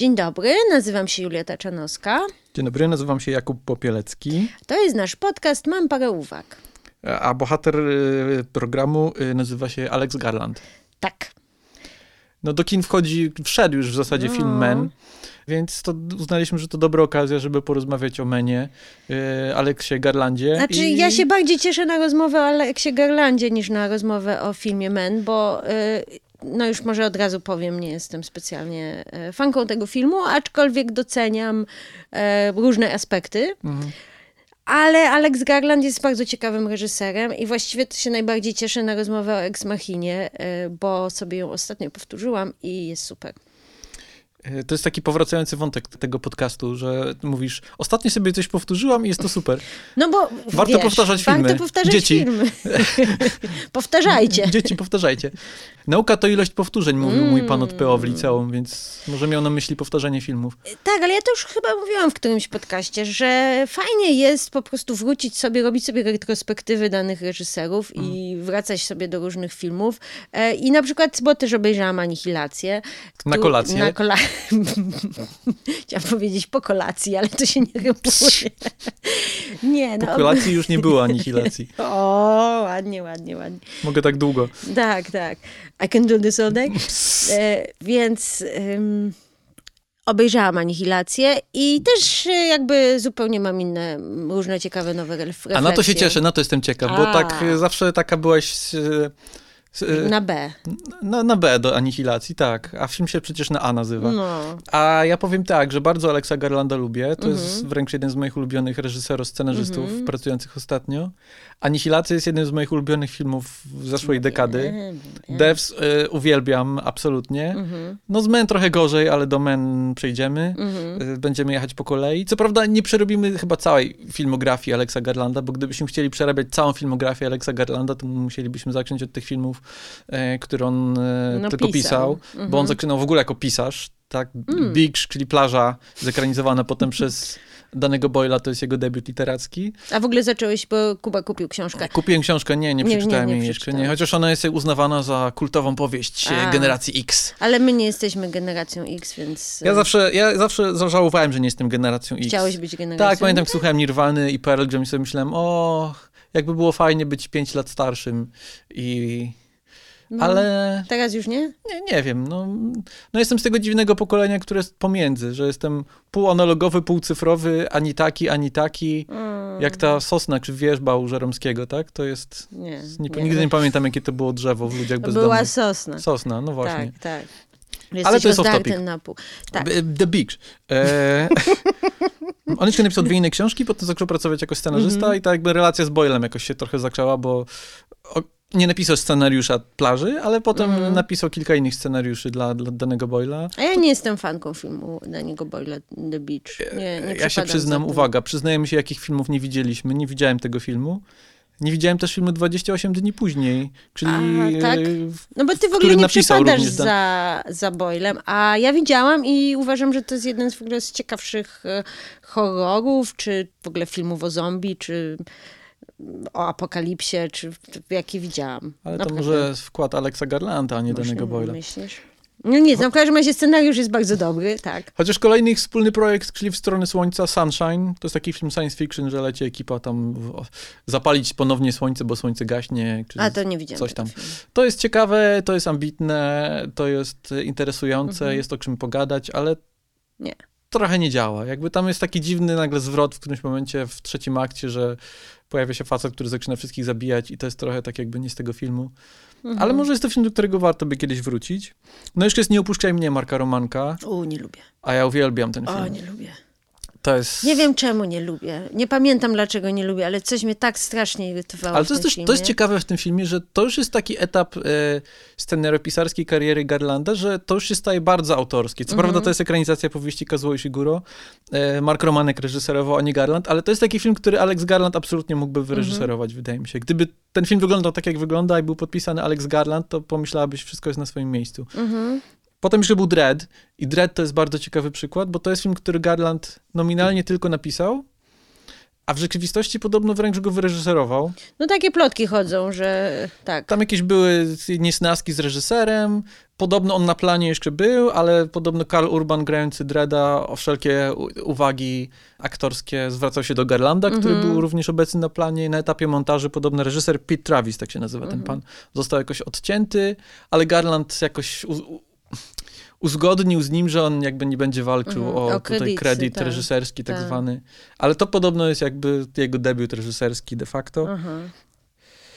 Dzień dobry, nazywam się Julia Taczanowska. Dzień dobry, nazywam się Jakub Popielecki. To jest nasz podcast Mam parę uwag. A bohater y, programu y, nazywa się Alex Garland. Tak. No do kin wchodzi, wszedł już w zasadzie No. film Men, więc to uznaliśmy, że to dobra okazja, żeby porozmawiać o Menie, y, Aleksie Garlandzie. Znaczy, i... ja się bardziej cieszę na rozmowę o Aleksie Garlandzie niż na rozmowę o filmie Men, bo no już może od razu powiem, nie jestem specjalnie y, fanką tego filmu, aczkolwiek doceniam y, różne aspekty. Mhm. Ale Alex Garland jest bardzo ciekawym reżyserem i właściwie to się najbardziej cieszę na rozmowę o Ex Machinie, y, bo sobie ją ostatnio powtórzyłam i jest super. Y, To jest taki powracający wątek tego podcastu, że mówisz, ostatnio sobie coś powtórzyłam i jest to super. No bo Warto wiesz, powtarzać Warto filmy. powtarzać Dzieci. filmy. Powtarzajcie. Dzieci, powtarzajcie. Nauka to ilość powtórzeń, mówił mój pan od PO w Mm. liceum, więc może miał na myśli powtarzanie filmów. Tak, ale ja to już chyba mówiłam w którymś podcaście, że fajnie jest po prostu wrócić sobie, robić sobie retrospektywy danych reżyserów i Mm. wracać sobie do różnych filmów. E, I na przykład, bo też obejrzałam Anihilację. Na kolację? Na kola... Chciałam powiedzieć po kolacji, ale to się nie rymuje. nie, Po no. kolacji już nie było anihilacji. O, ładnie, ładnie, ładnie. Mogę tak długo. Tak, tak. I can do this all day. E, więc ym, obejrzałam Anihilację i też e, jakby zupełnie mam inne, różne ciekawe nowe ref- refleksje. A na to się cieszę, na to jestem ciekaw, bo A. tak y, zawsze taka byłaś y, Na B. na, na B do anihilacji, tak. A film się przecież na A nazywa. No. A ja powiem tak, że bardzo Alexa Garlanda lubię. To Mhm. jest wręcz jeden z moich ulubionych reżyserów, scenarzystów pracujących ostatnio. Anihilacja jest jednym z moich ulubionych filmów zeszłej dekady. Devs y, uwielbiam absolutnie. Mhm, No z Men trochę gorzej, ale do Men przejdziemy. mhm. Y, Będziemy jechać po kolei. Co prawda nie przerobimy chyba całej filmografii Alexa Garlanda, bo gdybyśmy chcieli przerabiać całą filmografię Alexa Garlanda, to musielibyśmy zacząć od tych filmów, e, które on e, No, tylko pisał. pisał, Mhm. bo on zaczynał w ogóle jako pisarz. Tak, Mm. Beach, czyli plaża, zekranizowana potem przez danego Boyla, to jest jego debiut literacki. A w ogóle zacząłeś, bo Kuba kupił książkę. Kupiłem książkę, nie, nie Nie, nie, przeczytałem nie jej jeszcze, nie, chociaż ona jest uznawana za kultową powieść A. generacji X. Ale my nie jesteśmy generacją X, więc Ja e, zawsze, ja zawsze zażałowałem, że nie jestem generacją X. chciałeś być generacją Tak, pamiętam, jak słuchałem Nirwany i Pearl Jam i sobie myślałem, o, jakby było fajnie być 5 lat starszym i... No. Ale Teraz już nie? nie, nie wiem, no, no jestem z tego dziwnego pokolenia, które jest pomiędzy, że jestem półanalogowy, półcyfrowy, ani taki, ani taki, Mm, jak ta sosna czy wierzba u Żeromskiego, tak? To jest... Nie, Nie, nigdy nie pamiętam, jakie to było drzewo w ludziach To bezdomnych. była sosna. Sosna, no właśnie. Tak, tak. Ale to jest off topic. na pół. Tak. The Beach. E... On jeszcze napisał dwie inne książki, potem zaczął pracować jako scenarzysta Mhm. i ta jakby relacja z Boylem jakoś się trochę zaczęła, bo nie napisał scenariusza plaży, ale potem Mhm. napisał kilka innych scenariuszy dla, dla danego Boyla. A ja nie jestem fanką filmu Daniego Boyla The Beach. Nie, nie ja się przyznam, uwaga, przyznajemy się, jakich filmów nie widzieliśmy. Nie widziałem tego filmu. Nie widziałem też filmu 28 dni później, czyli... A, tak? e, No bo ty w ogóle nie przepadasz Dan- za, za Boylem, a ja widziałam i uważam, że to jest jeden z w ogóle z ciekawszych e, horrorów, czy w ogóle filmów o zombie, czy o apokalipsie, czy w- jaki widziałam. Ale to Naprawdę. może wkład Alexa Garlanda, a nie Właśnie danego Boyla. Myślisz? No nic, no w każdym razie scenariusz jest bardzo dobry, tak. Chociaż kolejny ich wspólny projekt, czyli w stronę Słońca, Sunshine, to jest taki film science fiction, że leci ekipa tam w, zapalić ponownie słońce, bo słońce gaśnie. Czy A to nie widziałam coś tam. To jest ciekawe, to jest ambitne, to jest interesujące, Mhm. jest o czym pogadać, ale Nie. trochę nie działa. Jakby tam jest taki dziwny nagle zwrot w którymś momencie w trzecim akcie, że pojawia się facet, który zaczyna wszystkich zabijać i to jest trochę tak jakby nie z tego filmu. Mhm. Ale może jest to film, do którego warto by kiedyś wrócić. No jeszcze jest Nie opuszczaj mnie Marka Romanka, U, nie lubię. a ja uwielbiam ten film. O, nie lubię. Jest... Nie wiem czemu nie lubię. Nie pamiętam dlaczego nie lubię, ale coś mnie tak strasznie irytowało Ale to jest też filmie. to jest ciekawe w tym filmie, że to już jest taki etap e, scenariopisarskiej kariery Garlanda, że to już się staje bardzo autorskie. Co Mhm. prawda to jest ekranizacja powieści Kazuo Ishiguro, e, Mark Romanek reżyserował, a nie Garland, ale to jest taki film, który Alex Garland absolutnie mógłby wyreżyserować, wydaje mi się. Gdyby ten film wyglądał tak, jak wygląda i był podpisany Alex Garland, to pomyślałabyś, wszystko jest na swoim miejscu. Mhm. Potem jeszcze był Dread i Dread to jest bardzo ciekawy przykład, bo to jest film, który Garland nominalnie tylko napisał, a w rzeczywistości podobno wręcz go wyreżyserował. No takie plotki chodzą, że tak. Tam jakieś były niesnaski z reżyserem, Podobno on na planie jeszcze był, ale podobno Karl Urban grający Dreda o wszelkie uwagi aktorskie zwracał się do Garlanda, mm -hmm. który mhm. był również obecny na planie. Na etapie montażu podobno reżyser Pete Travis, tak się nazywa mm -hmm. ten mhm. pan, został jakoś odcięty, ale Garland jakoś uzgodnił z nim, że on jakby nie będzie walczył mm, o, o tutaj kredyt tak, reżyserski tak, tak, zwany. Ale to podobno jest jakby jego debiut reżyserski de facto. Aha.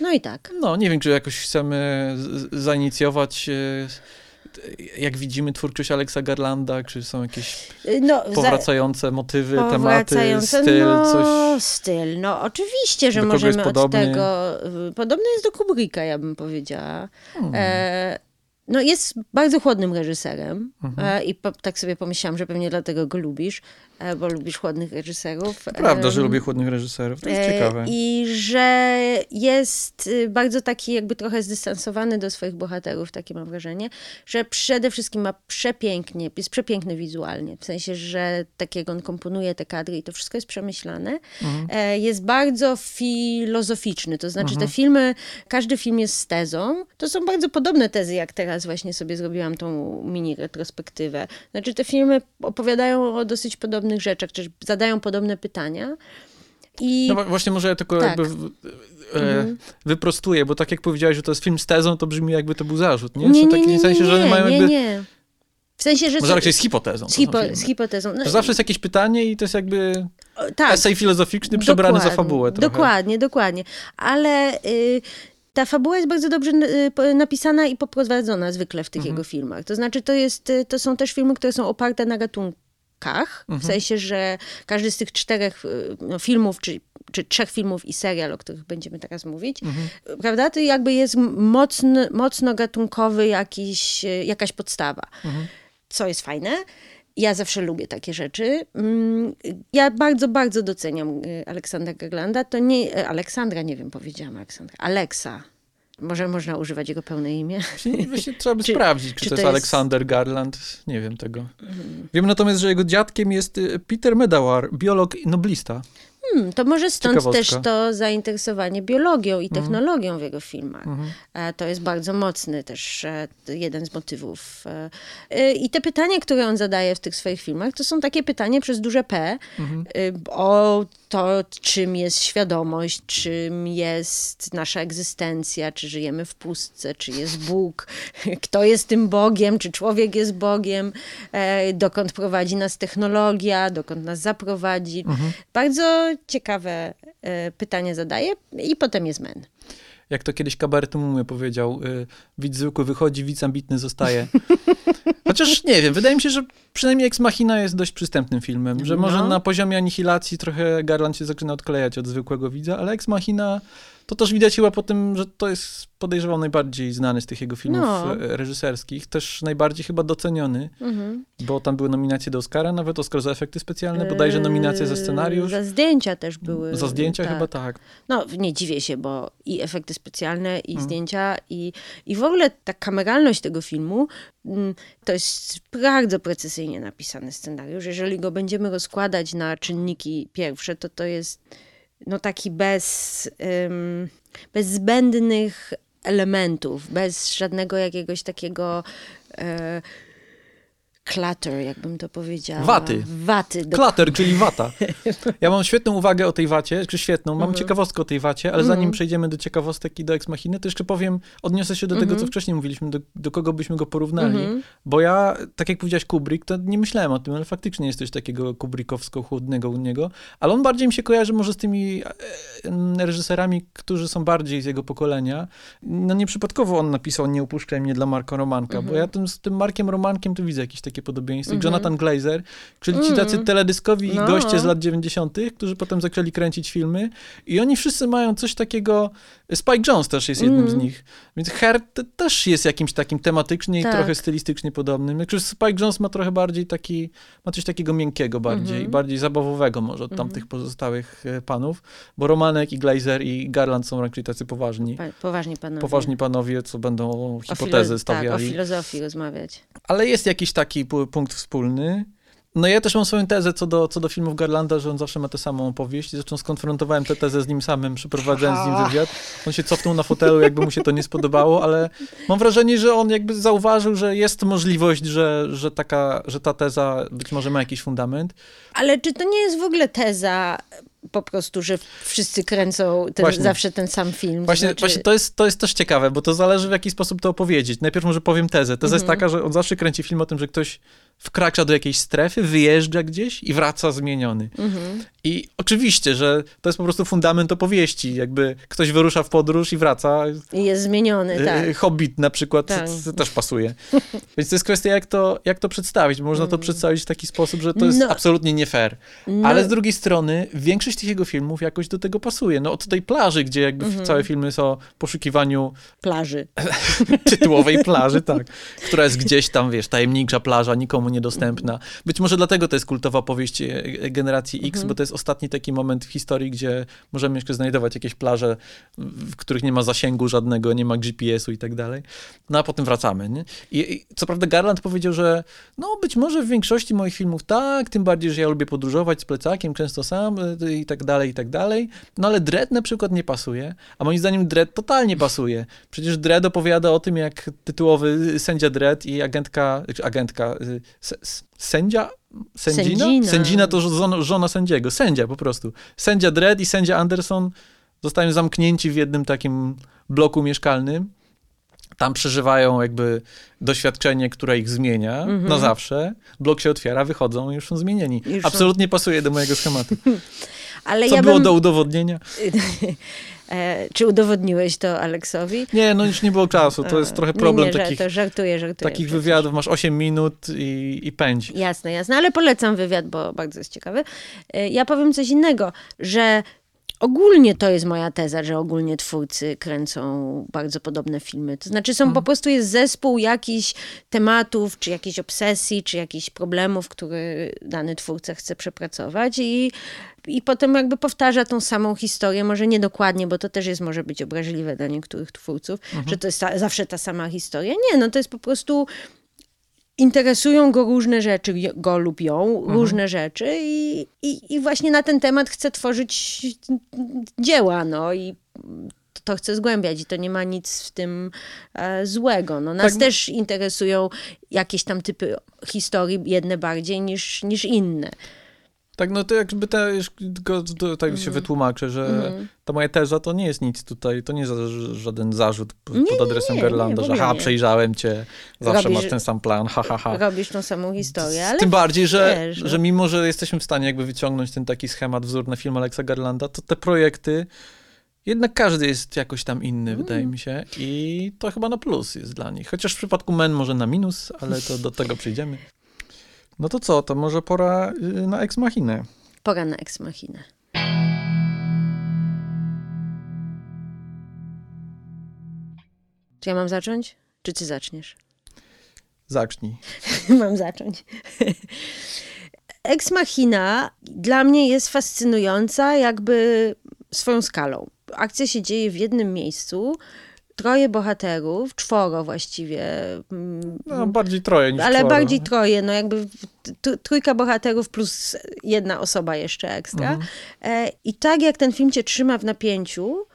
No i tak. No, nie wiem, czy jakoś chcemy zainicjować e, jak widzimy twórczość Alexa Garlanda, czy są jakieś y, no, powracające za... motywy, powracające, tematy, styl, no, coś? styl, no oczywiście, że możemy od tego... Y, podobny jest do Kubricka, ja bym powiedziała. Hmm. E, no jest bardzo chłodnym reżyserem mhm. E, i po, tak sobie pomyślałam, że pewnie dlatego go lubisz, bo lubisz chłodnych reżyserów. Prawda, że lubię chłodnych reżyserów, to jest e, ciekawe. I że jest y, bardzo taki jakby trochę zdystansowany do swoich bohaterów, takie mam wrażenie, że przede wszystkim ma przepięknie, jest przepiękny wizualnie, w sensie, że tak jak on komponuje te kadry i to wszystko jest przemyślane. Mhm. Jest bardzo filozoficzny, to znaczy mhm. te filmy, każdy film jest z tezą, to są bardzo podobne tezy jak teraz teraz właśnie sobie zrobiłam tą mini retrospektywę. Znaczy te filmy opowiadają o dosyć podobnych rzeczach, czy zadają podobne pytania. I... No właśnie może ja tylko tak. jakby e, mhm. wyprostuję, bo tak jak powiedziałeś, że to jest film z tezą, to brzmi jakby to był zarzut, nie? Nie, nie, nie, nie, sensie, że mają jakby... nie, nie. W sensie, że... Może raczej z hipotezą. Z, hipo, z hipotezą. No, zawsze jest jakieś pytanie i to jest jakby tak. esej filozoficzny przebrany dokładnie, za fabułę trochę. Dokładnie, dokładnie. Ale... Y ta fabuła jest bardzo dobrze y, napisana i poprowadzona zwykle w tych mhm. jego filmach. To znaczy, to, jest, y, to są też filmy, które są oparte na mhm. w sensie, że każdy z tych czterech y, no, filmów, czy, czy trzech filmów i serial, o których będziemy teraz mówić, mhm. prawda, to jakby jest mocno, mocno gatunkowy jakiś, jakaś podstawa. Mhm. Co jest fajne. Ja zawsze lubię takie rzeczy. Mm, ja bardzo, bardzo doceniam y, Aleksandra Garlanda. To nie, Aleksandra, nie wiem, powiedziałam Aleksandra. Aleksa. Może można używać jego pełne imię? Właśnie, trzeba by czy, sprawdzić, czy, czy to, jest Aleksander Garland. Nie wiem tego. Hmm. Wiem natomiast, że jego dziadkiem jest y, Peter Medawar, biolog i noblista. Hmm, to może stąd też to zainteresowanie biologią i mhm. technologią w jego filmach. Mhm. E, to jest bardzo mocny też e, jeden z motywów. E, I te pytania, które on zadaje w tych swoich filmach, to są takie pytania przez duże P mhm. o to, czym jest świadomość, czym jest nasza egzystencja, czy żyjemy w pustce, czy jest Bóg, kto jest tym Bogiem, czy człowiek jest Bogiem, dokąd prowadzi nas technologia, dokąd nas zaprowadzi. Mhm. Bardzo ciekawe e, pytanie zadaje i potem jest men. Jak to kiedyś kabaret Mumie powiedział, y, widz zwykły wychodzi, widz ambitny zostaje. Chociaż nie wiem, wydaje mi się, że przynajmniej Ex Machina jest dość przystępnym filmem, że może no. na poziomie anihilacji trochę Garland się zaczyna odklejać od zwykłego widza, ale Ex Machina to też widać chyba po tym, że to jest podejrzewam najbardziej znany z tych jego filmów no. E, reżyserskich, też najbardziej chyba doceniony, mhm. bo tam były nominacje do Oscara, nawet Oscar za efekty specjalne, bodajże nominacje za scenariusz. Za zdjęcia też były. Za zdjęcia tak. chyba tak. No, nie dziwię się, bo i efekty specjalne, i mhm. zdjęcia, i, i w ogóle ta kameralność tego filmu, mm, to jest bardzo precyzyjnie napisany scenariusz. Jeżeli go będziemy rozkładać na czynniki pierwsze, to to jest no taki bez, um, bez zbędnych elementów, bez żadnego jakiegoś takiego e, clutter, jakbym to powiedziała. Waty. Waty. Do... Clutter, czyli wata. Ja mam świetną uwagę o tej wacie, czy świetną, mam mhm. ciekawostkę o tej wacie, ale zanim mhm. przejdziemy do ciekawostek i do Ex Machiny, to jeszcze powiem, odniosę się do tego, co mhm. wcześniej mówiliśmy, do, do kogo byśmy go porównali, bo ja, tak jak powiedziałeś Kubrick, to nie myślałem o tym, ale faktycznie jest coś takiego kubrickowsko-chłodnego u niego, ale on bardziej mi się kojarzy może z tymi e, reżyserami, którzy są bardziej z jego pokolenia. No nieprzypadkowo on napisał Nie upuszczaj mnie dla Marka Romanka, bo ja tym, z tym Markiem Romankiem to widzę jakiś taki takie podobieństwo. Mm -hmm. Jonathan Glazer, czyli ci tacy mhm. teledyskowi no. goście z lat 90., którzy potem zaczęli kręcić filmy i oni wszyscy mają coś takiego, Spike Jones też jest jednym mm. z nich, więc Her też jest jakimś takim tematycznie tak. i trochę stylistycznie podobnym. Jak Spike Jones ma trochę bardziej taki, ma coś takiego miękkiego bardziej, mm -hmm. bardziej zabawowego może od mm -hmm. tamtych pozostałych e, panów, bo Romanek i Glazer i Garland są raczej tacy poważni. Pa, poważni panowie. Poważni panowie, co będą hipotezy stawiali. Tak, o filozofii rozmawiać. Ale jest jakiś taki punkt wspólny. No ja też mam swoją tezę co do, co do filmów Garlanda, że on zawsze ma tę samą opowieść. Zresztą skonfrontowałem tę tezę z nim samym, przeprowadzając z nim wywiad. On się cofnął na fotelu, jakby mu się to nie spodobało, ale mam wrażenie, że on jakby zauważył, że jest możliwość, że, że, taka, że ta teza być może ma jakiś fundament. Ale czy to nie jest w ogóle teza po prostu, że wszyscy kręcą ten, zawsze ten sam film. Właśnie, znaczy... właśnie to, jest, to jest też ciekawe, bo to zależy w jaki sposób to opowiedzieć. Najpierw może powiem tezę. Teza jest mhm. taka, że on zawsze kręci film o tym, że ktoś wkracza do jakiejś strefy, wyjeżdża gdzieś i wraca zmieniony. Mhm. I oczywiście, że to jest po prostu fundament opowieści. Jakby ktoś wyrusza w podróż i wraca. I jest zmieniony, y, tak. Hobbit na przykład tak. też pasuje. Więc to jest kwestia, jak to, jak to przedstawić. Można to mm. przedstawić w taki sposób, że to jest no. absolutnie nie fair. No. Ale z drugiej strony większość tych jego filmów jakoś do tego pasuje. No od tej plaży, gdzie jakby mhm. całe filmy są o poszukiwaniu... Plaży. tytułowej plaży, tak. Która jest gdzieś tam, wiesz, tajemnicza plaża, nikomu niedostępna. Być może dlatego to jest kultowa powieść e, generacji X, mhm. bo to jest ostatni taki moment w historii, gdzie możemy jeszcze znajdować jakieś plaże, w których nie ma zasięgu żadnego, nie ma GPS-u i tak dalej. No a potem wracamy. Nie? I, I, co prawda Garland powiedział, że no być może w większości moich filmów tak, tym bardziej, że ja lubię podróżować z plecakiem, często sam e, i tak dalej, i tak dalej. No ale Dread na przykład nie pasuje, a moim zdaniem Dread totalnie pasuje. Przecież Dread opowiada o tym, jak tytułowy sędzia Dread i agentka, agentka, y, sędzia? Sędzina? Sędzina, Sędzina to żona, żona sędziego. Sędzia po prostu. Sędzia Dredd i sędzia Anderson zostają zamknięci w jednym takim bloku mieszkalnym. Tam przeżywają jakby doświadczenie, które ich zmienia mm -hmm. na zawsze. Blok się otwiera, wychodzą i już są zmienieni. Już Absolutnie są... pasuje do mojego schematu. Ale Co ja było bym... do udowodnienia? E, czy udowodniłeś to Aleksowi? Nie, no już nie było czasu. To jest trochę problem nie, nie, takich, żartuję, żartuję, takich wywiadów. Masz 8 minut i, i pędź. Jasne, jasne, ale polecam wywiad, bo bardzo jest ciekawy. E, ja powiem coś innego, że Ogólnie to jest moja teza, że ogólnie twórcy kręcą bardzo podobne filmy. To znaczy są hmm. po prostu jest zespół jakichś tematów, czy jakiejś obsesji, czy jakichś problemów, które dany twórca chce przepracować i, i potem jakby powtarza tą samą historię, może nie dokładnie, bo to też jest może być obraźliwe dla niektórych twórców, hmm. że to jest ta, zawsze ta sama historia. Nie, no to jest po prostu interesują go różne rzeczy, go lub ją, mhm. różne rzeczy i, i, i, właśnie na ten temat chce tworzyć dzieła, no i to chce zgłębiać i to nie ma nic w tym e, złego. No, nas tak. też interesują jakieś tam typy historii, jedne bardziej niż, niż inne. Tak, no to jakby te, tylko tak mm. się mhm. wytłumaczę, że mm. ta moja teza to nie jest nic tutaj, to nie jest żaden zarzut pod nie, adresem nie, Gerlanda, nie, że ha, przejrzałem cię, zawsze robisz, masz ten sam plan, ha, ha, ha. Robisz tą samą historię, ale Tym bardziej, że, wiesz, że no. mimo, że jesteśmy w stanie jakby wyciągnąć ten taki schemat, wzór na film Alexa Gerlanda, to te projekty, jednak każdy jest jakoś tam inny, mm. wydaje mi się i to chyba na plus jest dla nich. Chociaż w przypadku Men może na minus, ale to do tego przyjdziemy. No to co, to może pora y, na Ex Machinę. Pora na Ex Machinę. Czy ja mam zacząć? Czy ty zaczniesz? Zacznij. mam zacząć. Ex Machina dla mnie jest fascynująca jakby swoją skalą. Akcja się dzieje w jednym miejscu, troje bohaterów, czworo właściwie. Mm, no, bardziej troje niż Ale czworo. bardziej troje, no jakby trójka bohaterów plus jedna osoba jeszcze ekstra. Mhm. E, I tak jak ten film cię trzyma w napięciu,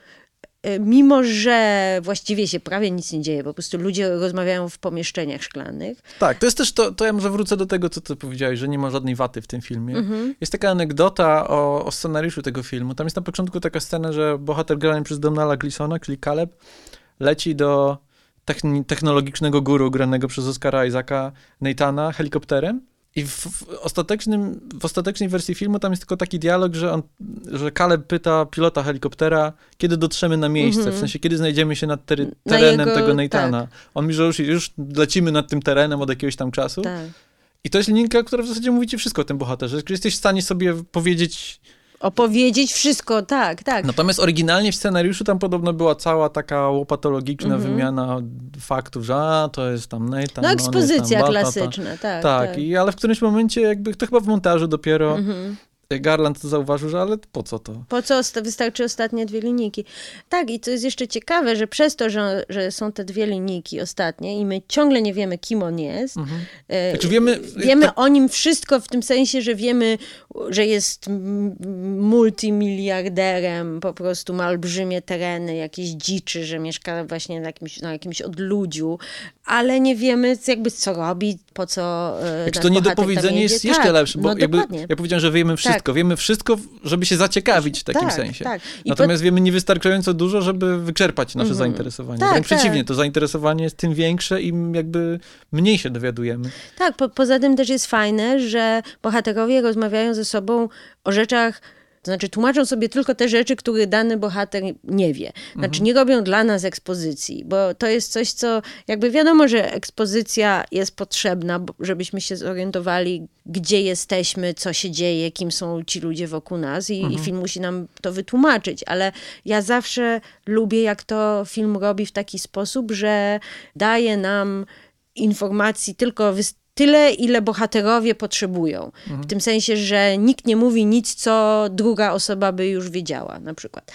e, mimo że właściwie się prawie nic nie dzieje, po prostu ludzie rozmawiają w pomieszczeniach szklanych. Tak, to jest też to, to ja może wrócę do tego, co ty powiedziałeś, że nie ma żadnej waty w tym filmie. Mhm. Jest taka anegdota o, o, scenariuszu tego filmu. Tam jest na początku taka scena, że bohater grany przez Donala Gleesona, czyli Caleb, leci do technologicznego guru granego przez Oscara Isaaca Nathana helikopterem. I w, w, ostatecznym, w ostatecznej wersji filmu tam jest tylko taki dialog, że, on, że Caleb pyta pilota helikoptera, kiedy dotrzemy na miejsce, mm -hmm. w sensie kiedy znajdziemy się nad tery, terenem jego, tego Nathana. Tak. On mówi, że już, już lecimy nad tym terenem od jakiegoś tam czasu. Tak. I to jest linijka, która w zasadzie mówi ci wszystko o tym bohaterze. Że jesteś w stanie sobie powiedzieć Opowiedzieć wszystko, tak, tak. Natomiast oryginalnie w scenariuszu tam podobno była cała taka łopatologiczna mm -hmm. wymiana faktów, że a, to jest tam Nathan. No ekspozycja tam, klasyczna, tak, tak. Tak, I, ale w którymś momencie jakby, to chyba w montażu dopiero, mm -hmm. Garland zauważył, że ale po co to? Po co wystarczy ostatnie dwie linijki? Tak, i to jest jeszcze ciekawe, że przez to, że, że są te dwie linijki ostatnie i my ciągle nie wiemy, kim on jest, e, Znaczy wiemy- wiemy tak- o nim wszystko w tym sensie, że wiemy, że jest multimiliarderem, po prostu ma olbrzymie tereny, jakieś dziczy, że mieszka właśnie na jakimś, na jakimś odludziu, ale nie wiemy jakby co robi, po co e, Znaczy to niedopowiedzenie jest jeszcze tak, lepsze, bo no jakby, ja powiedziałem, że wiemy wszystko. Wiemy wszystko, żeby się zaciekawić w takim Tak, sensie. tak. I Natomiast wiemy niewystarczająco dużo, żeby wyczerpać nasze zainteresowanie. Tak, Wręcz przeciwnie, tak. to zainteresowanie jest tym większe, im jakby mniej się dowiadujemy. Tak, po, poza tym też jest fajne, że bohaterowie rozmawiają ze sobą o rzeczach, to znaczy tłumaczą sobie tylko te rzeczy, które dany bohater nie wie. Znaczy nie robią dla nas ekspozycji, bo to jest coś, co jakby wiadomo, że ekspozycja jest potrzebna, żebyśmy się zorientowali, gdzie jesteśmy, co się dzieje, kim są ci ludzie wokół nas i, i film musi nam to wytłumaczyć, ale ja zawsze lubię, jak to film robi w taki sposób, że daje nam informacji tylko wys- tyle, ile bohaterowie potrzebują. W tym sensie, że nikt nie mówi nic, co druga osoba by już wiedziała, na przykład.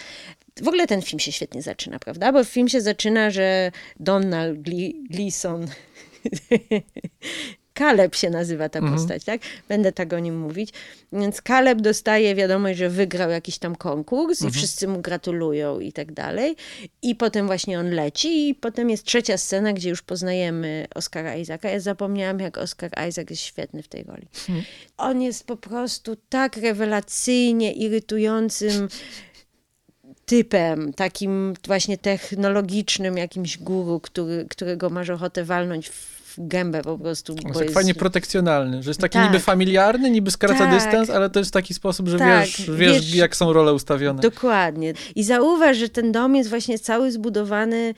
W ogóle ten film się świetnie zaczyna, prawda? Bo film się zaczyna, że Donald Gle- Gleason Kaleb się nazywa ta postać, tak? Będę tak o nim mówić. Więc Kaleb dostaje wiadomość, że wygrał jakiś tam konkurs i wszyscy mu gratulują i tak dalej. I potem właśnie on leci i potem jest trzecia scena, gdzie już poznajemy Oscara Isaaca. Ja zapomniałam, jak Oscar Isaac jest świetny w tej roli. On jest po prostu tak rewelacyjnie irytującym typem, takim właśnie technologicznym jakimś guru, który, którego masz ochotę walnąć w w gębę po prostu. Bo jest tak jest- fajnie protekcjonalny, że jest taki Tak. niby familiarny, niby skraca Tak. dystans, ale to jest w taki sposób, że Tak, wiesz, wiesz, wiesz- jak są role ustawione. Dokładnie. I zauważ, że ten dom jest właśnie cały zbudowany,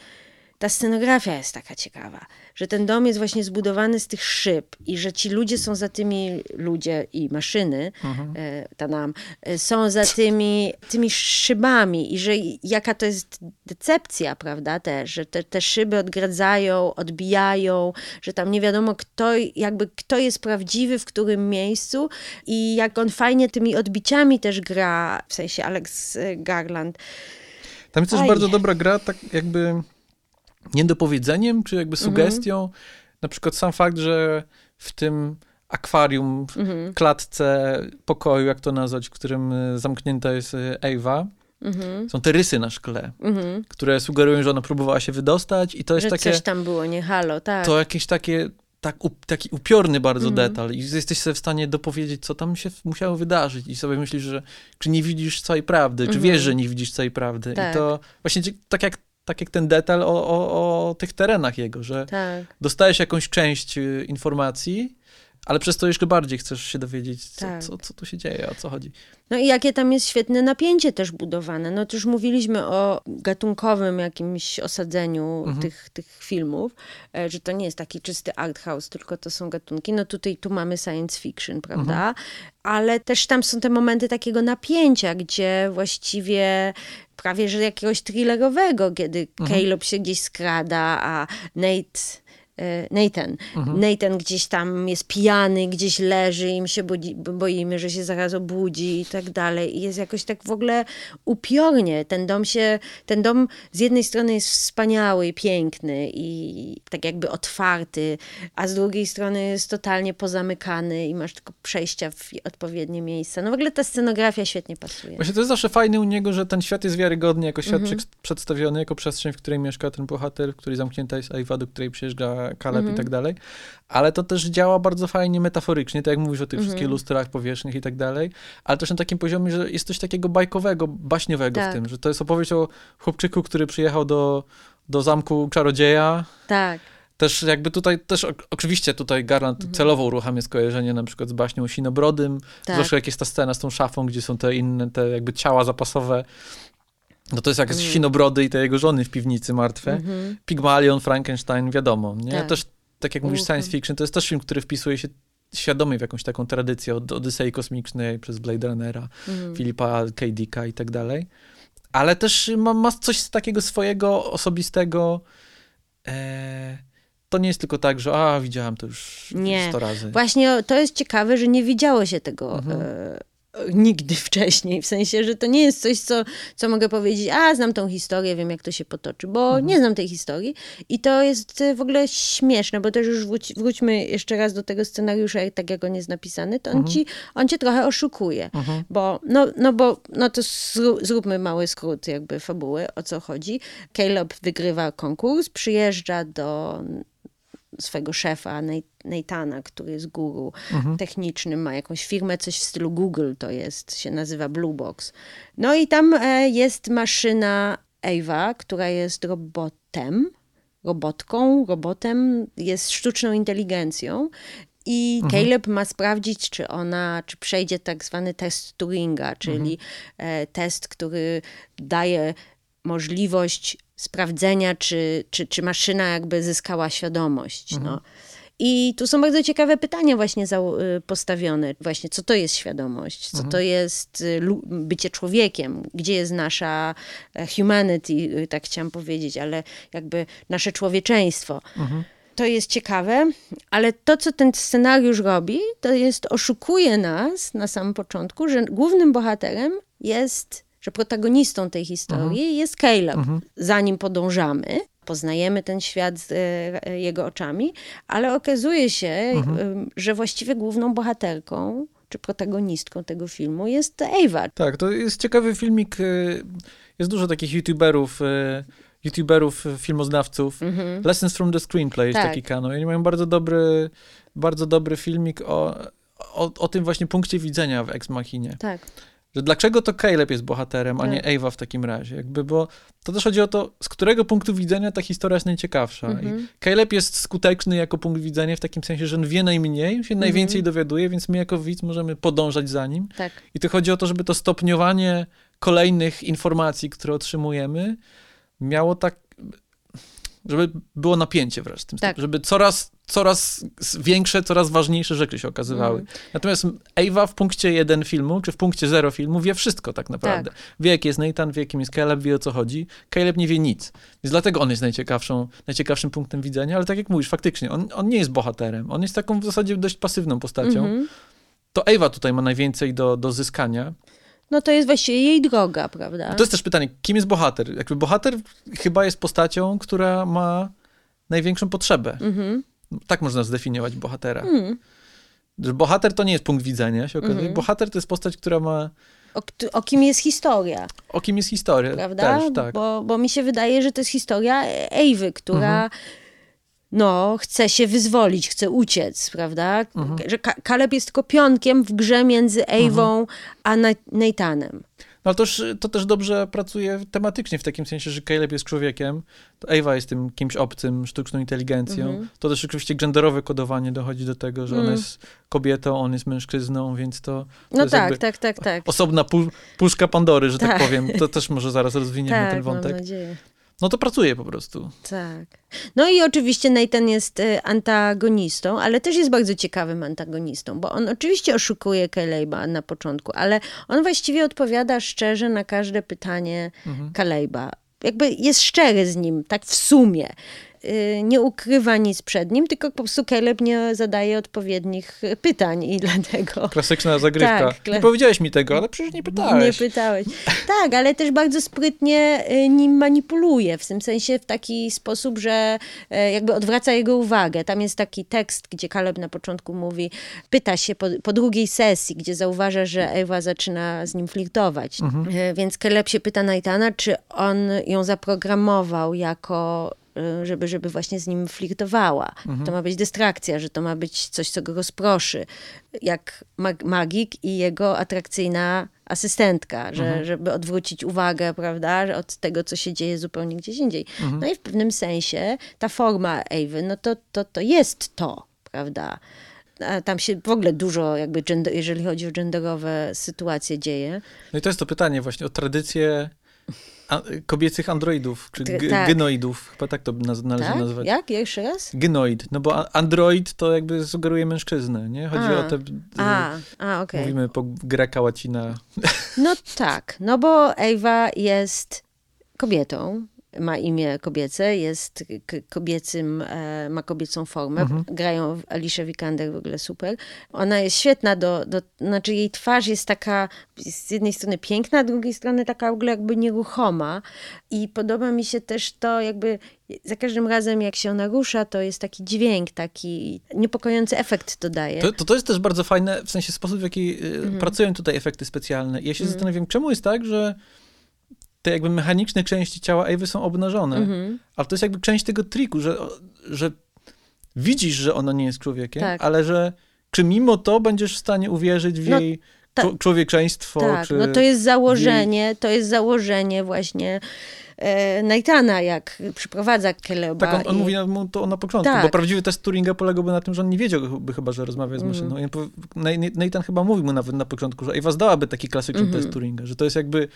ta scenografia jest taka ciekawa, że ten dom jest właśnie zbudowany z tych szyb i że ci ludzie są za tymi, ludzie i maszyny, e, ta nam, e, są za tymi, tymi szybami i że jaka to jest decepcja, prawda, też, że te, te szyby odgradzają, odbijają, że tam nie wiadomo kto, jakby kto jest prawdziwy w którym miejscu i jak on fajnie tymi odbiciami też gra, w sensie Alex Garland. Tam jest też bardzo dobra gra, tak jakby niedopowiedzeniem, czy jakby Mhm. sugestią. Na przykład sam fakt, że w tym akwarium, w Mhm. klatce pokoju, jak to nazwać, w którym y, zamknięta jest y, Ewa, Mhm. są te rysy na szkle, Mhm. które sugerują, że ona próbowała się wydostać i to jest Że takie, coś tam było, nie halo, tak. to jakieś takie, tak, taki upiorny bardzo Mhm. detal i jesteś sobie w stanie dopowiedzieć, co tam się musiało wydarzyć i sobie myślisz, że czy nie widzisz całej prawdy, czy Mhm. wiesz, że nie widzisz całej prawdy Tak. i to właśnie tak jak, tak jak ten detal o, o, o tych terenach jego, że Tak, dostajesz jakąś część y, informacji, ale przez to jeszcze bardziej chcesz się dowiedzieć, co, Tak. co, co tu się dzieje, o co chodzi. No i jakie tam jest świetne napięcie też budowane. No to już mówiliśmy o gatunkowym jakimś osadzeniu Mhm. tych, tych filmów, e, że to nie jest taki czysty art house, tylko to są gatunki. No tutaj tu mamy science fiction, prawda? Mhm. Ale też tam są te momenty takiego napięcia, gdzie właściwie prawie że jakiegoś thrillerowego, kiedy Mhm. Caleb się gdzieś skrada, a Nate... e, Nathan. Mhm. Nathan gdzieś tam jest pijany, gdzieś leży i my się budzi, boimy, że się zaraz obudzi i tak dalej. I jest jakoś tak w ogóle upiornie. Ten dom się, ten dom z jednej strony jest wspaniały, piękny i tak jakby otwarty, a z drugiej strony jest totalnie pozamykany i masz tylko przejścia w odpowiednie miejsca. No w ogóle ta scenografia świetnie pasuje. Właśnie to jest zawsze fajne u niego, że ten świat jest wiarygodny jako świat Mhm. przed- przedstawiony, jako przestrzeń, w której mieszka ten bohater, w której zamknięta jest Ewa, do której przyjeżdża Kaleb Mhm. i tak dalej. Ale to też działa bardzo fajnie metaforycznie, tak jak mówisz o tych Mhm. wszystkich lustrach, powierzchniach i tak dalej, ale też na takim poziomie, że jest coś takiego bajkowego, baśniowego Tak. w tym, że to jest opowieść o chłopczyku, który przyjechał do, do zamku czarodzieja, Tak. też jakby tutaj, też oczywiście tutaj Garland Mhm. celowo uruchamia skojarzenie na przykład z baśnią Sinobrodym, Tak. zwłaszcza jak jest ta scena z tą szafą, gdzie są te inne, te jakby ciała zapasowe. No to jest jak Mm. Sinobrody i te jego żony w piwnicy martwe. Mhm. Pygmalion, Frankenstein, wiadomo, nie? Tak. Też, tak jak mówisz, science fiction, to jest też film, który wpisuje się świadomie w jakąś taką tradycję od Odysei Kosmicznej przez Blade Runnera, Mhm. Filipa K. Dicka i tak dalej. Ale też ma, ma coś takiego swojego, osobistego. E, to nie jest tylko tak, że a, widziałam to już Nie. 100 razy. Właśnie to jest ciekawe, że nie widziało się tego Mhm. e, nigdy wcześniej. W sensie, że to nie jest coś, co, co mogę powiedzieć, a znam tą historię, wiem jak to się potoczy, bo mhm. nie znam tej historii. I to jest w ogóle śmieszne, bo też już wróć, wróćmy jeszcze raz do tego scenariusza, tak jak on jest napisany, to on, mhm. ci, on cię trochę oszukuje. Mhm. Bo, no, no bo, no to zróbmy mały skrót jakby fabuły, o co chodzi. Caleb wygrywa konkurs, przyjeżdża do swego szefa, Neitana, który jest guru mhm. technicznym, ma jakąś firmę, coś w stylu Google to jest, się nazywa Blue Box. No i tam e, jest maszyna Ava, która jest robotem, robotką, robotem, jest sztuczną inteligencją i mhm. Caleb ma sprawdzić, czy ona, czy przejdzie tak zwany test Turinga, czyli mhm. test, który daje możliwość sprawdzenia, czy, czy, czy maszyna jakby zyskała świadomość. No. Mhm. No. I tu są bardzo ciekawe pytania właśnie y, postawione. Właśnie, co to jest świadomość? Co mhm. to jest y, bycie człowiekiem? Gdzie jest nasza e, humanity, y, tak chciałam powiedzieć, ale jakby nasze człowieczeństwo. Mhm. To jest ciekawe, ale to, co ten scenariusz robi, to jest oszukuje nas na samym początku, że głównym bohaterem jest że protagonistą tej historii mhm. jest Caleb. Mhm. Za nim podążamy, poznajemy ten świat z e, jego oczami, ale okazuje się, mhm. że właściwie główną bohaterką czy protagonistką tego filmu jest Ava. Tak, to jest ciekawy filmik. E, jest dużo takich youtuberów, e, youtuberów, filmoznawców. Mhm. Lessons from the Screenplay jest tak. taki kanał. Oni mają bardzo dobry, bardzo dobry filmik o, o, o tym właśnie punkcie widzenia w Ex Machinie. Tak że dlaczego to Caleb jest bohaterem, a nie tak. Ava w takim razie. Jakby, bo to też chodzi o to, z którego punktu widzenia ta historia jest najciekawsza. Mhm. I Caleb jest skuteczny jako punkt widzenia w takim sensie, że on wie najmniej, się mhm. najwięcej dowiaduje, więc my jako widz możemy podążać za nim. Tak. I to chodzi o to, żeby to stopniowanie kolejnych informacji, które otrzymujemy, miało tak żeby było napięcie wreszcie tym tak. żeby coraz, coraz większe, coraz ważniejsze rzeczy się okazywały. Mm. Natomiast Ava w punkcie jeden filmu, czy w punkcie zero filmu wie wszystko tak naprawdę. Tak. Wie, jaki jest Nathan, wie, jakim jest Caleb, wie o co chodzi. Caleb nie wie nic. Więc dlatego on jest najciekawszą, najciekawszym punktem widzenia, ale tak jak mówisz, faktycznie, on, on nie jest bohaterem. On jest taką w zasadzie dość pasywną postacią. Mm -hmm. To Ava tutaj ma najwięcej do, do zyskania no to jest właściwie jej droga, prawda? To jest też pytanie, kim jest bohater? Jakby bohater chyba jest postacią, która ma największą potrzebę. Mhm. Tak można zdefiniować bohatera. Mhm. Bohater to nie jest punkt widzenia, się okazuje. Mhm. Bohater to jest postać, która ma o, o, kim jest historia. O kim jest historia, prawda? Też, tak. Bo, bo mi się wydaje, że to jest historia Ewy, która mhm no, chce się wyzwolić, chce uciec, prawda? Mhm. Że Kaleb jest tylko pionkiem w grze między Ewą mhm. a Nathanem. No ale to, to też dobrze pracuje tematycznie, w takim sensie, że Caleb jest człowiekiem, to Ewa jest tym kimś obcym, sztuczną inteligencją. Mhm. To też oczywiście genderowe kodowanie dochodzi do tego, że ona mhm. jest kobietą, on jest mężczyzną, więc to, to No tak, tak, tak, tak. Osobna pul, puszka Pandory, że tak. tak powiem. To też może zaraz rozwiniemy tak, ten wątek. Mam nadzieję. No to pracuje po prostu. Tak. No i oczywiście Nathan jest y, antagonistą, ale też jest bardzo ciekawym antagonistą, bo on oczywiście oszukuje Kalejba na początku, ale on właściwie odpowiada szczerze na każde pytanie mhm. Kalejba. Jakby jest szczery z nim, tak w sumie. Y, nie ukrywa nic przed nim, tylko po prostu Caleb nie zadaje odpowiednich pytań i dlatego... Klasyczna zagrywka. Tak, nie powiedziałeś mi tego, ale przecież nie pytałeś. Nie pytałeś. Tak, ale też bardzo sprytnie y, nim manipuluje, w tym sensie w taki sposób, że y, jakby odwraca jego uwagę. Tam jest taki tekst, gdzie Caleb na początku mówi, pyta się po, po drugiej sesji, gdzie zauważa, że Ewa zaczyna z nim flirtować. Mhm. Więc Caleb się pyta Naitana, czy on ją zaprogramował jako żeby, żeby właśnie z nim flirtowała. Mhm. To ma być dystrakcja, że to ma być coś, co go rozproszy. Jak mag magik i jego atrakcyjna asystentka, że, mhm. żeby odwrócić uwagę, prawda, od tego, co się dzieje zupełnie gdzieś indziej. Mhm. No i w pewnym sensie ta forma Ewy, no to, to, to jest to, prawda. A tam się w ogóle dużo, jakby, gender, jeżeli chodzi o genderowe sytuacje, dzieje. No i to jest to pytanie właśnie o tradycję a, kobiecych androidów, czy tak. genoidów, chyba tak to należy tak? nazwać. Jak? Jeszcze raz? Genoid, no bo android to jakby sugeruje mężczyznę, nie? Chodzi a. o te... A, a okej. Okay. Mówimy po greka, łacina. No tak, no bo Ewa jest kobietą, ma imię kobiece, jest kobiecym, e, ma kobiecą formę. Mhm. Grają Alicia Vikander w ogóle super. Ona jest świetna do, do, znaczy jej twarz jest taka z jednej strony piękna, z drugiej strony taka w ogóle jakby nieruchoma i podoba mi się też to jakby za każdym razem, jak się ona rusza, to jest taki dźwięk, taki niepokojący efekt to daje. To, to, to jest też bardzo fajne, w sensie sposób, w jaki mhm. pracują tutaj efekty specjalne. Ja się mhm. zastanawiam, czemu jest tak, że te jakby mechaniczne części ciała Ewy są obnażone, mhm. ale to jest jakby część tego triku, że, że widzisz, że ona nie jest człowiekiem, tak. ale że czy mimo to będziesz w stanie uwierzyć w no, jej ta, człowieczeństwo? Tak, no to jest założenie, jej... to jest założenie właśnie e, Naitana, jak przyprowadza Keleba. Tak, on, on i... mówi mu to na początku, tak. bo prawdziwy test Turinga polegałby na tym, że on nie wiedziałby chyba, że rozmawia z mhm. maszyną. Mm. Chyba mówił mu nawet na początku, że Ewa zdałaby taki klasyczny mm -hmm. test Turinga, że to jest jakby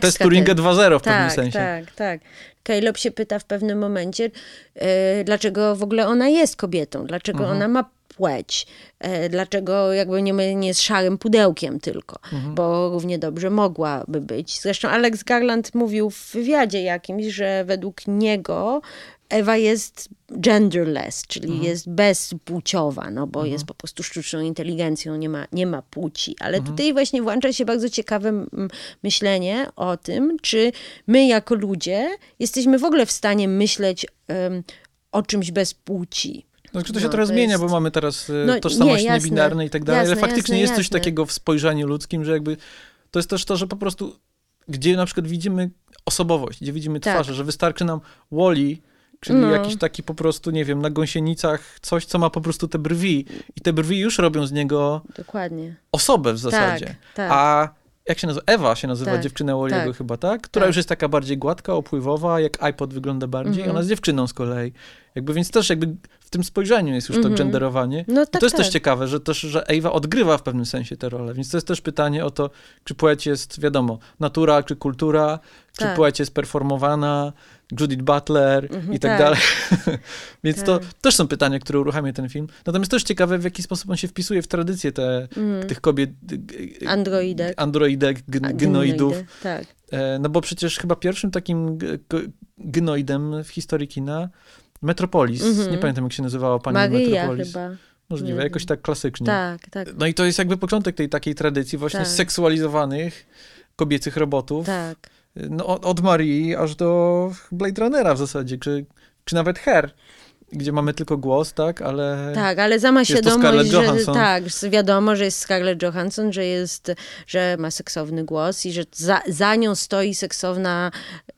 test Turinga 2.0 w tak, pewnym sensie. Tak, tak. Caleb się pyta w pewnym momencie, yy, dlaczego w ogóle ona jest kobietą, dlaczego mhm. ona ma płeć, yy, dlaczego jakby nie, nie jest szarym pudełkiem tylko, mhm. bo równie dobrze mogłaby być. Zresztą Alex Garland mówił w wywiadzie jakimś, że według niego Ewa jest genderless, czyli mhm. jest bezpłciowa, no bo mhm. jest po prostu sztuczną inteligencją, nie ma, nie ma płci. Ale mhm. tutaj właśnie włącza się bardzo ciekawe myślenie o tym, czy my jako ludzie jesteśmy w ogóle w stanie myśleć um, o czymś bez płci. No, to się no, trochę zmienia, jest... bo mamy teraz y, no, tożsamość nie, niebinarne i tak dalej, jasne, ale faktycznie jasne, jest coś takiego w spojrzeniu ludzkim, że jakby to jest też to, że po prostu, gdzie na przykład widzimy osobowość, gdzie widzimy tak. twarze, że wystarczy nam Wally, Czyli no. jakiś taki po prostu, nie wiem, na gąsienicach coś, co ma po prostu te brwi. I te brwi już robią z niego Dokładnie. osobę w zasadzie. Tak, tak. A jak się nazywa? Ewa się nazywa tak, dziewczyna Wally'ego tak, chyba, tak? Która tak. już jest taka bardziej gładka, opływowa, jak iPod wygląda bardziej. Mhm. Ona jest dziewczyną z kolei. Jakby, więc też jakby w tym spojrzeniu jest już to mhm. genderowanie. No, tak, to jest też tak. ciekawe, że też, że Ewa odgrywa w pewnym sensie tę rolę. Więc to jest też pytanie o to, czy płeć jest, wiadomo, natura, czy kultura, czy tak. płeć jest performowana, Judith Butler mhm, i tak, tak. dalej. Więc tak. to też są pytania, które uruchamia ten film. Natomiast też ciekawe, w jaki sposób on się wpisuje w tradycję te, mm. tych kobiet. Androidek. Androidek, gnoidów. Tak. E, no bo przecież chyba pierwszym takim gnoidem w historii kina Metropolis, mm -hmm. nie pamiętam jak się nazywała pani Maria Metropolis. chyba. Możliwe, jakoś tak klasycznie. Tak, tak. No i to jest jakby początek tej takiej tradycji właśnie tak. seksualizowanych kobiecych robotów. Tak no, od, Marii aż do Blade Runnera w zasadzie, czy, czy nawet Her gdzie mamy tylko głos, tak, ale Tak, ale sama świadomość, że tak, wiadomo, że jest Scarlett Johansson, że jest, że ma seksowny głos i że za, za nią stoi seksowna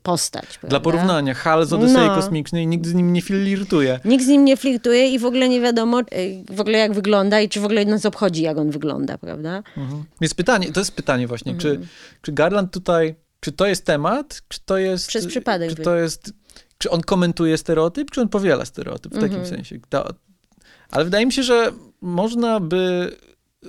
postać. Prawda? Dla porównania, Hal z Odysei no. Kosmicznej nikt z nim nie flirtuje. Nikt z nim nie flirtuje i w ogóle nie wiadomo y, w ogóle jak wygląda i czy w ogóle nas obchodzi, jak on wygląda, prawda? Mhm. Jest pytanie, to jest pytanie właśnie, mhm. czy, czy Garland tutaj czy to jest temat, czy to jest... Przez przypadek. Czy to jest... Czy on komentuje stereotyp, czy on powiela stereotyp w takim mhm. sensie? ale wydaje mi się, że można by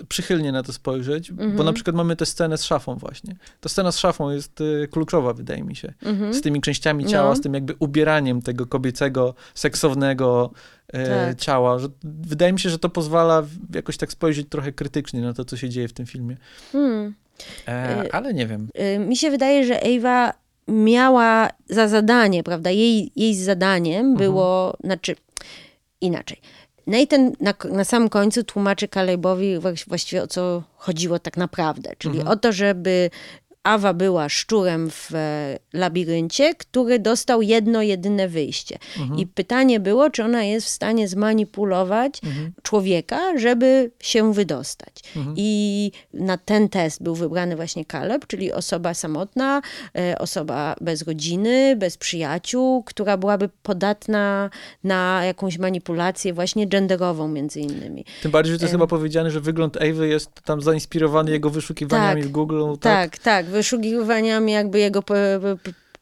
przychylnie na to spojrzeć, bo na przykład mamy tę scenę z szafą właśnie. Ta scena z szafą jest y, kluczowa, wydaje mi się. Z tymi częściami ciała, no. z tym jakby ubieraniem tego kobiecego, seksownego y, tak. ciała. Że, wydaje mi się, że to pozwala jakoś tak spojrzeć trochę krytycznie na to, co się dzieje w tym filmie. Hmm. E, y, ale nie wiem. Y, mi się wydaje, że Ewa miała za zadanie, prawda? Jej, jej zadaniem mhm. było, znaczy inaczej. Nathan na, na samym końcu tłumaczy Calebowi właściwie o co chodziło tak naprawdę, czyli mhm. o to, żeby Awa była szczurem w e, labiryncie, który dostał jedno, jedyne wyjście. Mhm. I pytanie było, czy ona jest w stanie zmanipulować mhm. człowieka, żeby się wydostać. Mhm. I na ten test był wybrany właśnie Kaleb, czyli osoba samotna, e, osoba bez rodziny, bez przyjaciół, która byłaby podatna na jakąś manipulację właśnie genderową między innymi. Tym bardziej, że to jest chyba powiedziane, że wygląd Ewy jest tam zainspirowany jego wyszukiwaniami tak, w Google. Tak, tak. tak wyszukiwaniami jakby jego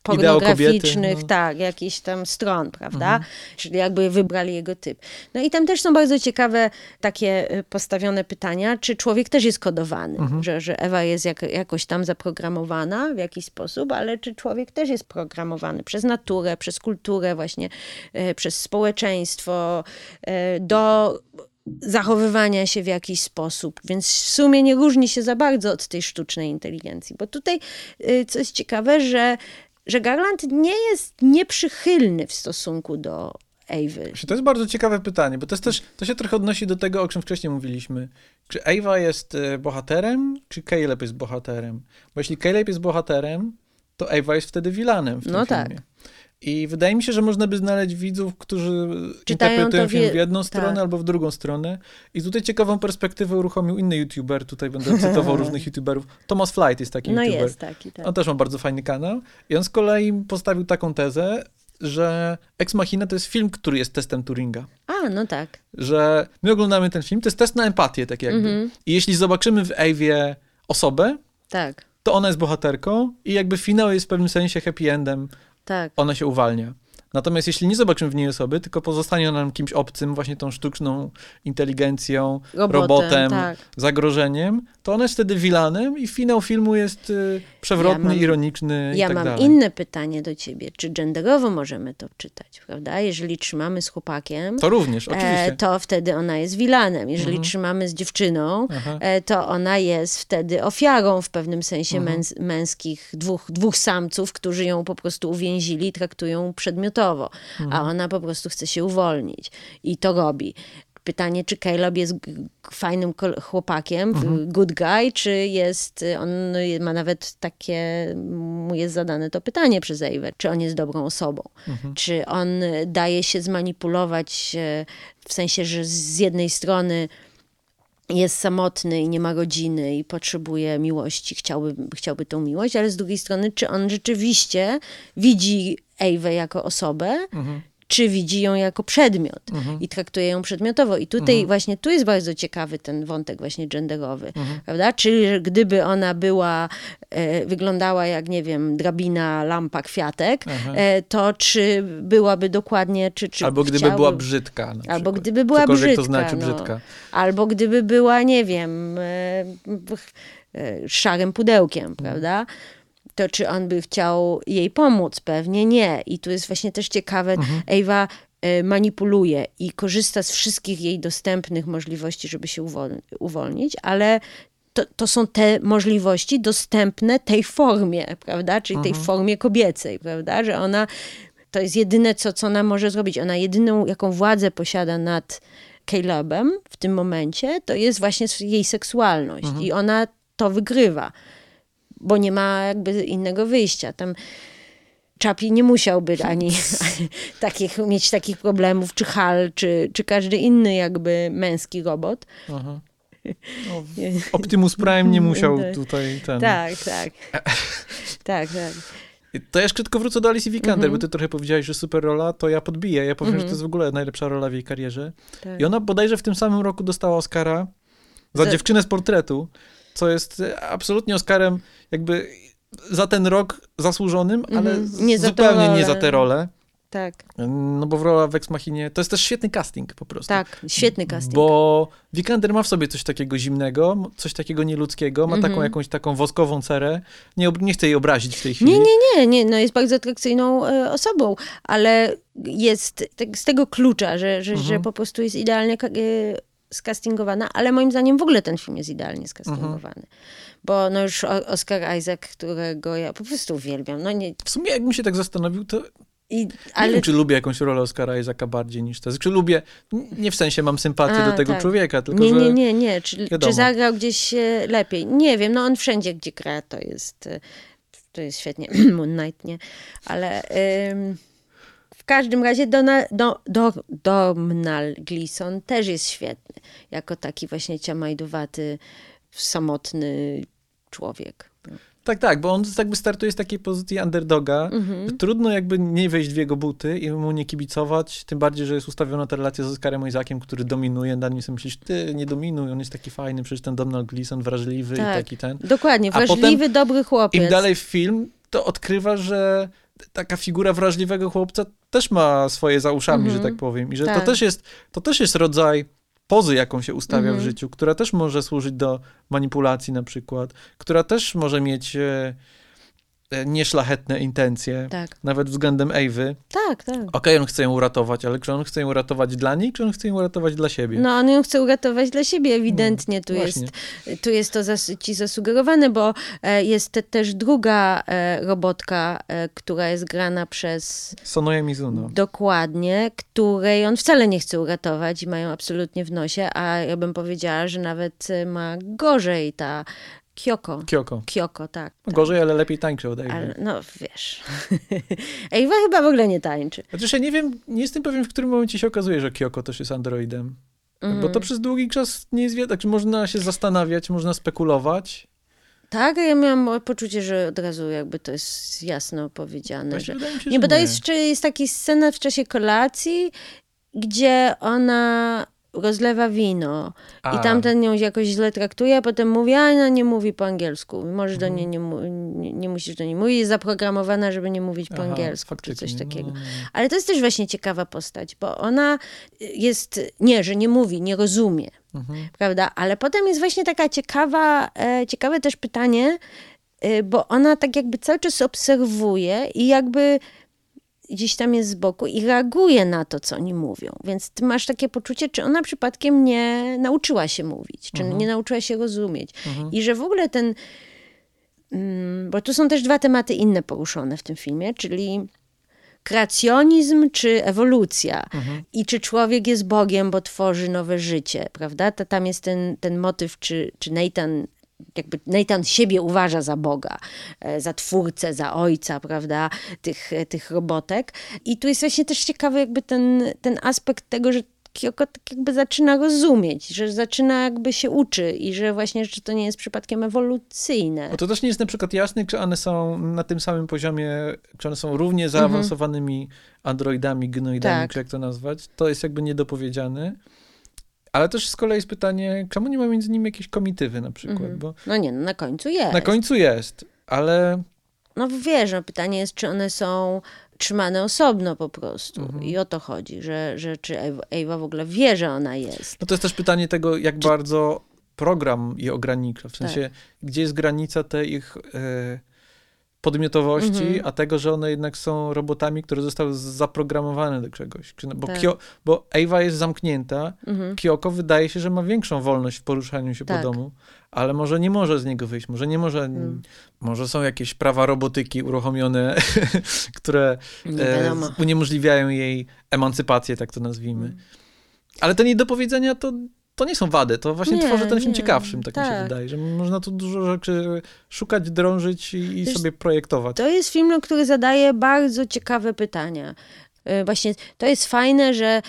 pornograficznych, no. tak, jakichś tam stron, prawda? Mhm. Czyli jakby wybrali jego typ. No i tam też są bardzo ciekawe takie y, postawione pytania, czy człowiek też jest kodowany, mhm. że, że Ewa jest jak, jakoś tam zaprogramowana w jakiś sposób, ale czy człowiek też jest programowany przez naturę, przez kulturę właśnie, y, przez społeczeństwo y, do zachowywania się w jakiś sposób, więc w sumie nie różni się za bardzo od tej sztucznej inteligencji, bo tutaj, y, co jest ciekawe, że że Garland nie jest nieprzychylny w stosunku do Ewy. To jest bardzo ciekawe pytanie, bo to, jest też, to się trochę odnosi do tego, o czym wcześniej mówiliśmy. Czy Ewa jest e, bohaterem, czy Caleb jest bohaterem? Bo jeśli Caleb jest bohaterem, to Ewa jest wtedy vilanem w tym No filmie. tak. I wydaje mi się, że można by znaleźć widzów, którzy Czytają interpretują film w jedną tak. stronę albo w drugą stronę. I tutaj ciekawą perspektywę uruchomił inny youtuber, tutaj będę cytował różnych youtuberów. Thomas Flight jest taki No youtuber. jest taki, tak. On też ma bardzo fajny kanał. I on z kolei postawił taką tezę, że Ex Machina to jest film, który jest testem Turinga. A, no tak. Że my oglądamy ten film, to jest test na empatię, tak jakby. Mhm. I jeśli zobaczymy w Ewie osobę, Tak, to ona jest bohaterką i jakby finał jest w pewnym sensie happy endem, tak. ona się uwalnia. Natomiast jeśli nie zobaczymy w niej osoby, tylko pozostanie ona nam kimś obcym, właśnie tą sztuczną inteligencją, Robotem, robotem, tak. zagrożeniem, to ona jest wtedy vilanem i finał filmu jest y, przewrotny, Ja mam- ironiczny i Ja tak mam dalej. inne pytanie do ciebie. Czy genderowo możemy to czytać, prawda? Jeżeli trzymamy z chłopakiem, To również, oczywiście. e, to wtedy ona jest wilanem. Jeżeli Mhm. trzymamy z dziewczyną, Aha. e, to ona jest wtedy ofiarą w pewnym sensie Mhm. męs męskich, dwóch, dwóch samców, którzy ją po prostu uwięzili i traktują przedmiotowo, Mhm. a ona po prostu chce się uwolnić i to robi. Pytanie, czy Caleb jest fajnym chłopakiem, Mhm. good guy, czy jest, y, on ma nawet takie, mu jest zadane to pytanie przez Ewę, czy on jest dobrą osobą, Mhm. czy on y, daje się zmanipulować e, w sensie, że z jednej strony jest samotny i nie ma rodziny i potrzebuje miłości, chciałby, chciałby tą miłość, ale z drugiej strony, czy on rzeczywiście widzi Ewę jako osobę, Mhm. czy widzi ją jako przedmiot Mhm. i traktuje ją przedmiotowo. I tutaj właśnie tu jest bardzo ciekawy ten wątek właśnie genderowy, Mhm. prawda? Czyli że gdyby ona była, e, wyglądała jak, nie wiem, drabina, lampa, kwiatek, e, to czy byłaby dokładnie, czy, czy Albo gdyby chciałby- była brzydka. Albo przykład. gdyby była Cokolwiek brzydka. to znaczy no. brzydka. Albo gdyby była, nie wiem, e, e, szarym pudełkiem, prawda? To czy on by chciał jej pomóc? Pewnie nie. I tu jest właśnie też ciekawe, Ewa e, manipuluje i korzysta z wszystkich jej dostępnych możliwości, żeby się uwol- uwolnić, ale to, to są te możliwości dostępne tej formie, prawda? Czyli tej formie kobiecej, prawda? Że ona to jest jedyne, co, co ona może zrobić. Ona jedyną, jaką władzę posiada nad Calebem w tym momencie, to jest właśnie jej seksualność. I ona to wygrywa, bo nie ma jakby innego wyjścia. Tam Chapi nie musiałby ani, ani takich, mieć takich problemów, czy Hal, czy, czy każdy inny jakby męski robot. Aha. No, Optimus Prime nie musiał Tak. tutaj ten... Tak, tak. tak, tak. To ja jeszcze tylko wrócę do Alice Vikander, Mhm. bo ty trochę powiedziałeś, że super rola, to ja podbiję. Ja powiem, że to jest w ogóle najlepsza rola w jej karierze. tak. I ona bodajże w tym samym roku dostała Oscara za Za- dziewczynę z portretu, co jest absolutnie Oscarem jakby za ten rok zasłużonym, ale Mhm. z- Nie zupełnie nie za tę rolę. tak, No bo w rola w Ex Machinie to jest też świetny casting po prostu. tak. Świetny casting. Bo Vikander ma w sobie coś takiego zimnego, coś takiego nieludzkiego, ma Mhm. taką jakąś taką woskową cerę. Nie, nie chcę jej obrazić w tej chwili. Nie, nie, nie, nie, no jest bardzo atrakcyjną e, osobą, ale jest tak, z tego klucza, że, że, Mhm. że po prostu jest idealnie e, skastingowana, ale moim zdaniem w ogóle ten film jest idealnie skastingowany. Mhm. Bo no już Oscar Isaac, którego ja po prostu uwielbiam, no nie, W sumie jakbym się tak zastanowił, to i, nie ale wiem, czy lubię jakąś rolę Oscara Isaaca bardziej niż to. Czy lubię, nie w sensie mam sympatię A, do tego tak. człowieka, tylko nie, że... nie, nie, nie, czy, wiadomo. czy zagrał gdzieś e, lepiej, nie wiem, no on wszędzie, gdzie gra, to jest, e, to jest świetnie, Moon Knight, nie, ale... ym, w każdym razie Dona, do, do, Domhnall Gleeson też jest świetny. Jako taki właśnie ciamajdowaty, samotny człowiek. Tak, tak, bo on jakby startuje z takiej pozycji underdoga. Mhm. Trudno jakby nie wejść w jego buty i mu nie kibicować, tym bardziej, że jest ustawiona ta relacja z Oscarem Isaakiem, który dominuje, na nim sobie myślisz, ty nie dominuj, on jest taki fajny, przecież ten Donald Gleeson wrażliwy i Tak. taki ten. Dokładnie, A potem wrażliwy, dobry chłopiec. Im dalej w film, to odkrywa, że taka figura wrażliwego chłopca też ma swoje za uszami, Mhm. że tak powiem. I że Tak. to, też jest, to też jest rodzaj pozy, jaką się ustawia Mhm. w życiu, która też może służyć do manipulacji na przykład, która też może mieć e, nieszlachetne intencje, Tak, nawet względem Ewy. tak, tak. Okej, on chce ją uratować, ale czy on chce ją uratować dla niej, czy on chce ją uratować dla siebie? No, on ją chce uratować dla siebie, ewidentnie tu, jest, właśnie. tu jest to zas ci zasugerowane, bo e, jest te, też druga e, robotka, e, która jest grana przez Sonoya Mizuno. dokładnie, której on wcale nie chce uratować i mają absolutnie w nosie, a ja bym powiedziała, że nawet e, ma gorzej ta Kyoko. Kyoko. Kyoko, tak. tak. Gorzej, ale lepiej tańczy od Ewy. Ale, no wiesz. Ewa chyba w ogóle nie tańczy. Chociaż ja nie wiem, nie jestem pewien, w którym momencie się okazuje, że Kyoko też jest androidem. Mhm. Bo to przez długi czas nie jest wiadomo. Znaczy, można się zastanawiać, można spekulować. Tak, ja miałam poczucie, że od razu jakby to jest jasno powiedziane, Właśnie że wydaje się, Nie, że bo to jest, czy jest taki scena w czasie kolacji, gdzie ona rozlewa wino A, i tamten ją jakoś źle traktuje, a potem mówi, a ona nie mówi po angielsku. Możesz do Mhm. niej nie, mu- nie, nie musisz do niej mówić. Jest zaprogramowana, żeby nie mówić po aha, angielsku, czy coś takiego. No, no, no. Ale to jest też właśnie ciekawa postać, bo ona jest, nie, że nie mówi, nie rozumie, Mhm. prawda? Ale potem jest właśnie taka ciekawa, e, ciekawe też pytanie, e, bo ona tak jakby cały czas obserwuje i jakby gdzieś tam jest z boku i reaguje na to, co oni mówią. Więc ty masz takie poczucie, czy ona przypadkiem nie nauczyła się mówić, czy nie nauczyła się rozumieć. I że w ogóle ten... mm, Bo tu są też dwa tematy inne poruszone w tym filmie, czyli kreacjonizm czy ewolucja. I czy człowiek jest Bogiem, bo tworzy nowe życie, prawda? To tam jest ten, ten motyw, czy, czy Nathan jakby Nathan siebie uważa za Boga, e, za twórcę, za ojca, prawda, tych, tych robotek. I tu jest właśnie też ciekawy jakby ten, ten aspekt tego, że Kyoko tak jakby zaczyna rozumieć, że zaczyna jakby się uczy i że właśnie, że to nie jest przypadkiem ewolucyjne. Bo to też nie jest na przykład jasne, czy one są na tym samym poziomie, czy one są równie zaawansowanymi androidami, gnoidami, Mhm. Tak. czy jak to nazwać. To jest jakby niedopowiedziane. Ale też z kolei jest pytanie, czemu nie ma między nimi jakiejś komitywy na przykład, Mhm. bo No nie, no na końcu jest. na końcu jest, ale No wiesz, no pytanie jest, czy one są trzymane osobno po prostu. Mhm. I o to chodzi, że, że czy Ewa, w ogóle wie, że ona jest. no to jest też pytanie tego, jak bardzo program je ogranicza, w sensie, Tak. gdzie jest granica tej ich e, podmiotowości, Mhm. a tego, że one jednak są robotami, które zostały zaprogramowane do czegoś. Czy- Bo, Tak. Bo Ewa jest zamknięta, Mhm. Kyoko wydaje się, że ma większą wolność w poruszaniu się Tak. po domu, ale może nie może z niego wyjść, może nie może, Mm. może są jakieś prawa robotyki uruchomione, które e, uniemożliwiają jej emancypację, tak to nazwijmy. Mm. Ale te niedopowiedzenia to, to nie są wady, to właśnie Nie, tworzy ten film nie, ciekawszym, tak, mi się tak. wydaje, że można tu dużo rzeczy szukać, drążyć i, Wiesz, sobie projektować. To jest film, no, który zadaje bardzo ciekawe pytania. Y, Właśnie to jest fajne, że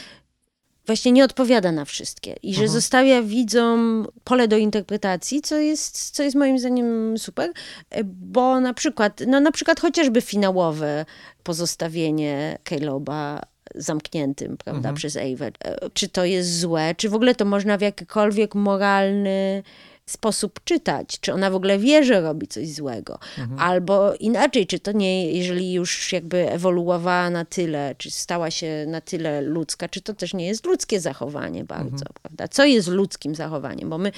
właśnie nie odpowiada na wszystkie i że Mhm. zostawia widzom pole do interpretacji, co jest, co jest moim zdaniem super, y, bo na przykład, no na przykład chociażby finałowe pozostawienie Kaloba zamkniętym, prawda, Mhm. przez Eivę. E, Czy to jest złe? Czy w ogóle to można w jakikolwiek moralny sposób czytać? Czy ona w ogóle wie, że robi coś złego? Mhm. Albo inaczej, czy to nie, jeżeli już jakby ewoluowała na tyle, czy stała się na tyle ludzka, czy to też nie jest ludzkie zachowanie bardzo, Mhm. prawda? Co jest ludzkim zachowaniem? Bo my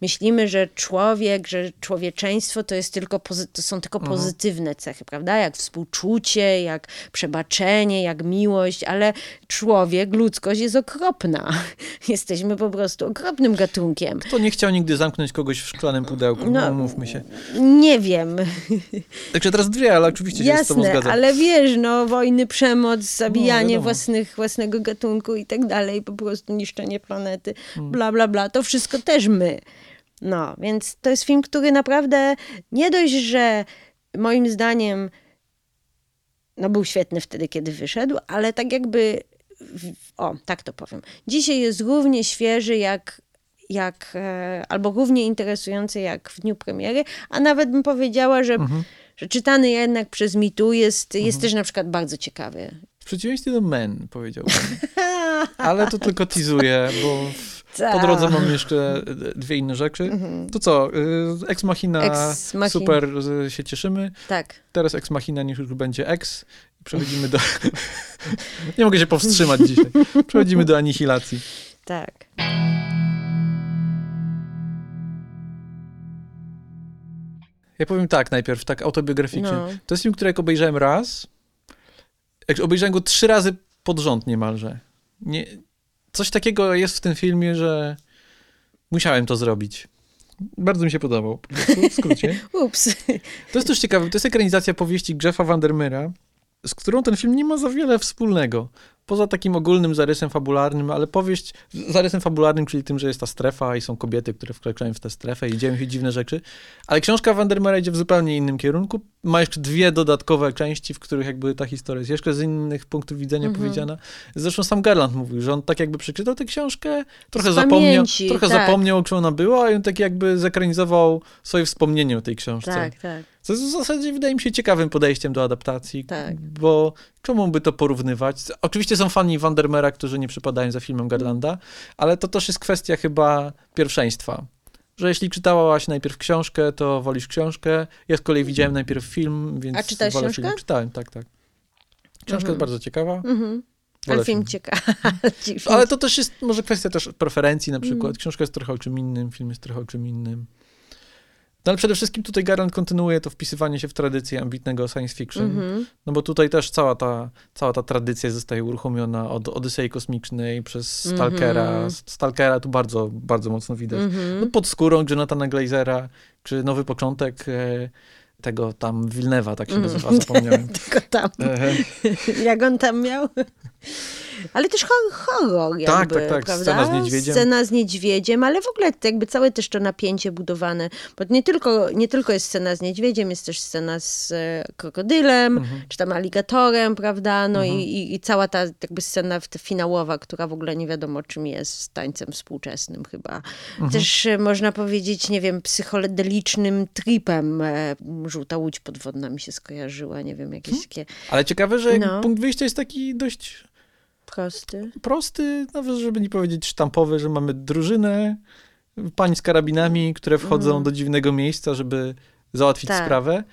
myślimy, że człowiek, że człowieczeństwo to, jest tylko to są tylko Mhm. pozytywne cechy, prawda? Jak współczucie, jak przebaczenie, jak miłość, ale człowiek, ludzkość jest okropna. Jesteśmy po prostu okropnym gatunkiem. Kto nie chciał nigdy zamknąć kogoś w szklanym pudełku, no, No, umówmy się. Nie wiem. Także teraz dwie, ale oczywiście się z tobą Jasne, zgadzam. ale wiesz, no wojny, przemoc, zabijanie wiadomo. własnych, własnego gatunku i tak dalej, po prostu niszczenie planety, Hmm. bla, bla, bla, to wszystko też my. No, więc to jest film, który naprawdę nie dość, że moim zdaniem no był świetny wtedy, kiedy wyszedł, ale tak jakby, o, tak to powiem, dzisiaj jest równie świeży jak jak, e, albo równie interesujący jak w dniu premiery, a nawet bym powiedziała, że, Mhm. że czytany jednak przez mitu jest, jest też na przykład bardzo ciekawy. W przeciwieństwie do Men, powiedziałbym. Ale to tylko teazuję, bo po Tak. drodze mam jeszcze dwie inne rzeczy. To co, y, Ex Machina, Ex Machina. super, się cieszymy. Tak. Teraz Ex Machina niech już będzie Ex. Przechodzimy do... Nie mogę się powstrzymać dzisiaj. Przechodzimy do anihilacji. Tak. Ja powiem tak najpierw, tak autobiograficznie. No. To jest film, który jak obejrzałem raz, jak obejrzałem go trzy razy pod rząd niemalże. Nie, coś takiego jest w tym filmie, że musiałem to zrobić. Bardzo mi się podobał, po prostu, w skrócie. Ups. To jest też ciekawe, to jest ekranizacja powieści Jeffa Vandermeera, z którą ten film nie ma za wiele wspólnego. Poza takim ogólnym zarysem fabularnym, ale powieść zarysem fabularnym, czyli tym, że jest ta strefa i są kobiety, które wkraczają w tę strefę i dzieją się dziwne rzeczy. Ale książka Vandermeera idzie w zupełnie innym kierunku. Ma jeszcze dwie dodatkowe części, w których jakby ta historia jest jeszcze z innych punktów widzenia Mhm. powiedziana. Zresztą sam Garland mówił, że on tak jakby przeczytał tę książkę, trochę zapomniał, trochę tak. zapomniał, o czym ona była i on tak jakby zekranizował swoje wspomnienie o tej książce. Tak, tak. Co jest w zasadzie wydaje mi się ciekawym podejściem do adaptacji, Tak. bo czemu by to porównywać? Oczywiście są fani Vandermeera, którzy nie przypadają za filmem Garlanda, ale to też jest kwestia chyba pierwszeństwa. Że jeśli czytałaś najpierw książkę, to wolisz książkę. Ja z kolei widziałem najpierw film, więc A czytałeś wolę książkę? film. Czytałem, tak, tak. Książka Mhm. jest bardzo ciekawa. Mhm. Ale film film. ciekawy. Ale to też jest może kwestia też preferencji na przykład. Mm. Książka jest trochę o czym innym, film jest trochę o czym innym. No ale przede wszystkim tutaj Garland kontynuuje to wpisywanie się w tradycję ambitnego science fiction. Mhm. No bo tutaj też cała ta, cała ta tradycja zostaje uruchomiona od Odysei Kosmicznej przez Stalkera. Mhm. Stalkera tu bardzo, bardzo mocno widać. No Mhm. pod skórą Jonathana Glazera, czy Nowy Początek e, tego tam Wilnewa, tak się Mhm. nazywa, zapomniałem. Tylko tam. Jak on tam miał? Ale też hor- horror jakby, Tak, tak, tak. prawda? Scena z niedźwiedziem. Scena z niedźwiedziem, ale w ogóle jakby całe też to napięcie budowane, bo nie tylko, nie tylko jest scena z niedźwiedziem, jest też scena z e, krokodylem, Mhm. czy tam aligatorem, prawda? No i, i, i cała ta jakby scena finałowa, która w ogóle nie wiadomo czym jest, z tańcem współczesnym chyba. Mhm. Też e, można powiedzieć, nie wiem, psychodelicznym tripem. E, Żółta łódź podwodna mi się skojarzyła, nie wiem, jakieś takie ale ciekawe, że No. punkt wyjścia jest taki dość prosty. prosty, nawet żeby nie powiedzieć sztampowy, że mamy drużynę pań z karabinami, które wchodzą Mhm. do dziwnego miejsca, żeby załatwić Tak. sprawę.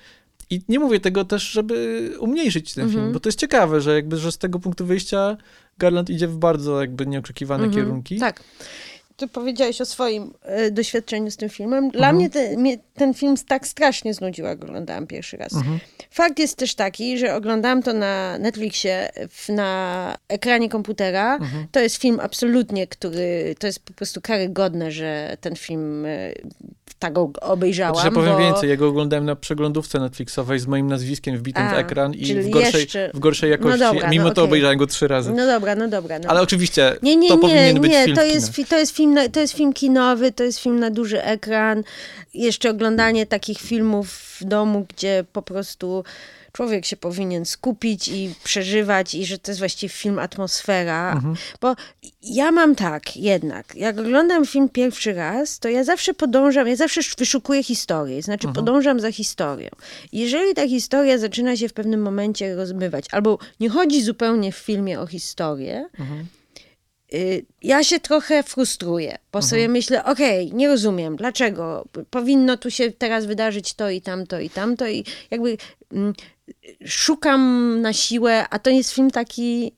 I nie mówię tego też, żeby umniejszyć ten Mhm. film, bo to jest ciekawe, że jakby, że z tego punktu wyjścia Garland idzie w bardzo jakby nieoczekiwane Mhm. kierunki. Tak. Ty powiedziałeś o swoim e, doświadczeniu z tym filmem. Dla Mhm. mnie, te, mnie ten film tak strasznie znudził, jak oglądałam pierwszy raz. Mhm. Fakt jest też taki, że oglądałam to na Netflixie, w, na ekranie komputera. Mhm. To jest film absolutnie, który, to jest po prostu karygodne, że ten film e, tak go obejrzałam. Znaczy, że powiem bo... więcej, ja go oglądałem na przeglądówce Netflixowej z moim nazwiskiem wbitym A, w ekran i w gorszej, jeszcze- w gorszej jakości. No dobra, Mimo no to okej. obejrzałem go trzy razy. No dobra, no dobra. No. Ale oczywiście Nie, nie, to nie, powinien być nie, film to jest, fi- to, jest film, na- to jest film kinowy, to jest film na duży ekran. Jeszcze oglądanie takich filmów w domu, gdzie po prostu człowiek się powinien skupić i przeżywać i że to jest właściwie film atmosfera. Mhm. Bo ja mam tak jednak, jak oglądam film pierwszy raz, to ja zawsze podążam, ja zawsze wyszukuję historię, znaczy podążam za historią. Jeżeli ta historia zaczyna się w pewnym momencie rozmywać, albo nie chodzi zupełnie w filmie o historię, Mhm. y, ja się trochę frustruję, bo sobie myślę, okej, nie rozumiem, dlaczego powinno tu się teraz wydarzyć to i tamto i tamto i jakby mm, szukam na siłę, a to jest film taki,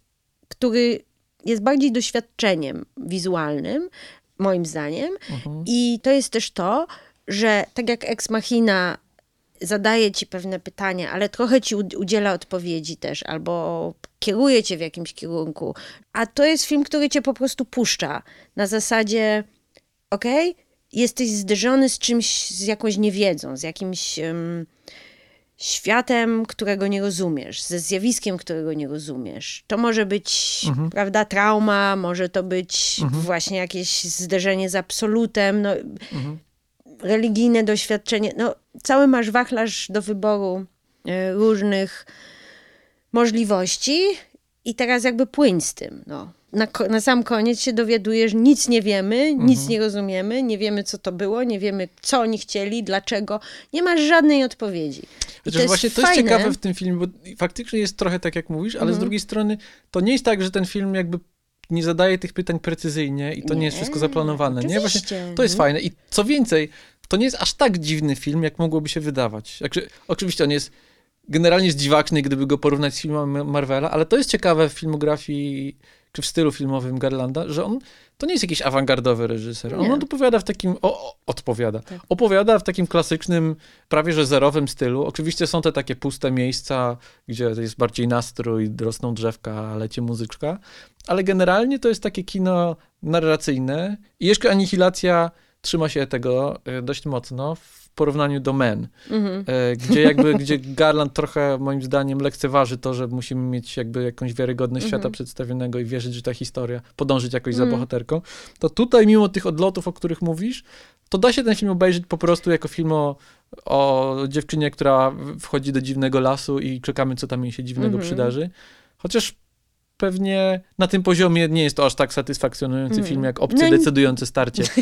który jest bardziej doświadczeniem wizualnym, moim zdaniem. Mhm. I to jest też to, że tak jak Ex Machina zadaje ci pewne pytania, ale trochę ci ud- udziela odpowiedzi też, albo kieruje cię w jakimś kierunku. A to jest film, który cię po prostu puszcza. Na zasadzie, okej, jesteś zderzony z czymś, z jakąś niewiedzą, z jakimś em, światem, którego nie rozumiesz, ze zjawiskiem, którego nie rozumiesz. To może być, prawda, trauma, może to być właśnie jakieś zderzenie z absolutem, no, religijne doświadczenie. No, cały masz wachlarz do wyboru e, różnych możliwości i teraz jakby płyń z tym. No. Na, na sam koniec się dowiadujesz, nic nie wiemy, nic nie rozumiemy, nie wiemy co to było, nie wiemy co oni chcieli, dlaczego. Nie masz żadnej odpowiedzi. I Chociaż właśnie to jest fajne. ciekawe w tym filmie, bo faktycznie jest trochę tak, jak mówisz, ale Mhm. z drugiej strony to nie jest tak, że ten film jakby nie zadaje tych pytań precyzyjnie i to nie, jest Nie, wszystko zaplanowane. Nie? Właśnie to jest Mhm. fajne. I co więcej, to nie jest aż tak dziwny film, jak mogłoby się wydawać. Oczywiście on jest generalnie jest dziwaczny, gdyby go porównać z filmem Marvela, ale to jest ciekawe w filmografii, czy w stylu filmowym Garlanda, że on to nie jest jakiś awangardowy reżyser. On Nie. odpowiada w takim, o, odpowiada, Tak. opowiada w takim klasycznym, prawie że zerowym stylu. Oczywiście są te takie puste miejsca, gdzie jest bardziej nastrój, rosną drzewka, leci muzyczka, ale generalnie to jest takie kino narracyjne i jeszcze Anihilacja trzyma się tego e, dość mocno w porównaniu do Men, Mhm. e, gdzie jakby, gdzie Garland trochę moim zdaniem lekceważy to, że musimy mieć jakby jakąś wiarygodność Mhm. świata przedstawionego i wierzyć, że ta historia podążyć jakoś za Mhm. bohaterką, to tutaj mimo tych odlotów, o których mówisz, to da się ten film obejrzeć po prostu jako film o, o dziewczynie, która wchodzi do dziwnego lasu i czekamy, co tam jej się dziwnego przydarzy. Chociaż pewnie na tym poziomie nie jest to aż tak satysfakcjonujący Mhm. film, jak Obcy No decydujące starcie.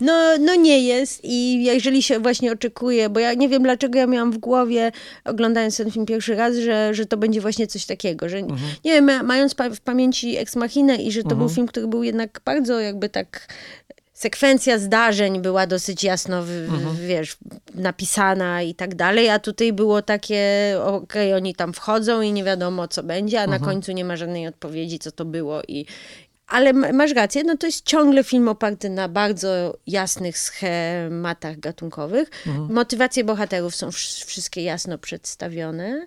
No, no nie jest i jeżeli się właśnie oczekuje, bo ja nie wiem dlaczego ja miałam w głowie, oglądając ten film pierwszy raz, że, że to będzie właśnie coś takiego, że Mhm. nie wiem, ma- mając pa- w pamięci Ex Machinę i że to Mhm. był film, który był jednak bardzo jakby tak sekwencja zdarzeń była dosyć jasno, Mhm. wiesz, napisana i tak dalej, a tutaj było takie, okej, oni tam wchodzą i nie wiadomo, co będzie, a na Mhm. końcu nie ma żadnej odpowiedzi, co to było i ale ma- masz rację, no to jest ciągle film oparty na bardzo jasnych schematach gatunkowych. Mhm. Motywacje bohaterów są wsz- wszystkie jasno przedstawione.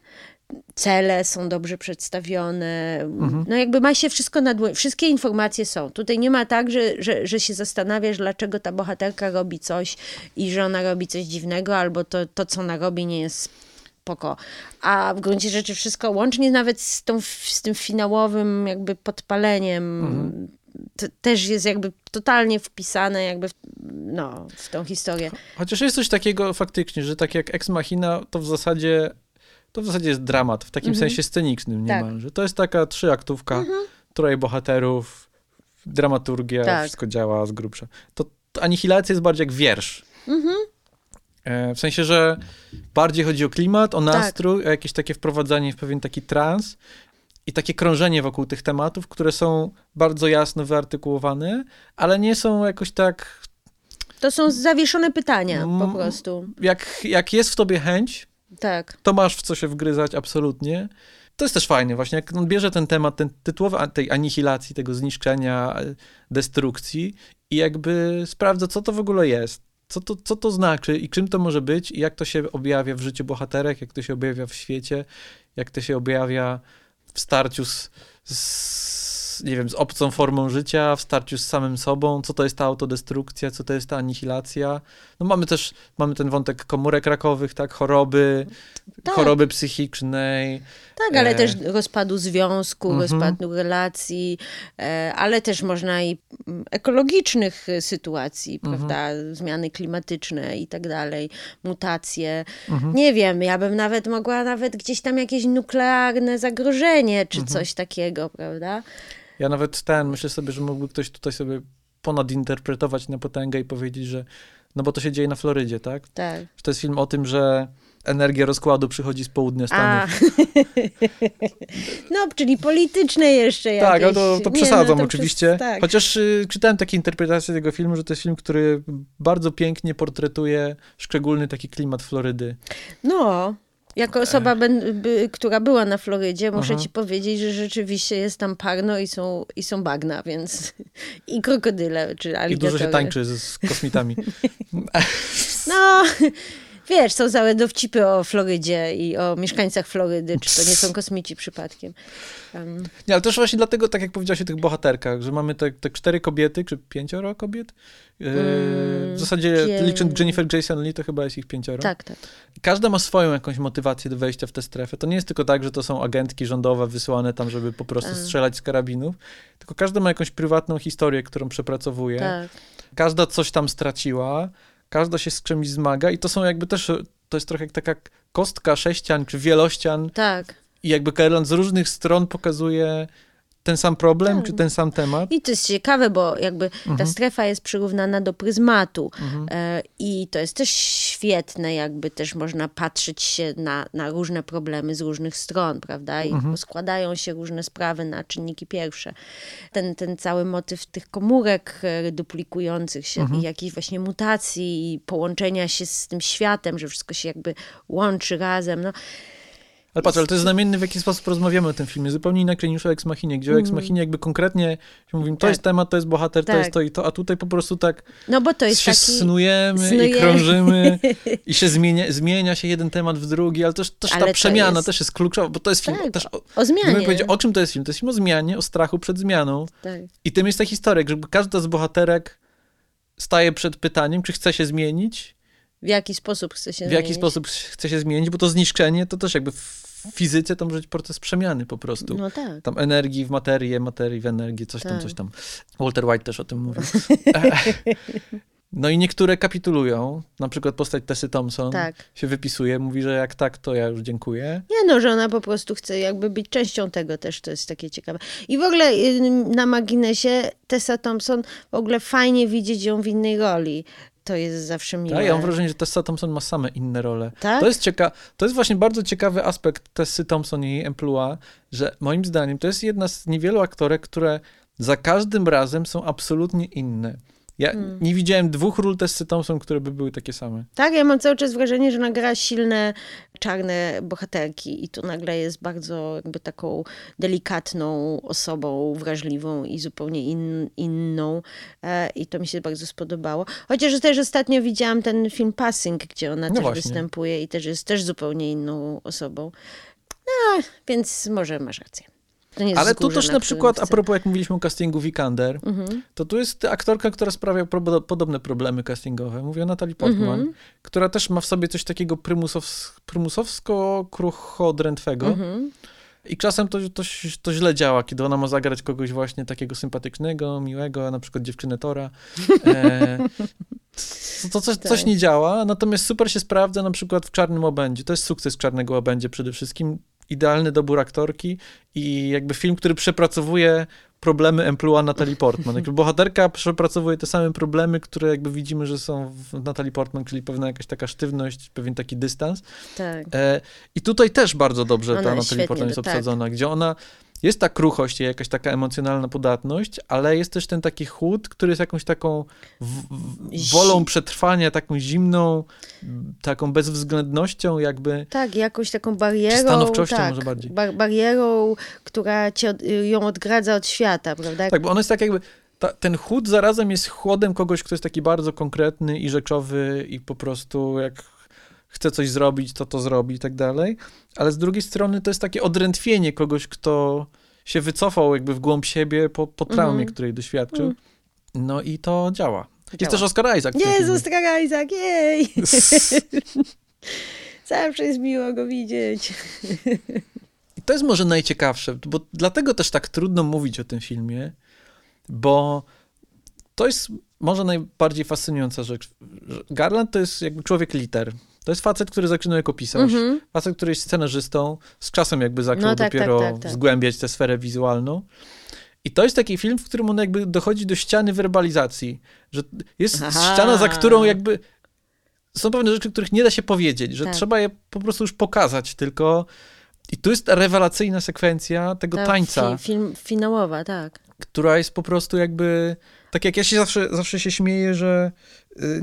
Cele są dobrze przedstawione. Mhm. No jakby ma się wszystko na dłoni. Wszystkie informacje są. Tutaj nie ma tak, że, że, że się zastanawiasz, dlaczego ta bohaterka robi coś i że ona robi coś dziwnego, albo to, to co ona robi, nie jest spoko. A w gruncie rzeczy wszystko, łącznie nawet z, tą, z tym finałowym jakby podpaleniem, Mhm. to też jest jakby totalnie wpisane jakby w, no, w tą historię. Chociaż jest coś takiego faktycznie, że tak jak Ex Machina, to w zasadzie to w zasadzie jest dramat, w takim Mhm. sensie scenicznym Tak. niemalże. To jest taka trzyaktówka, troje bohaterów, dramaturgia, Tak. wszystko działa z grubsza. To, to Anihilacja jest bardziej jak wiersz. Mhm. E, w sensie, że bardziej chodzi o klimat, o Tak. nastrój, o jakieś takie wprowadzanie w pewien taki trans i takie krążenie wokół tych tematów, które są bardzo jasno wyartykułowane, ale nie są jakoś tak To są zawieszone pytania po Mm. prostu. jak, jak jest w tobie chęć, Tak. to masz w co się wgryzać absolutnie. To jest też fajne właśnie, jak on bierze ten temat, ten tytułowy tej anihilacji, tego zniszczenia, e, destrukcji i jakby sprawdza, co to w ogóle jest. Co to, co to znaczy i czym to może być i jak to się objawia w życiu bohaterek, jak to się objawia w świecie, jak to się objawia w starciu z, z nie wiem, z obcą formą życia, w starciu z samym sobą, co to jest ta autodestrukcja, co to jest ta anihilacja. No mamy też, mamy ten wątek komórek rakowych, tak, choroby, Tak. choroby psychicznej. Tak, ale E. też rozpadu związku, Mhm. rozpadu relacji, e, ale też można i ekologicznych sytuacji, Mhm. prawda? Zmiany klimatyczne i tak dalej, mutacje. Mhm. Nie wiem, ja bym nawet mogła nawet gdzieś tam jakieś nuklearne zagrożenie czy coś takiego, prawda? Ja nawet ten, myślę sobie, że mógłby ktoś tutaj sobie ponadinterpretować na potęgę i powiedzieć, że no bo to się dzieje na Florydzie, tak? Tak. Że to jest film o tym, że energia rozkładu przychodzi z południa Stanów. no, czyli polityczne jeszcze jakieś. Tak, ale to, to Nie, przesadzam no to oczywiście. Przez, tak. Chociaż y, czytałem takie interpretacje tego filmu, że to jest film, który bardzo pięknie portretuje szczególny taki klimat Florydy. No, jako osoba, która była na Florydzie, muszę Aha. ci powiedzieć, że rzeczywiście jest tam parno i są, i są bagna, więc i krokodyle, czy I aligatory. dużo się tańczy z, z kosmitami. No, wiesz, są całe dowcipy o Florydzie i o mieszkańcach Florydy, czy to nie są kosmici przypadkiem. Um, Nie, ale też właśnie dlatego, tak jak powiedziałeś o tych bohaterkach, że mamy te, te cztery kobiety, czy pięcioro kobiet? Yy, w zasadzie pię- licząc Jennifer Jason Lee, to chyba jest ich pięcioro. tak, tak. Każda ma swoją jakąś motywację do wejścia w tę strefę. To nie jest tylko tak, że to są agentki rządowe wysłane tam, żeby po prostu Tak. strzelać z karabinów, tylko każda ma jakąś prywatną historię, którą przepracowuje. tak. Każda coś tam straciła, każda się z czymś zmaga i to są jakby też, to jest trochę jak taka kostka sześcian czy wielościan. Tak, i jakby Kerland z różnych stron pokazuje ten sam problem, Tak. czy ten sam temat. I to jest ciekawe, bo jakby ta Mhm. strefa jest przyrównana do pryzmatu Mhm. e, i to jest też świetne, jakby też można patrzeć się na, na różne problemy z różnych stron, prawda? I Mhm. składają się różne sprawy na czynniki pierwsze. Ten, ten cały motyw tych komórek e, duplikujących się Mhm. i jakiejś właśnie mutacji i połączenia się z tym światem, że wszystko się jakby łączy razem. No, Ale patrz, ale to jest znamienny, w jaki sposób rozmawiamy o tym filmie. Zupełnie inaczej niż o Ex Machinie, gdzie o Ex Machinie jakby konkretnie mówimy, to Tak. jest temat, to jest bohater, to Tak. jest to i to, a tutaj po prostu tak no bo to jest się taki... snujemy i krążymy i się zmienia, zmienia się jeden temat w drugi, ale też, też Ale ta to przemiana jest- też jest kluczowa, bo to jest film Tak, też o, O zmianie. Gdybym powiedział, o czym to jest film? To jest film o zmianie, o strachu przed zmianą. Tak. I tym jest ta historia, że każda z bohaterek staje przed pytaniem, czy chce się zmienić, W jaki sposób chce się w jaki zmienić. sposób chce się zmienić, bo to zniszczenie to też jakby w fizyce to może być proces przemiany po prostu. No tak. Tam energii w materię, materii w energię, coś tam, Tak. coś tam. Walter White też o tym mówił. No i niektóre kapitulują, na przykład postać Tessy Thompson Tak. się wypisuje, mówi, że jak tak, to ja już dziękuję. Nie no, że ona po prostu chce jakby być częścią tego też, to jest takie ciekawe. I w ogóle y, na marginesie Tessa Thompson, w ogóle fajnie widzieć ją w innej roli. To jest zawsze miłe. Tak, ja mam wrażenie, że Tessa Thompson ma same inne role. Tak? To jest cieka- to jest właśnie bardzo ciekawy aspekt Tessy Thompson i jej emploi, że moim zdaniem to jest jedna z niewielu aktorek, które za każdym razem są absolutnie inne. Ja Hmm. nie widziałem dwóch ról Tessy Thompson, które by były takie same. Tak, ja mam cały czas wrażenie, że ona gra silne, czarne bohaterki i tu nagle jest bardzo jakby taką delikatną osobą, wrażliwą i zupełnie in, inną e, i to mi się bardzo spodobało. Chociaż też ostatnio widziałam ten film Passing, gdzie ona No też właśnie. występuje i też jest też zupełnie inną osobą. No, więc może masz rację. To Ale tu też na przykład, a propos jak mówiliśmy o castingu Vikander, Mhm. to tu jest aktorka, która sprawia probo- podobne problemy castingowe. Mówię o Natalie Portman, Mhm. która też ma w sobie coś takiego prymusows- prymusowsko-kruchodrętwego. Mhm. I czasem to, to, to źle działa, kiedy ona ma zagrać kogoś właśnie takiego sympatycznego, miłego, na przykład dziewczynę Tora. E, to, to coś, coś Tak. nie działa, natomiast super się sprawdza na przykład w Czarnym Łabędzie. To jest sukces Czarnego Łabędzie przede wszystkim. Idealny dobór aktorki i jakby film, który przepracowuje problemy emploi Natalie Portman. Jakby bohaterka przepracowuje te same problemy, które jakby widzimy, że są w Natalie Portman, czyli pewna jakaś taka sztywność, pewien taki dystans. Tak. E, I tutaj też bardzo dobrze Ona ta Natalie Portman jest tak. obsadzona, gdzie ona jest ta kruchość i jakaś taka emocjonalna podatność, ale jest też ten taki chłód, który jest jakąś taką w, w, Zi- wolą przetrwania, taką zimną, taką bezwzględnością jakby. Tak, jakąś taką barierą. Stanowczością tak, może bardziej. Bar- barierą, która cię, ją odgradza od świata, prawda? Tak, bo ona jest tak jakby, ta, ten chłód zarazem jest chłodem kogoś, kto jest taki bardzo konkretny i rzeczowy i po prostu jak chce coś zrobić, to to zrobi i tak dalej, ale z drugiej strony to jest takie odrętwienie kogoś, kto się wycofał jakby w głąb siebie po, po traumie, Mhm. której doświadczył. Mm. No i to działa. Jest Działa. też Oscar Isaac. Jezus. Oscar Isaac, jej! Zawsze jest miło go widzieć. I to jest może najciekawsze, bo dlatego też tak trudno mówić o tym filmie, bo to jest może najbardziej fascynująca rzecz. Garland to jest jakby człowiek liter. To jest facet, który zaczynał jako pisarz, Mhm. facet, który jest scenarzystą, z czasem jakby zaczął No tak, dopiero tak, tak, tak. zgłębiać tę sferę wizualną. I to jest taki film, w którym on jakby dochodzi do ściany werbalizacji, że jest Aha. ściana, za którą jakby są pewne rzeczy, których nie da się powiedzieć, że Tak. trzeba je po prostu już pokazać, tylko i tu jest rewelacyjna sekwencja tego Ta tańca, Fi, film finałowa, tak. która jest po prostu jakby, tak jak ja się zawsze, zawsze się śmieję, że y,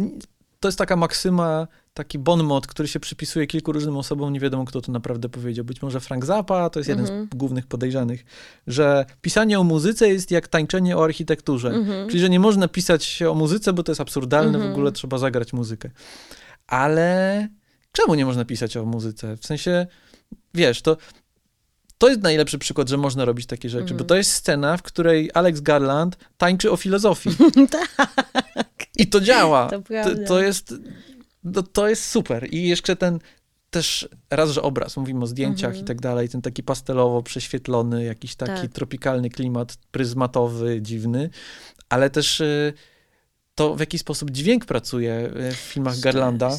to jest taka maksyma, taki bon mot, który się przypisuje kilku różnym osobom, nie wiadomo kto to naprawdę powiedział. Być może Frank Zappa, to jest jeden Mhm. z głównych podejrzanych, że pisanie o muzyce jest jak tańczenie o architekturze. Mhm. Czyli, że nie można pisać o muzyce, bo to jest absurdalne, w Mhm. ogóle trzeba zagrać muzykę. Ale czemu nie można pisać o muzyce? W sensie, wiesz, to, to jest najlepszy przykład, że można robić takie rzeczy, Mhm. bo to jest scena, w której Alex Garland tańczy o filozofii. I to działa. To To, to jest, to, to jest super. I jeszcze ten też raz, że obraz, mówimy o zdjęciach Mhm. i tak dalej, ten taki pastelowo prześwietlony, jakiś taki Tak. tropikalny klimat, pryzmatowy, dziwny, ale też y, to w jaki sposób dźwięk pracuje e, w filmach Garlanda.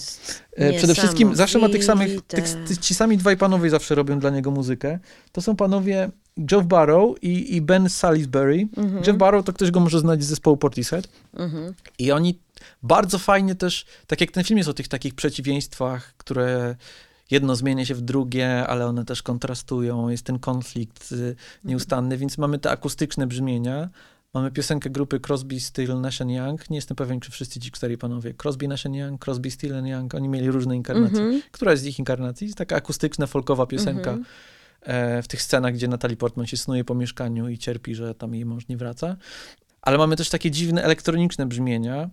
E, przede wszystkim zawsze ma tych samych, tych, ci sami dwaj panowie zawsze robią dla niego muzykę. To są panowie Jeff Barrow i, i Ben Salisbury. Mhm. Jeff Barrow to ktoś go może znać z zespołu Portishead. Mhm. I oni bardzo fajnie też, tak jak ten film jest o tych takich przeciwieństwach, które jedno zmienia się w drugie, ale one też kontrastują, jest ten konflikt y, nieustanny, więc mamy te akustyczne brzmienia. Mamy piosenkę grupy Crosby, Still, Nash Young. Nie jestem pewien, czy wszyscy ci cztery panowie. Crosby, Nash Young, Crosby, Still Young. Oni mieli różne inkarnacje. Mm -hmm. Która z ich inkarnacji? Jest taka akustyczna, folkowa piosenka mm -hmm. e, w tych scenach, gdzie Natalie Portman się snuje po mieszkaniu i cierpi, że tam jej mąż nie wraca. Ale mamy też takie dziwne elektroniczne brzmienia,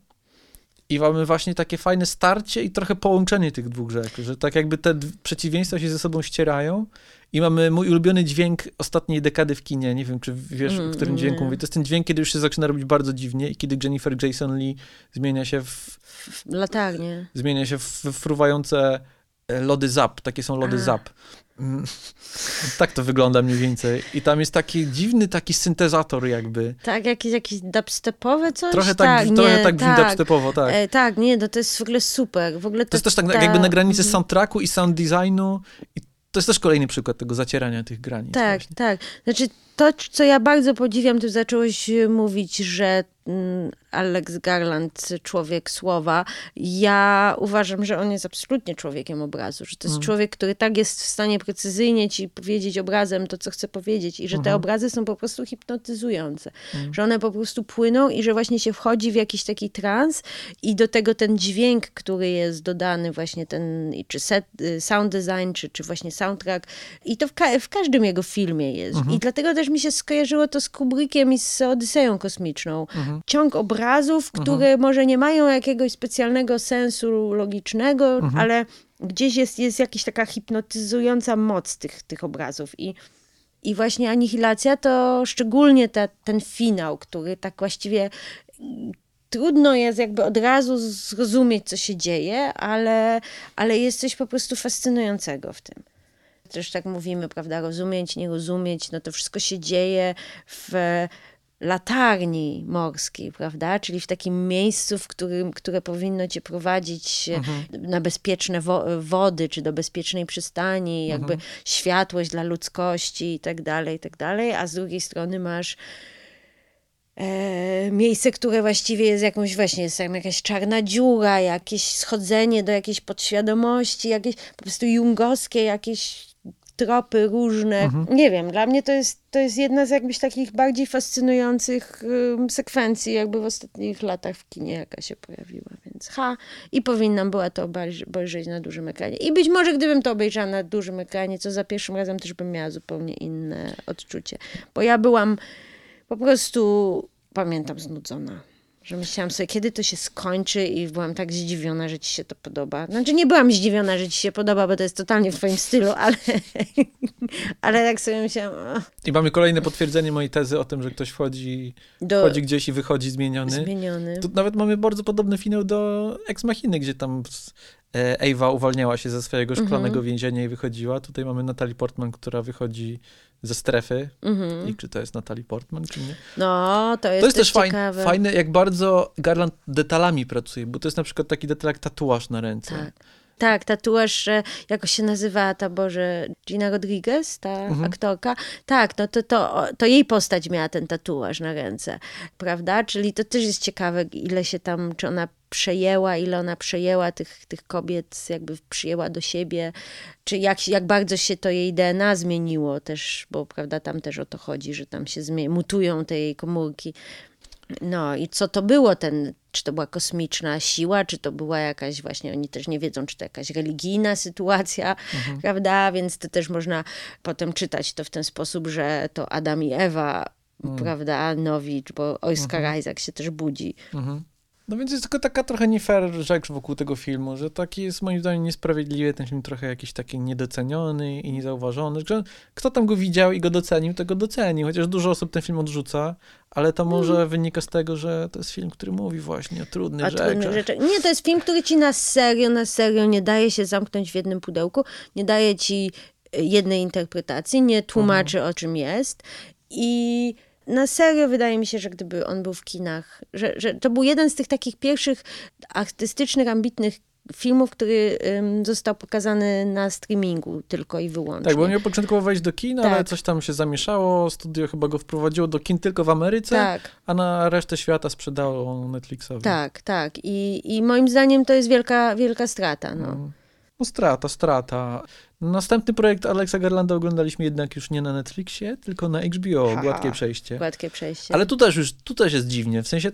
i mamy właśnie takie fajne starcie i trochę połączenie tych dwóch rzek, że tak jakby te przeciwieństwa się ze sobą ścierają i mamy mój ulubiony dźwięk ostatniej dekady w kinie, nie wiem, czy wiesz, mm, o którym mm, dźwięku mówię. To jest ten dźwięk, kiedy już się zaczyna robić bardzo dziwnie i kiedy Jennifer Jason Lee zmienia się w... w latarnie. Zmienia się w fruwające e, lody zap, takie są lody A. zap. Tak to wygląda mniej więcej. I tam jest taki dziwny taki syntezator jakby. Tak, jakiś, jakiś dubstepowy coś? Trochę tak, tak trochę nie, tak, tak dubstepowo, tak. E, tak, nie, no to jest w ogóle super. W ogóle to, to jest też tak ta... jakby na granicy mhm. soundtracku i sound designu i to jest też kolejny przykład tego zacierania tych granic. Tak, właśnie. tak. Znaczy to, co ja bardzo podziwiam, to zacząłeś mówić, że mm, Alex Garland, człowiek słowa. Ja uważam, że on jest absolutnie człowiekiem obrazu, że to jest mm. człowiek, który tak jest w stanie precyzyjnie ci powiedzieć obrazem to, co chce powiedzieć i że te mhm. obrazy są po prostu hipnotyzujące, mm. że one po prostu płyną i że właśnie się wchodzi w jakiś taki trans i do tego ten dźwięk, który jest dodany właśnie ten, czy set, y, sound design, czy, czy właśnie soundtrack i to w, ka w każdym jego filmie jest. -hmm. I dlatego też mi się skojarzyło to z Kubrickiem i z Odyseją Kosmiczną. -hmm. Ciąg obrazów obrazów, mhm. które mhm. może nie mają jakiegoś specjalnego sensu logicznego, mhm. ale gdzieś jest, jest jakaś taka hipnotyzująca moc tych, tych obrazów. I, i właśnie anihilacja to szczególnie ta, ten finał, który tak właściwie trudno jest jakby od razu zrozumieć, co się dzieje, ale, ale jest coś po prostu fascynującego w tym. Też tak mówimy, prawda, rozumieć, nie rozumieć, no to wszystko się dzieje w latarni morskiej, prawda? Czyli w takim miejscu, w którym, które powinno cię prowadzić mhm. na bezpieczne wo wody, czy do bezpiecznej przystani, jakby mhm. światłość dla ludzkości i tak dalej, i tak dalej, a z drugiej strony masz e, miejsce, które właściwie jest jakąś właśnie, jest jakaś czarna dziura, jakieś schodzenie do jakiejś podświadomości, jakieś po prostu jungowskie jakieś tropy różne. Mhm. Nie wiem, dla mnie to jest, to jest jedna z jakbyś takich bardziej fascynujących um, sekwencji jakby w ostatnich latach w kinie, jaka się pojawiła, więc ha, i powinnam była to obejrzeć na dużym ekranie. I być może gdybym to obejrzała na dużym ekranie, co za pierwszym razem też bym miała zupełnie inne odczucie, bo ja byłam po prostu, pamiętam, znudzona że myślałam sobie, kiedy to się skończy i byłam tak zdziwiona, że ci się to podoba. Znaczy nie byłam zdziwiona, że ci się podoba, bo to jest totalnie w twoim stylu, ale, ale tak sobie myślałam... I mamy kolejne potwierdzenie mojej tezy o tym, że ktoś wchodzi, do... wchodzi gdzieś i wychodzi zmieniony. Zmieniony. Tu nawet mamy bardzo podobny finał do Ex Machiny, gdzie tam e, Ewa uwalniała się ze swojego szklanego mhm. więzienia i wychodziła. Tutaj mamy Natalie Portman, która wychodzi ze strefy mhm. i czy to jest Natalie Portman, czy nie. No, to jest, to jest też, fajne, fajne, jak bardzo Garland detalami pracuje, bo to jest na przykład taki detal jak tatuaż na ręce. Tak. Tak, tatuaż, jak się nazywa ta Boże, Gina Rodriguez, ta mhm. aktorka. Tak, no to, to, to jej postać miała ten tatuaż na ręce, prawda? Czyli to też jest ciekawe, ile się tam, czy ona przejęła, ile ona przejęła tych, tych kobiet, jakby przyjęła do siebie, czy jak, jak bardzo się to jej DNA zmieniło też, bo prawda, tam też o to chodzi, że tam się mutują te jej komórki. No i co to było ten, czy to była kosmiczna siła, czy to była jakaś właśnie, oni też nie wiedzą, czy to jakaś religijna sytuacja, mhm. prawda? Więc to też można potem czytać to w ten sposób, że to Adam i Ewa, mhm. prawda, nowi, bo Oscar mhm. Isaac się też budzi. Mhm. No więc jest tylko taka trochę nie fair rzecz wokół tego filmu, że taki jest moim zdaniem niesprawiedliwy, ten film trochę jakiś taki niedoceniony i niezauważony. Że kto tam go widział i go docenił, to go docenił, chociaż dużo osób ten film odrzuca, ale to może mm. wynika z tego, że to jest film, który mówi właśnie o trudnych, rzeczach. trudnych rzeczach. Nie, to jest film, który ci na serio, na serio nie daje się zamknąć w jednym pudełku, nie daje ci jednej interpretacji, nie tłumaczy mhm. o czym jest i na serio wydaje mi się, że gdyby on był w kinach, że, że to był jeden z tych takich pierwszych artystycznych, ambitnych filmów, który ym, został pokazany na streamingu tylko i wyłącznie. Tak, bo miał początkowo wejść do kin, Tak. ale coś tam się zamieszało, studio chyba go wprowadziło do kin tylko w Ameryce, Tak, a na resztę świata sprzedało Netflixowi. tak, tak. I, I moim zdaniem to jest wielka, wielka strata. No. No. No strata, strata. Następny projekt Alexa Garlanda oglądaliśmy jednak już nie na Netflixie, tylko na HBO, Ha. Gładkie Przejście. Gładkie przejście. Ale tu też już, tu też jest dziwnie, w sensie,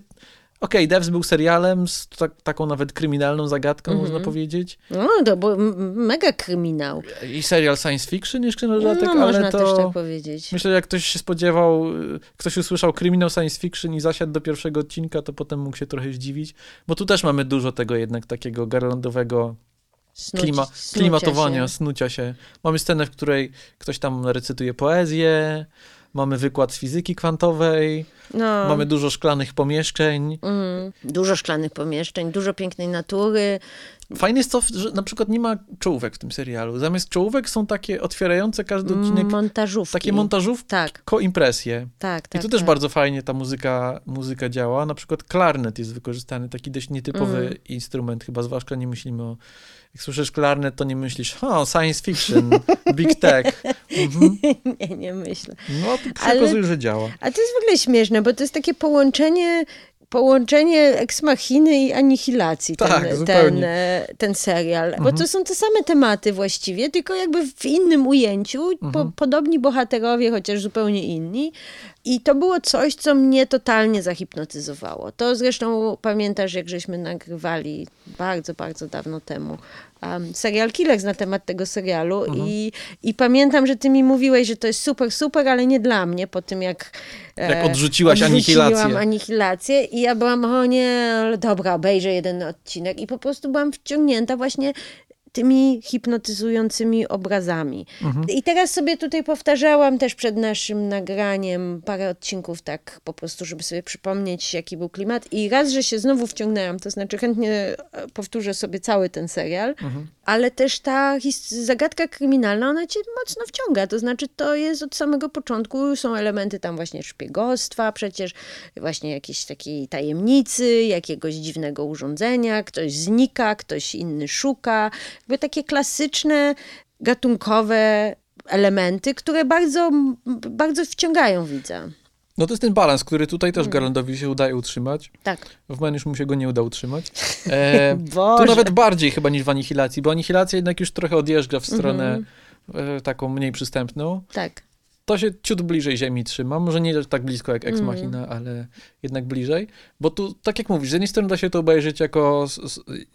okej, Devs był serialem z tak, taką nawet kryminalną zagadką, Mhm. można powiedzieć. No, to był mega kryminał. I serial science fiction jeszcze na dodatek, No, ale można to... też tak powiedzieć. Myślę, że jak ktoś się spodziewał, y, ktoś usłyszał kryminał science fiction i zasiadł do pierwszego odcinka, to potem mógł się trochę zdziwić, bo tu też mamy dużo tego jednak takiego garlandowego Snuć, klima, snucia klimatowania, się. snucia się. Mamy scenę, w której ktoś tam recytuje poezję, mamy wykład z fizyki kwantowej, No. mamy dużo szklanych pomieszczeń. Mm, dużo szklanych pomieszczeń, dużo pięknej natury. Fajne jest to, że na przykład nie ma czołówek w tym serialu. Zamiast czołówek są takie otwierające każdy odcinek, Montażówki. takie montażówki, Tak, impresje. tak, I tak. tu też tak. bardzo fajnie ta muzyka, muzyka działa. Na przykład klarnet jest wykorzystany, taki dość nietypowy Mm. instrument, chyba zwłaszcza nie myślimy o... Jak słyszysz klarnet, to nie myślisz, o, science fiction, big tech. Mhm. nie, nie myślę. No, to się Ale- że działa. A to jest w ogóle śmieszne, bo to jest takie połączenie połączenie ex machiny i anihilacji, ten, Tak, ten, zupełnie. e, ten serial. Bo Mhm. to są te same tematy właściwie, tylko jakby w innym ujęciu, po, Mhm. podobni bohaterowie, chociaż zupełnie inni. I to było coś, co mnie totalnie zahipnotyzowało. To zresztą pamiętasz, jak żeśmy nagrywali bardzo, bardzo dawno temu um, serial Killers na temat tego serialu Mhm. I, i pamiętam, że ty mi mówiłeś, że to jest super, super, ale nie dla mnie, po tym jak Jak odrzuciłaś anihilację. anihilację i ja byłam, o nie, dobra, obejrzę jeden odcinek i po prostu byłam wciągnięta właśnie tymi hipnotyzującymi obrazami. Mhm. I teraz sobie tutaj powtarzałam też przed naszym nagraniem parę odcinków tak po prostu, żeby sobie przypomnieć, jaki był klimat. I raz, że się znowu wciągnęłam, to znaczy chętnie e, powtórzę sobie cały ten serial, Mhm. Ale też ta zagadka kryminalna, ona cię mocno wciąga. To znaczy, to jest od samego początku, są elementy tam właśnie szpiegostwa, przecież właśnie jakiejś takiej tajemnicy, jakiegoś dziwnego urządzenia, ktoś znika, ktoś inny szuka. Jakby takie klasyczne, gatunkowe elementy, które bardzo, bardzo wciągają widza. No to jest ten balans, który tutaj też Mm. Garlandowi się udaje utrzymać. Tak. W Man już mu się go nie uda utrzymać. E, tu Boże. nawet bardziej chyba niż w Anihilacji, bo Anihilacja jednak już trochę odjeżdża w stronę Mhm. e, taką mniej przystępną. Tak. To się ciut bliżej Ziemi trzyma. Może nie tak blisko jak Ex Mhm. Machina, ale jednak bliżej. Bo tu, tak jak mówisz, z jednej strony da się to obejrzeć jako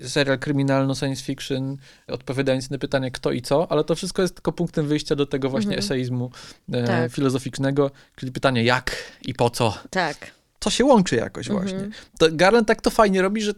serial kryminalno science fiction, odpowiadając na pytanie kto i co, ale to wszystko jest tylko punktem wyjścia do tego właśnie Mhm. eseizmu e, Tak. filozoficznego, czyli pytanie jak i po co. Tak. To się łączy jakoś Mhm. właśnie. To Garland tak to fajnie robi, że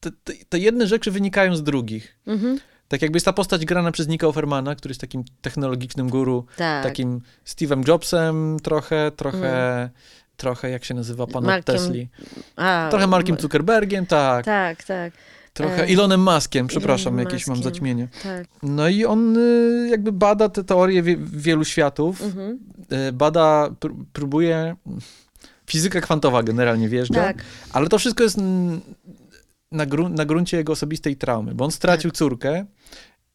te, te, te jedne rzeczy wynikają z drugich. Mhm. Tak jakby jest ta postać grana przez Nika Offermana, który jest takim technologicznym guru, Tak. takim Steve'em Jobsem trochę, trochę, trochę jak się nazywa pan od Markiem Tesli. A, Trochę Markiem Zuckerbergiem, tak. Tak, tak, Trochę E, Elonem Muskiem, przepraszam, jakieś mam Muskiem. zaćmienie. tak. No i on y, jakby bada te teorie wie, wielu światów, Mhm. y, bada, pr- próbuje... Fizyka kwantowa generalnie wjeżdża, Tak. ale to wszystko jest mm, na, grun- na gruncie jego osobistej traumy, bo on stracił Tak. córkę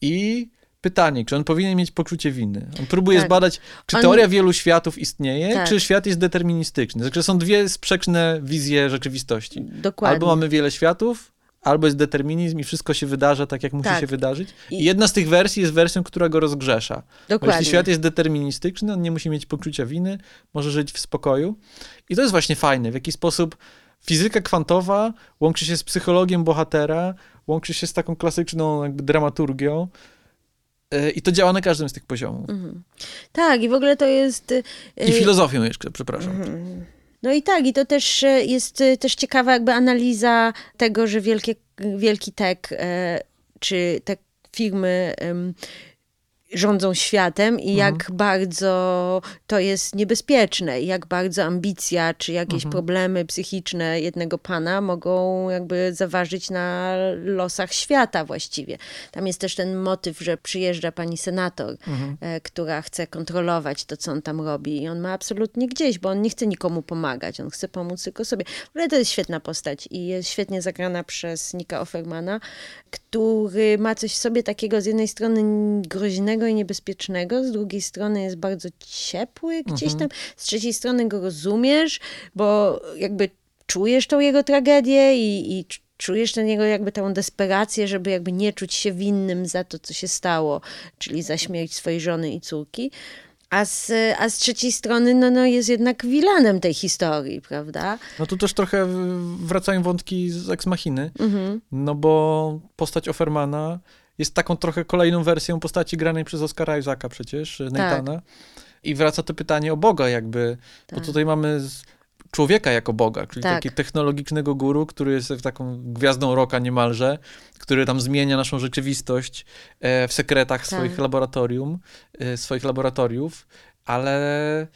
i pytanie, czy on powinien mieć poczucie winy. On próbuje Tak. zbadać, czy On- teoria wielu światów istnieje, Tak. czy świat jest deterministyczny. Także są dwie sprzeczne wizje rzeczywistości. Dokładnie. Albo mamy wiele światów, albo jest determinizm i wszystko się wydarza tak, jak musi Tak. się wydarzyć. I jedna z tych wersji jest wersją, która go rozgrzesza. Bo Dokładnie. jeśli świat jest deterministyczny, on nie musi mieć poczucia winy, może żyć w spokoju. I to jest właśnie fajne, w jaki sposób fizyka kwantowa łączy się z psychologią bohatera, łączy się z taką klasyczną jakby dramaturgią. Yy, I to działa na każdym z tych poziomów. Mhm. Tak, i w ogóle to jest... y, I filozofią jeszcze, przepraszam. Mhm. No i tak, i to też e, jest e, też ciekawa jakby analiza tego, że wielkie, wielki tech, e, czy te firmy rządzą światem i jak mhm. bardzo to jest niebezpieczne, i jak bardzo ambicja czy jakieś mhm. problemy psychiczne jednego pana mogą jakby zaważyć na losach świata właściwie. Tam jest też ten motyw, że przyjeżdża pani senator, mhm. e, która chce kontrolować to, co on tam robi i on ma absolutnie gdzieś, bo on nie chce nikomu pomagać, on chce pomóc tylko sobie. Ogóle to jest świetna postać i jest świetnie zagrana przez Nika Offermana, który ma coś w sobie takiego z jednej strony groźnego i niebezpiecznego, z drugiej strony jest bardzo ciepły gdzieś mhm. tam, z trzeciej strony go rozumiesz, bo jakby czujesz tą jego tragedię i, i czujesz ten jego jakby tą desperację, żeby jakby nie czuć się winnym za to, co się stało, czyli za śmierć swojej żony i córki. A z, a z trzeciej strony no, no jest jednak wilanem tej historii, prawda? No tu też trochę wracają wątki z Ex Machiny, mhm. no bo postać Offermana jest taką trochę kolejną wersją postaci granej przez Oscara Isaaca przecież, tak. Nathana. Tak. I wraca to pytanie o Boga jakby, tak. bo tutaj mamy człowieka jako Boga, czyli tak. takiego technologicznego guru, który jest taką gwiazdą roka niemalże, który tam zmienia naszą rzeczywistość e, w sekretach tak. swoich laboratorium, e, swoich laboratoriów, ale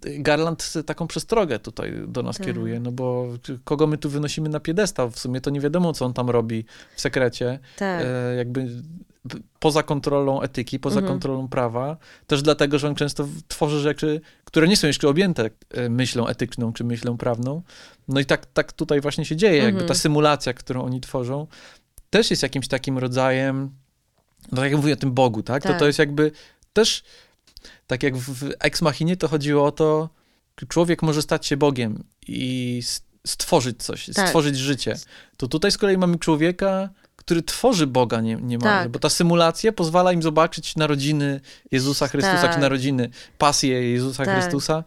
Garland taką przestrogę tutaj do nas tak. kieruje, no bo kogo my tu wynosimy na piedestał? W sumie to nie wiadomo, co on tam robi w sekrecie. Tak. E, jakby poza kontrolą etyki, poza mhm. kontrolą prawa. Też dlatego, że on często tworzy rzeczy, które nie są jeszcze objęte e, myślą etyczną czy myślą prawną. No i tak, tak tutaj właśnie się dzieje. Mhm. Jakby ta symulacja, którą oni tworzą, też jest jakimś takim rodzajem, no tak jak mówię o tym Bogu, tak? tak. To to jest jakby też tak jak w Ex Machinie to chodziło o to, człowiek może stać się Bogiem i stworzyć coś, tak. stworzyć życie. To tutaj z kolei mamy człowieka, który tworzy Boga nie, niemalże, tak. bo ta symulacja pozwala im zobaczyć narodziny Jezusa Chrystusa, tak. czy narodziny, pasję Jezusa tak. Chrystusa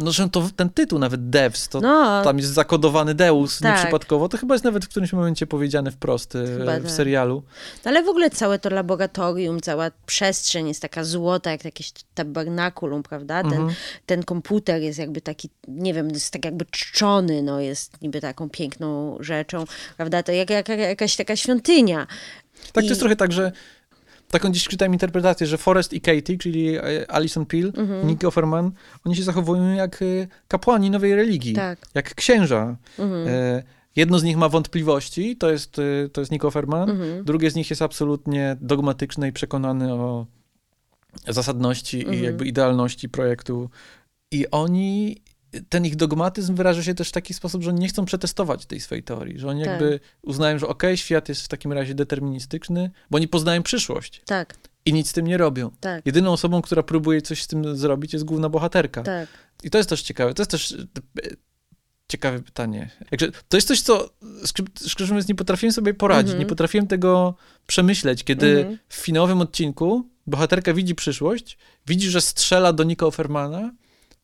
no, że to ten tytuł nawet Devs, to no, tam jest zakodowany Deus tak. nieprzypadkowo, to chyba jest nawet w którymś momencie powiedziane wprost e, chyba w tak. serialu. No, ale w ogóle całe to laboratorium, cała przestrzeń jest taka złota, jak jakieś tabernakulum, prawda? Ten, mhm. ten komputer jest jakby taki, nie wiem, jest tak jakby czczony, no jest niby taką piękną rzeczą, prawda? To jak, jak, jak jakaś taka świątynia. Tak, I... to jest trochę tak, że taką dziś czytałem interpretację, że Forrest i Katie, czyli e, Alison Peel, mhm. Nick Offerman, oni się zachowują jak e, kapłani nowej religii, tak. jak księża. Mhm. E, jedno z nich ma wątpliwości, to jest, to jest Nick Offerman, mhm. drugie z nich jest absolutnie dogmatyczne i przekonany o zasadności i jakby idealności projektu. I oni ten ich dogmatyzm wyraża się też w taki sposób, że oni nie chcą przetestować tej swojej teorii, że oni tak. jakby uznają, że okej, okay, świat jest w takim razie deterministyczny, bo oni poznają przyszłość. Tak. I nic z tym nie robią. Tak. Jedyną osobą, która próbuje coś z tym zrobić, jest główna bohaterka. Tak. I to jest też ciekawe. To jest też e, ciekawe pytanie. Jakże, to jest coś, co szczerze mówiąc nie potrafiłem sobie poradzić. Mm -hmm. Nie potrafiłem tego przemyśleć, kiedy mm -hmm. w finałowym odcinku bohaterka widzi przyszłość, widzi, że strzela do Nika Offermana,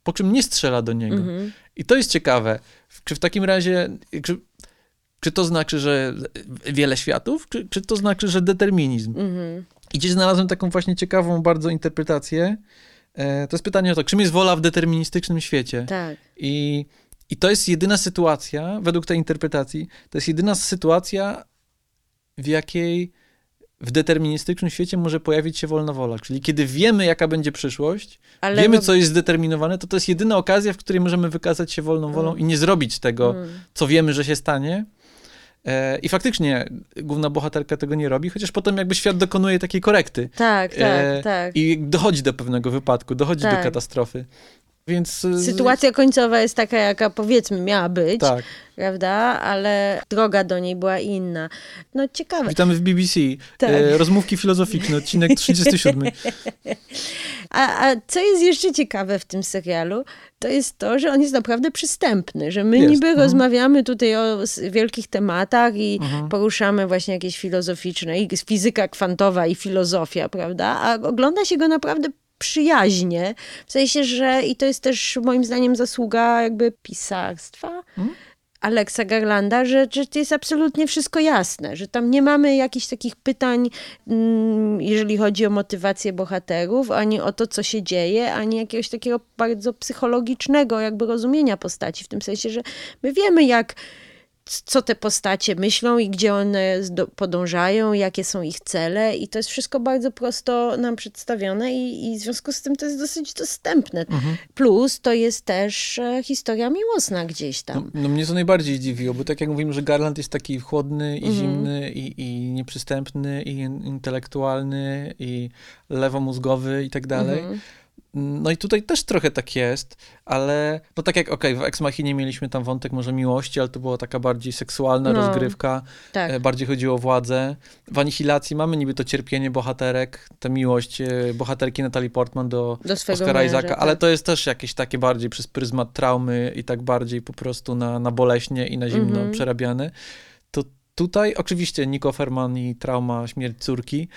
po czym nie strzela do niego. Mhm. I to jest ciekawe. Czy w takim razie, czy, czy to znaczy, że wiele światów, czy, czy to znaczy, że determinizm? Mhm. I gdzieś znalazłem taką właśnie ciekawą bardzo interpretację. E, to jest pytanie o to, czym jest wola w deterministycznym świecie? Tak. I, I to jest jedyna sytuacja, według tej interpretacji, to jest jedyna sytuacja, w jakiej w deterministycznym świecie może pojawić się wolna wola. Czyli kiedy wiemy, jaka będzie przyszłość, Ale wiemy, no... co jest zdeterminowane, to to jest jedyna okazja, w której możemy wykazać się wolną wolą mm. i nie zrobić tego, mm. co wiemy, że się stanie. E, I faktycznie główna bohaterka tego nie robi, chociaż potem jakby świat dokonuje takiej korekty. Tak, tak, e, tak. I dochodzi do pewnego wypadku, dochodzi tak. do katastrofy. Więc... Y, Sytuacja końcowa jest taka, jaka powiedzmy miała być, tak. prawda? Ale droga do niej była inna. No ciekawe. Witamy w BBC. Tak. E, rozmówki filozoficzne, odcinek 37. a, a co jest jeszcze ciekawe w tym serialu, to jest to, że on jest naprawdę przystępny, że my jest. niby mhm. rozmawiamy tutaj o wielkich tematach i mhm. poruszamy właśnie jakieś filozoficzne, i fizyka kwantowa i filozofia, prawda? A ogląda się go naprawdę przyjaźnie, w sensie, że i to jest też moim zdaniem zasługa jakby pisarstwa. Hmm? Alexa Garlanda, że, że to jest absolutnie wszystko jasne, że tam nie mamy jakichś takich pytań, mm, jeżeli chodzi o motywację bohaterów, ani o to, co się dzieje, ani jakiegoś takiego bardzo psychologicznego jakby rozumienia postaci, w tym sensie, że my wiemy, jak co te postacie myślą i gdzie one podążają, jakie są ich cele i to jest wszystko bardzo prosto nam przedstawione i, i w związku z tym to jest dosyć dostępne. Mhm. Plus to jest też e, historia miłosna gdzieś tam. No, no, mnie to najbardziej dziwiło, bo tak jak mówimy, że Garland jest taki chłodny i mhm. zimny i, i nieprzystępny i intelektualny i lewomózgowy i tak dalej. Mhm no i tutaj też trochę tak jest, ale no tak jak, okej, okay, w Ex Machinie mieliśmy tam wątek może miłości, ale to była taka bardziej seksualna no, rozgrywka, tak. E, bardziej chodziło o władzę. W Anihilacji mamy niby to cierpienie bohaterek, tę miłość e, bohaterki Natalie Portman do, do Oscara męża, Isaaca, tak. ale to jest też jakieś takie bardziej przez pryzmat traumy i tak bardziej po prostu na, na boleśnie i na zimno mm -hmm. przerabiane. To tutaj oczywiście Nico Ferman i trauma, śmierć córki,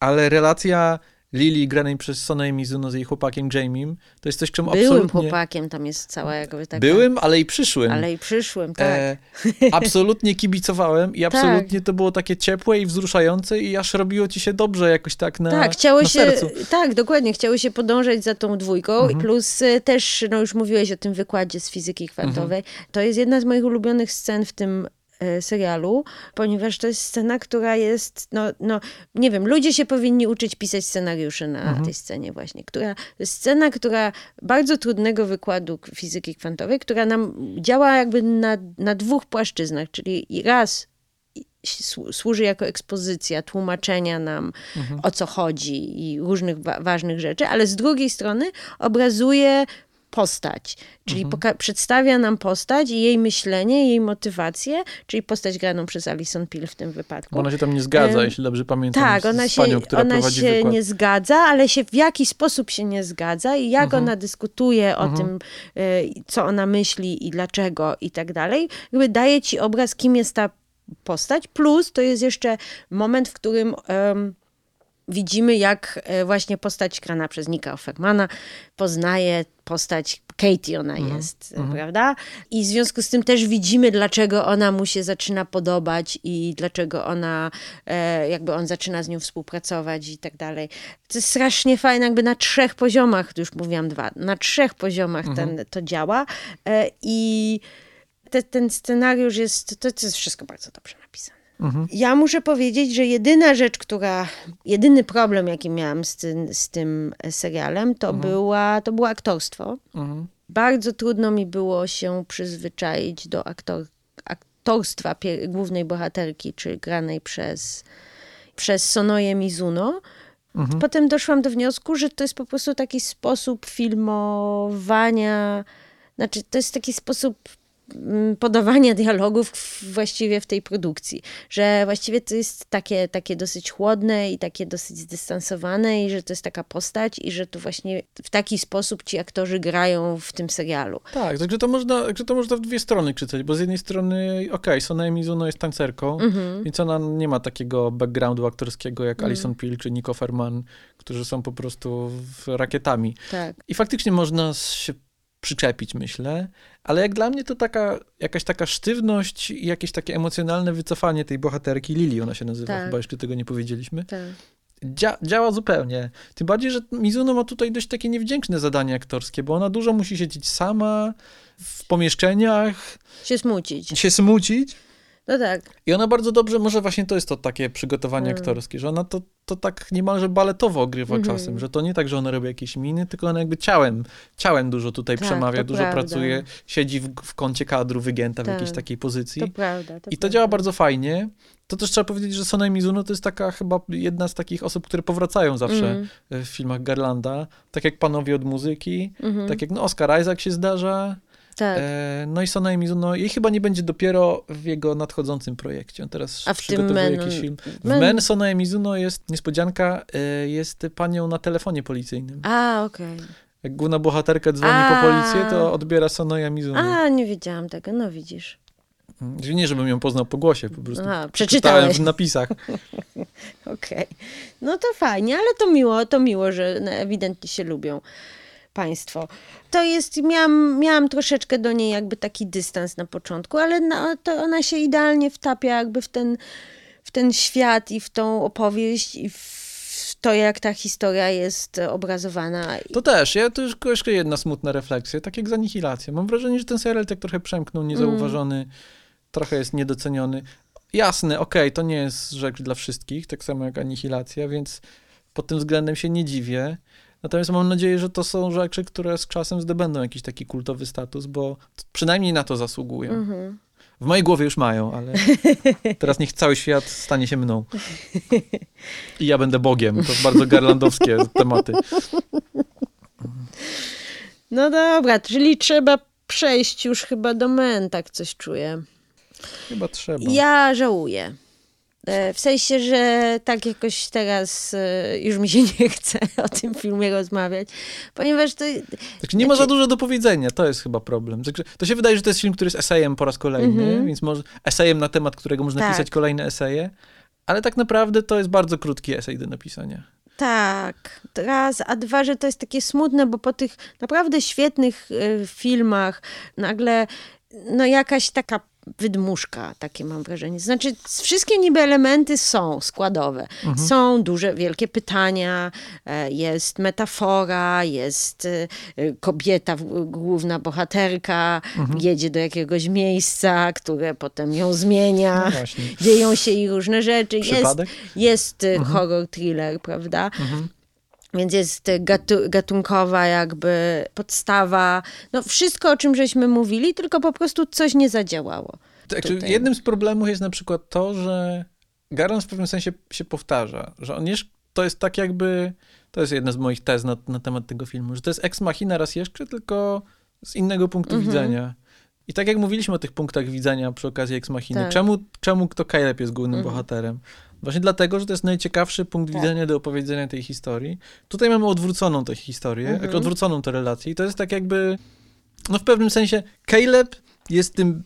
ale relacja Lili granej przez Sonę Mizuno z jej chłopakiem Jamiem, to jest coś, czym Byłym absolutnie... chłopakiem, tam jest cała jakby taka... Byłym, ale i przyszłym. Ale i przyszłym, tak. E, absolutnie kibicowałem i tak. absolutnie tak. to było takie ciepłe i wzruszające i aż robiło ci się dobrze jakoś tak na Tak, chciało na się, sercu. tak, dokładnie, chciało się podążać za tą dwójką mhm. plus e, też, no już mówiłeś o tym wykładzie z fizyki kwantowej, mhm. to jest jedna z moich ulubionych scen w tym E, serialu, ponieważ to jest scena, która jest, no, no nie wiem, ludzie się powinni uczyć pisać scenariusze na mhm. tej scenie właśnie, która, scena, która bardzo trudnego wykładu fizyki kwantowej, która nam działa jakby na, na dwóch płaszczyznach, czyli raz służy jako ekspozycja tłumaczenia nam, mhm. o co chodzi i różnych wa ważnych rzeczy, ale z drugiej strony obrazuje postać, czyli mhm. przedstawia nam postać i jej myślenie, jej motywację, czyli postać graną przez Alison Peel w tym wypadku. Ona się tam nie zgadza, jeśli dobrze pamiętam. Tak, ona się, panią, ona się wykład. nie zgadza, ale się w jaki sposób się nie zgadza i jak mhm. ona dyskutuje o mhm. tym, y, co ona myśli i dlaczego i tak dalej, jakby daje ci obraz, kim jest ta postać, plus to jest jeszcze moment, w którym... Um, widzimy, jak e, właśnie postać grana przez Nika Offermana poznaje postać Katie ona mhm. jest, mm -hmm. prawda? I w związku z tym też widzimy, dlaczego ona mu się zaczyna podobać i dlaczego ona, e, jakby on zaczyna z nią współpracować i tak dalej. To jest strasznie fajne, jakby na trzech poziomach, już mówiłam dwa, na trzech poziomach -hmm. ten, to działa e, i te, ten scenariusz jest, to, to jest wszystko bardzo dobrze napisane. Mhm. Ja muszę powiedzieć, że jedyna rzecz, która, jedyny problem, jaki miałam z tym, z tym serialem, to, mhm. była, to było aktorstwo. Mhm. Bardzo trudno mi było się przyzwyczaić do aktor, aktorstwa głównej bohaterki, czy granej przez, przez Sonoje Mizuno. Mhm. Potem doszłam do wniosku, że to jest po prostu taki sposób filmowania, znaczy to jest taki sposób podawania dialogów właściwie w tej produkcji, że właściwie to jest takie, takie dosyć chłodne i takie dosyć zdystansowane i że to jest taka postać i że to właśnie w taki sposób ci aktorzy grają w tym serialu. Tak, także to można, także to można w dwie strony krzyczeć, bo z jednej strony, okej, okay, Mizuno jest tancerką, mhm. więc ona nie ma takiego backgroundu aktorskiego jak mhm. Alison Peel czy Nico Ferman, którzy są po prostu rakietami. Tak. I faktycznie można się przyczepić, myślę, ale jak dla mnie to taka, jakaś taka sztywność i jakieś takie emocjonalne wycofanie tej bohaterki, Lili ona się nazywa, tak. chyba jeszcze tego nie powiedzieliśmy, tak. Dzia działa zupełnie. Tym bardziej, że Mizuno ma tutaj dość takie niewdzięczne zadanie aktorskie, bo ona dużo musi siedzieć sama w pomieszczeniach. Się smucić. Się smucić. No tak. I ona bardzo dobrze, może właśnie to jest to takie przygotowanie mm. aktorskie, że ona to, to tak niemalże baletowo ogrywa mm -hmm. czasem, że to nie tak, że ona robi jakieś miny, tylko ona jakby ciałem, ciałem dużo tutaj tak, przemawia, dużo prawda. pracuje, siedzi w, w kącie kadru wygięta tak. w jakiejś takiej pozycji. To prawda. To I to prawda. działa bardzo fajnie. To też trzeba powiedzieć, że Sonai Mizuno to jest taka chyba jedna z takich osób, które powracają zawsze mm. w filmach Garlanda. Tak jak Panowie od muzyki, mm -hmm. tak jak no, Oscar Isaac się zdarza, tak. E, no i Sonai Mizuno, jej chyba nie będzie dopiero w jego nadchodzącym projekcie. On teraz A w przygotowuje tym jakiś film. W Men, Men Sonai Mizuno jest niespodzianka, e, jest panią na telefonie policyjnym. A, okej. Okay. Jak główna bohaterka dzwoni A. po policję, to odbiera Sonoja Mizuno. A, nie wiedziałam tego, no widzisz. Mm, nie, żebym ją poznał po głosie, po prostu A, przeczytałem w napisach. Okej. Okay. No to fajnie, ale to miło, to miło, że ewidentnie się lubią państwo. To jest, miałam, miałam troszeczkę do niej jakby taki dystans na początku, ale no, to ona się idealnie wtapia jakby w ten, w ten świat i w tą opowieść i w to, jak ta historia jest obrazowana. To też, ja to już jeszcze jedna smutna refleksja, tak jak z Anihilacja. Mam wrażenie, że ten serial tak trochę przemknął, niezauważony. Mm trochę jest niedoceniony. Jasne, okej, to nie jest rzecz dla wszystkich, tak samo jak anihilacja, więc pod tym względem się nie dziwię. Natomiast mam nadzieję, że to są rzeczy, które z czasem zdobędą jakiś taki kultowy status, bo przynajmniej na to zasługują. Mhm. W mojej głowie już mają, ale teraz niech cały świat stanie się mną. I ja będę Bogiem. To bardzo garlandowskie tematy. No dobra, czyli trzeba przejść już chyba do men, tak coś czuję. Chyba trzeba. Ja żałuję. E, W sensie, że tak jakoś teraz e, już mi się nie chce o tym filmie rozmawiać, ponieważ to Także nie ma za Znaczy- dużo do powiedzenia, to jest chyba problem. To się wydaje, że to jest film, który jest esejem po raz kolejny, Mhm. więc może esejem na temat, którego można Tak. pisać kolejne eseje, ale tak naprawdę to jest bardzo krótki esej do napisania. Tak, raz, a dwa, że to jest takie smutne, bo po tych naprawdę świetnych y, filmach nagle no jakaś taka wydmuszka, takie mam wrażenie. Znaczy, wszystkie niby elementy są składowe. Są duże, wielkie pytania, e, jest metafora, jest y, kobieta, główna bohaterka, jedzie do jakiegoś miejsca, które potem ją zmienia. No. Dzieją się i różne rzeczy. Jest, Przypadek? jest y, horror thriller, prawda? Więc jest gatu, gatunkowa jakby podstawa. No wszystko, o czym żeśmy mówili, tylko po prostu coś nie zadziałało. Tutaj. jednym z problemów jest na przykład to, że Garland w pewnym sensie się powtarza, że on jest, to jest tak jakby, to jest jedna z moich tez na, na temat tego filmu, że to jest ex machina raz jeszcze, tylko z innego punktu Mhm. widzenia. I tak jak mówiliśmy o tych punktach widzenia przy okazji ex machiny, Tak. czemu, czemu kto Caleb jest głównym Mhm. bohaterem? Właśnie dlatego, że to jest najciekawszy punkt Tak. widzenia do opowiedzenia tej historii. Tutaj mamy odwróconą tę historię, Mhm. odwróconą tę relację i to jest tak jakby, no w pewnym sensie Caleb jest tym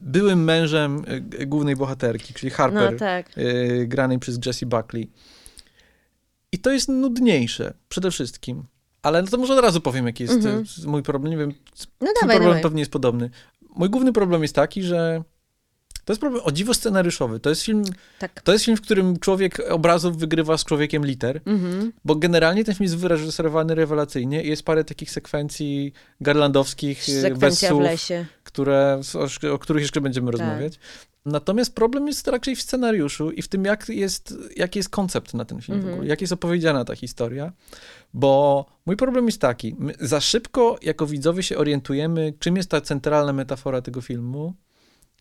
byłym mężem y, g- głównej bohaterki, czyli Harper, No tak. y, granej przez Jessie Buckley. I to jest nudniejsze, przede wszystkim. Ale no to może od razu powiem, jaki jest Mhm. y, mój problem. Nie wiem, No dawaj, problem dawaj. pewnie jest podobny. Mój główny problem jest taki, że to jest problem o dziwo scenariuszowy. To jest film, Tak. to jest film, w którym człowiek obrazów wygrywa z człowiekiem liter. Mhm. Bo generalnie ten film jest wyreżyserowany rewelacyjnie i jest parę takich sekwencji garlandowskich, w lesie. które, o, o których jeszcze będziemy Tak. rozmawiać. Natomiast problem jest raczej w scenariuszu i w tym, jak jest, jaki jest koncept na ten film w Mhm. ogóle, jak jest opowiedziana ta historia. Bo mój problem jest taki, my za szybko jako widzowie się orientujemy, czym jest ta centralna metafora tego filmu,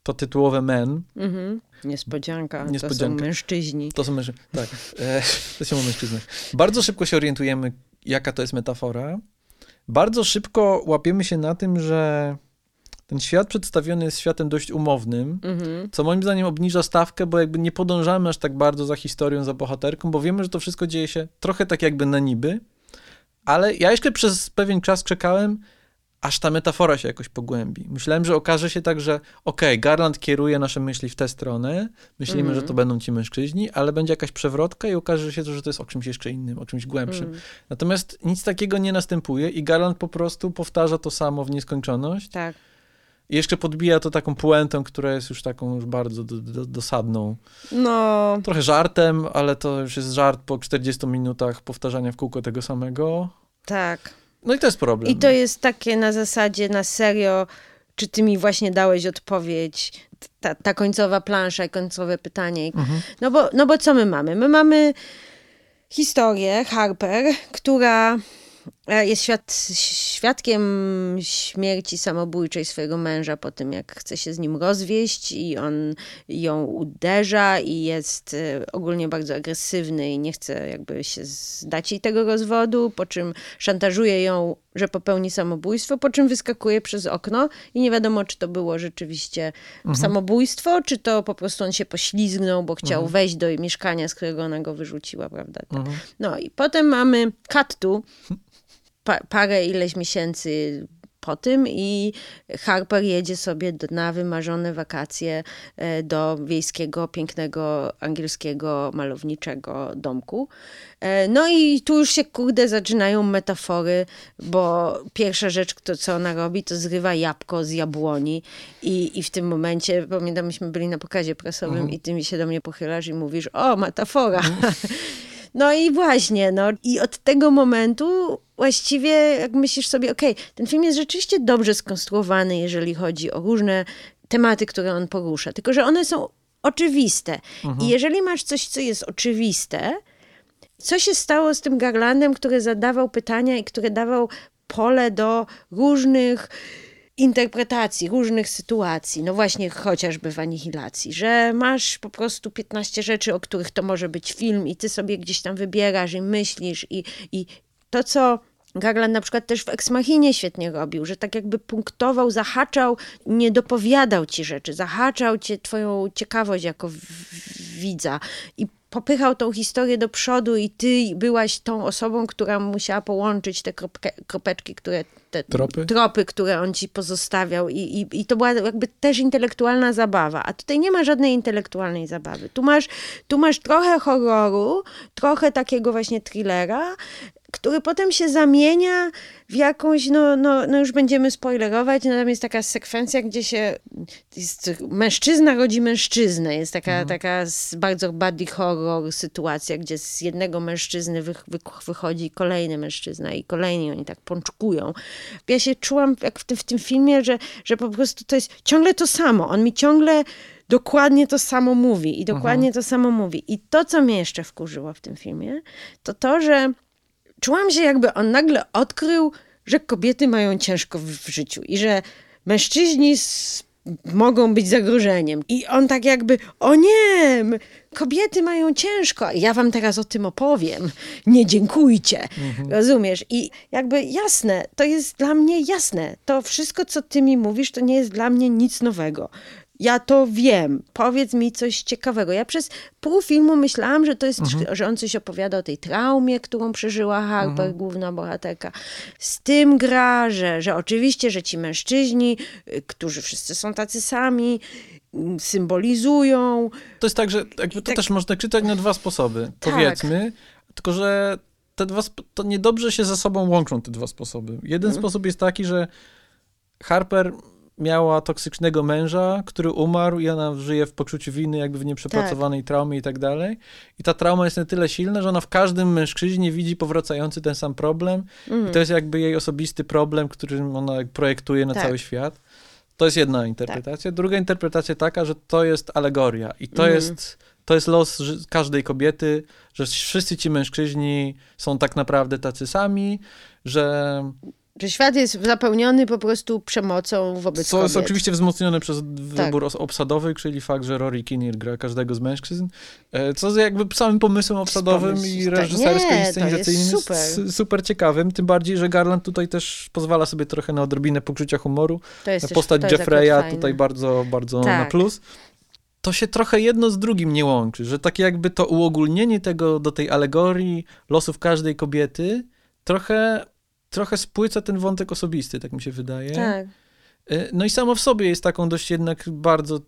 to tytułowe men, Mhm. Niespodzianka. To Niespodzianka. są mężczyźni. to są mężczyźni. Tak, e, to się o mężczyznach. Bardzo szybko się orientujemy, jaka to jest metafora. Bardzo szybko łapiemy się na tym, że ten świat przedstawiony jest światem dość umownym, Mhm. co moim zdaniem obniża stawkę, bo jakby nie podążamy aż tak bardzo za historią, za bohaterką, bo wiemy, że to wszystko dzieje się trochę tak jakby na niby, ale ja jeszcze przez pewien czas czekałem, aż ta metafora się jakoś pogłębi. Myślałem, że okaże się tak, że okej, Garland kieruje nasze myśli w tę stronę, myślimy, Mhm. że to będą ci mężczyźni, ale będzie jakaś przewrotka i okaże się, że to jest o czymś jeszcze innym, o czymś głębszym. Mhm. Natomiast nic takiego nie następuje i Garland po prostu powtarza to samo w nieskończoność Tak. I jeszcze podbija to taką puentą, która jest już taką już bardzo do, do, dosadną. No, Trochę żartem, ale to już jest żart po 40 minutach powtarzania w kółko tego samego. tak. No i to jest problem. I to jest takie na zasadzie, na serio, czy ty mi właśnie dałeś odpowiedź, ta, ta końcowa plansza i końcowe pytanie. Mhm. No, bo, no bo co my mamy? My mamy historię Harper, która jest świad, świadkiem śmierci samobójczej swojego męża po tym, jak chce się z nim rozwieść i on ją uderza i jest e, ogólnie bardzo agresywny i nie chce jakby się zdać jej tego rozwodu, po czym szantażuje ją, że popełni samobójstwo, po czym wyskakuje przez okno i nie wiadomo, czy to było rzeczywiście samobójstwo, czy to po prostu on się poślizgnął, bo chciał wejść do jej mieszkania, z którego ona go wyrzuciła, prawda? Mhm. No i potem mamy cut tu, pa, parę ileś miesięcy po tym i Harper jedzie sobie na wymarzone wakacje e, do wiejskiego, pięknego, angielskiego, malowniczego domku. E, No i tu już się, kurde, zaczynają metafory, bo pierwsza rzecz, to, co ona robi, to zrywa jabłko z jabłoni i, i w tym momencie, pamiętam, myśmy byli na pokazie prasowym i ty mi się do mnie pochylasz i mówisz, o, metafora. No i właśnie, no i od tego momentu właściwie jak myślisz sobie, okej, ten film jest rzeczywiście dobrze skonstruowany, jeżeli chodzi o różne tematy, które on porusza, tylko że one są oczywiste. Mhm. I jeżeli masz coś, co jest oczywiste, co się stało z tym Garlandem, który zadawał pytania i który dawał pole do różnych interpretacji, różnych sytuacji, no właśnie chociażby w anihilacji, że masz po prostu 15 rzeczy, o których to może być film i ty sobie gdzieś tam wybierasz i myślisz i, i to, co Garland na przykład też w Ex Machinie świetnie robił, że tak jakby punktował, zahaczał, nie dopowiadał ci rzeczy, zahaczał cię twoją ciekawość jako widza i popychał tą historię do przodu i ty byłaś tą osobą, która musiała połączyć te kropke, kropeczki, które te Tropy? tropy, które on ci pozostawiał i, i, i to była jakby też intelektualna zabawa, a tutaj nie ma żadnej intelektualnej zabawy. Tu masz, tu masz trochę horroru, trochę takiego właśnie thrillera, który potem się zamienia w jakąś, no, no, no już będziemy spoilerować, no tam jest taka sekwencja, gdzie się jest, mężczyzna rodzi mężczyznę. Jest taka, taka s- bardzo body horror sytuacja, gdzie z jednego mężczyzny wy, wy, wychodzi kolejny mężczyzna i kolejni oni tak pączkują. Ja się czułam jak w tym, w tym filmie, że, że po prostu to jest ciągle to samo. On mi ciągle dokładnie to samo mówi i dokładnie to samo mówi. I to, co mnie jeszcze wkurzyło w tym filmie, to to, że czułam się jakby on nagle odkrył, że kobiety mają ciężko w, w życiu i że mężczyźni s- mogą być zagrożeniem. I on tak jakby, o nie, kobiety mają ciężko, ja wam teraz o tym opowiem. Nie dziękujcie. Rozumiesz? I jakby jasne, to jest dla mnie jasne. To wszystko, co ty mi mówisz, to nie jest dla mnie nic nowego. Ja to wiem. Powiedz mi coś ciekawego. Ja przez pół filmu myślałam, że to jest, że on coś opowiada o tej traumie, którą przeżyła Harper, główna bohaterka. Z tym gra, że, że oczywiście, że ci mężczyźni, y, którzy wszyscy są tacy sami, symbolizują. To jest tak, że jakby to tak- też można czytać na dwa sposoby, Tak. powiedzmy, tylko że te dwa, to niedobrze się ze sobą łączą te dwa sposoby. Jeden Mhm. sposób jest taki, że Harper miała toksycznego męża, który umarł i ona żyje w poczuciu winy, jakby w nieprzepracowanej traumie i tak dalej. I ta trauma jest na tyle silna, że ona w każdym mężczyźnie widzi powracający ten sam problem. I to jest jakby jej osobisty problem, którym ona projektuje na Tak. cały świat. To jest jedna interpretacja. Druga interpretacja taka, że to jest alegoria i to Mhm. jest to jest los każdej kobiety, że wszyscy ci mężczyźni są tak naprawdę tacy sami, że Że świat jest zapełniony po prostu przemocą wobec co jest kobiet. oczywiście wzmocnione przez Tak. wybór obsadowy, czyli fakt, że Rory Kinnear gra każdego z mężczyzn, e, co jest jakby samym pomysłem obsadowym Pomysł, i tak. reżyserskim Nie, i to scenizacyjnym jest jest super. super ciekawym, tym bardziej, że Garland tutaj też pozwala sobie trochę na odrobinę poczucia humoru. To jest też- Postać to jest Jeffreya tutaj bardzo, bardzo na Tak. plus. To się trochę jedno z drugim nie łączy, że takie jakby to uogólnienie tego do tej alegorii losów każdej kobiety trochę, trochę spłyca ten wątek osobisty, tak mi się wydaje. Tak. Y, No i samo w sobie jest taką dość jednak bardzo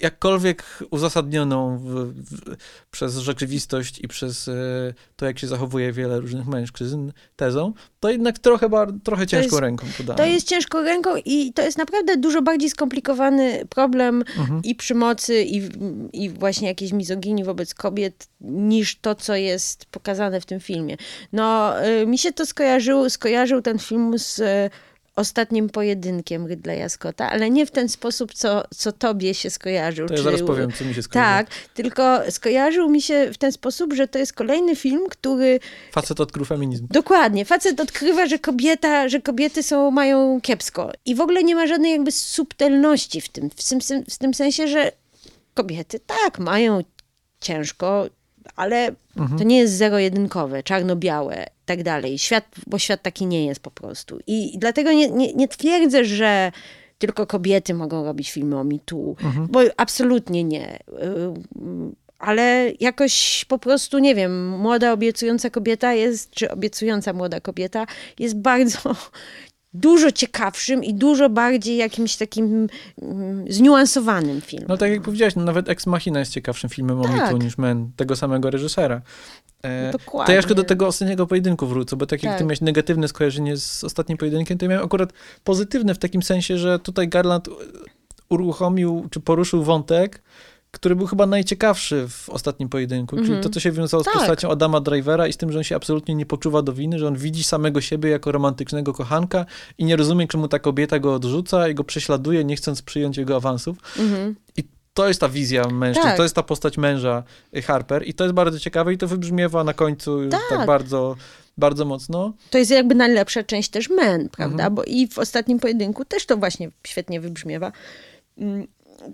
jakkolwiek uzasadnioną w, w, przez rzeczywistość i przez e, to, jak się zachowuje wiele różnych mężczyzn tezą, to jednak trochę, bar, trochę ciężką jest- ręką podane. To jest ciężką ręką i to jest naprawdę dużo bardziej skomplikowany problem Mhm. i przemocy, i, i właśnie jakiejś mizoginii wobec kobiet, niż to, co jest pokazane w tym filmie. No, y, mi się to skojarzyło, skojarzył ten film z y, ostatnim pojedynkiem Ridleya Scotta, ale nie w ten sposób, co, co tobie się skojarzył. To ja zaraz powiem, co mi się skojarzy. Tak, tylko skojarzył mi się w ten sposób, że to jest kolejny film, który Facet odkrył feminizm. Dokładnie. Facet odkrywa, że kobieta, że kobiety są, mają kiepsko. I w ogóle nie ma żadnej jakby subtelności w tym, w tym, w tym sensie, że kobiety tak, mają ciężko, ale to nie jest zero-jedynkowe, czarno-białe i tak dalej. Świat, bo świat taki nie jest po prostu. I, dlatego nie, nie, nie twierdzę, że tylko kobiety mogą robić filmy o mitu, bo absolutnie nie. Ym, Ale jakoś po prostu, nie wiem, młoda, obiecująca kobieta jest, czy obiecująca młoda kobieta jest bardzo dużo ciekawszym i dużo bardziej jakimś takim mm, zniuansowanym filmem. No tak jak powiedziałeś, no, nawet Ex Machina jest ciekawszym filmem o Tak. mitu niż Men, tego samego reżysera. E, Dokładnie. to ja jeszcze do tego ostatniego pojedynku wrócę, bo tak jak Tak. ty miałeś negatywne skojarzenie z ostatnim pojedynkiem, to ja miałem akurat pozytywne w takim sensie, że tutaj Garland uruchomił, czy poruszył wątek, który był chyba najciekawszy w ostatnim pojedynku, czyli Mhm. to, co się wiązało z Tak. postacią Adama Drivera i z tym, że on się absolutnie nie poczuwa do winy, że on widzi samego siebie jako romantycznego kochanka i nie rozumie, czemu ta kobieta go odrzuca i go prześladuje, nie chcąc przyjąć jego awansów. Mhm. I to jest ta wizja mężczyzn, Tak. to jest ta postać męża y, Harper i to jest bardzo ciekawe i to wybrzmiewa na końcu tak, Tak. bardzo, bardzo mocno. To jest jakby najlepsza część też men, prawda? Mhm. Bo i w ostatnim pojedynku też to właśnie świetnie wybrzmiewa.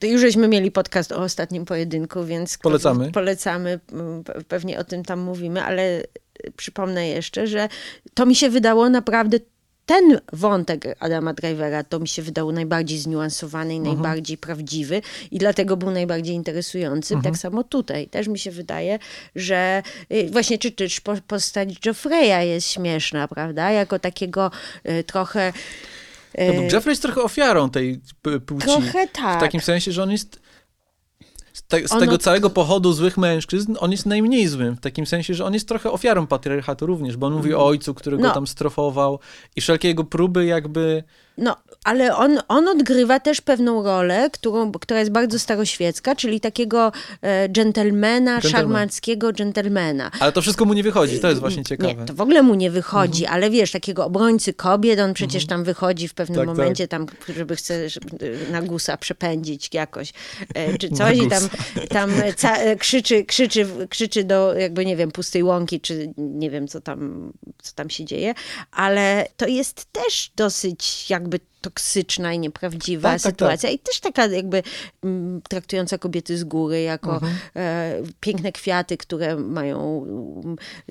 Już żeśmy mieli podcast o ostatnim pojedynku, więc Polecamy. polecamy, mm, pe- pewnie o tym tam mówimy, ale y, przypomnę jeszcze, że to mi się wydało naprawdę ten wątek Adama Drivera to mi się wydało najbardziej zniuansowany i Mhm. najbardziej prawdziwy i dlatego był najbardziej interesujący. Mhm. Tak samo tutaj. Też mi się wydaje, że y, właśnie czy też postać Joffreya jest śmieszna, prawda? Jako takiego y, trochę... y, No bo Jeffrey jest trochę ofiarą tej płci. Trochę tak. W takim sensie, że on jest z, te, z On tego od- całego pochodu złych mężczyzn, on jest najmniej złym. W takim sensie, że on jest trochę ofiarą patriarchatu również, bo on mówi o ojcu, który go No. tam strofował i wszelkie jego próby jakby... No, ale on, on odgrywa też pewną rolę, którą, która jest bardzo staroświecka, czyli takiego e, dżentelmena, Gentleman. szarmanckiego dżentelmena. Ale to wszystko mu nie wychodzi, to jest właśnie ciekawe. Nie, to w ogóle mu nie wychodzi, ale wiesz, takiego obrońcy kobiet, on przecież tam wychodzi w pewnym Tak, tak. momencie, tam, żeby chce żeby na gusa przepędzić jakoś, e, czy coś i tam, tam ca, e, krzyczy, krzyczy, krzyczy do jakby, nie wiem, pustej łąki, czy nie wiem, co tam, co tam się dzieje, ale to jest też dosyć jakby toksyczna i nieprawdziwa Tak, tak, sytuacja i też taka jakby mm, traktująca kobiety z góry jako Mhm. e, piękne kwiaty, które mają,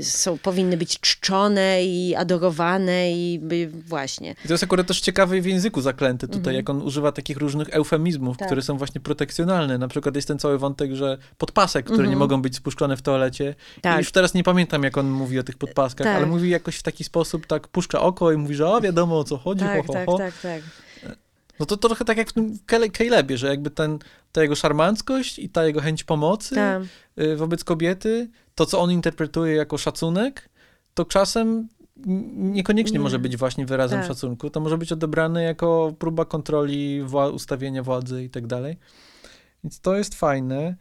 są, powinny być czczone i adorowane i by, właśnie. I to jest akurat też ciekawe w języku zaklęte tutaj, jak on używa takich różnych eufemizmów, Mhm. Tak. które są właśnie protekcjonalne. Na przykład jest ten cały wątek, że podpasek, które nie mogą być spuszczone w toalecie. Mhm. Tak. I już teraz nie pamiętam, jak on mówi o tych podpaskach, Tak. ale mówi jakoś w taki sposób, tak puszcza oko i mówi, że o, wiadomo o co chodzi, ho, ho, ho. tak. No to trochę tak jak w tym Calebie, że jakby ten, ta jego szarmanckość i ta jego chęć pomocy Tak. y, wobec kobiety, to co on interpretuje jako szacunek, to czasem niekoniecznie Nie. może być właśnie wyrazem Tak. szacunku. To może być odebrane jako próba kontroli, wła- ustawienia władzy i tak dalej. Więc to jest fajne.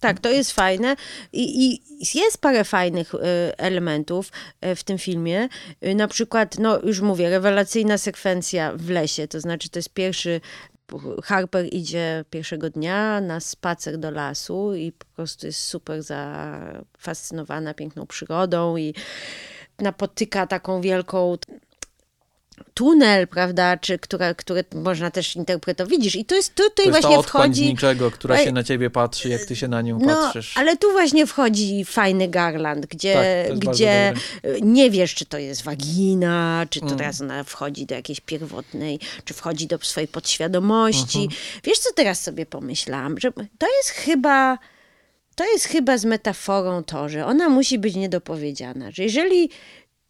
Tak, to jest fajne i, i jest parę fajnych y, elementów y, w tym filmie. Y, Na przykład, no już mówię, rewelacyjna sekwencja w lesie, to znaczy to jest pierwszy Harper idzie pierwszego dnia na spacer do lasu i po prostu jest super zafascynowana piękną przyrodą i napotyka taką wielką tunel, prawda, czy która, które można też interpretować. Widzisz, i to jest tutaj To jest ta właśnie otchłań wchodzi... niczego, która się na ciebie patrzy, jak ty się na nią No, patrzysz. ale tu właśnie wchodzi fajny Garland, gdzie, Tak, gdzie nie wiesz, czy to jest wagina, czy to Mm. teraz ona wchodzi do jakiejś pierwotnej, czy wchodzi do swojej podświadomości. Mhm. Wiesz, co teraz sobie pomyślałam? Że to jest chyba... To jest chyba z metaforą to, że ona musi być niedopowiedziana. Że jeżeli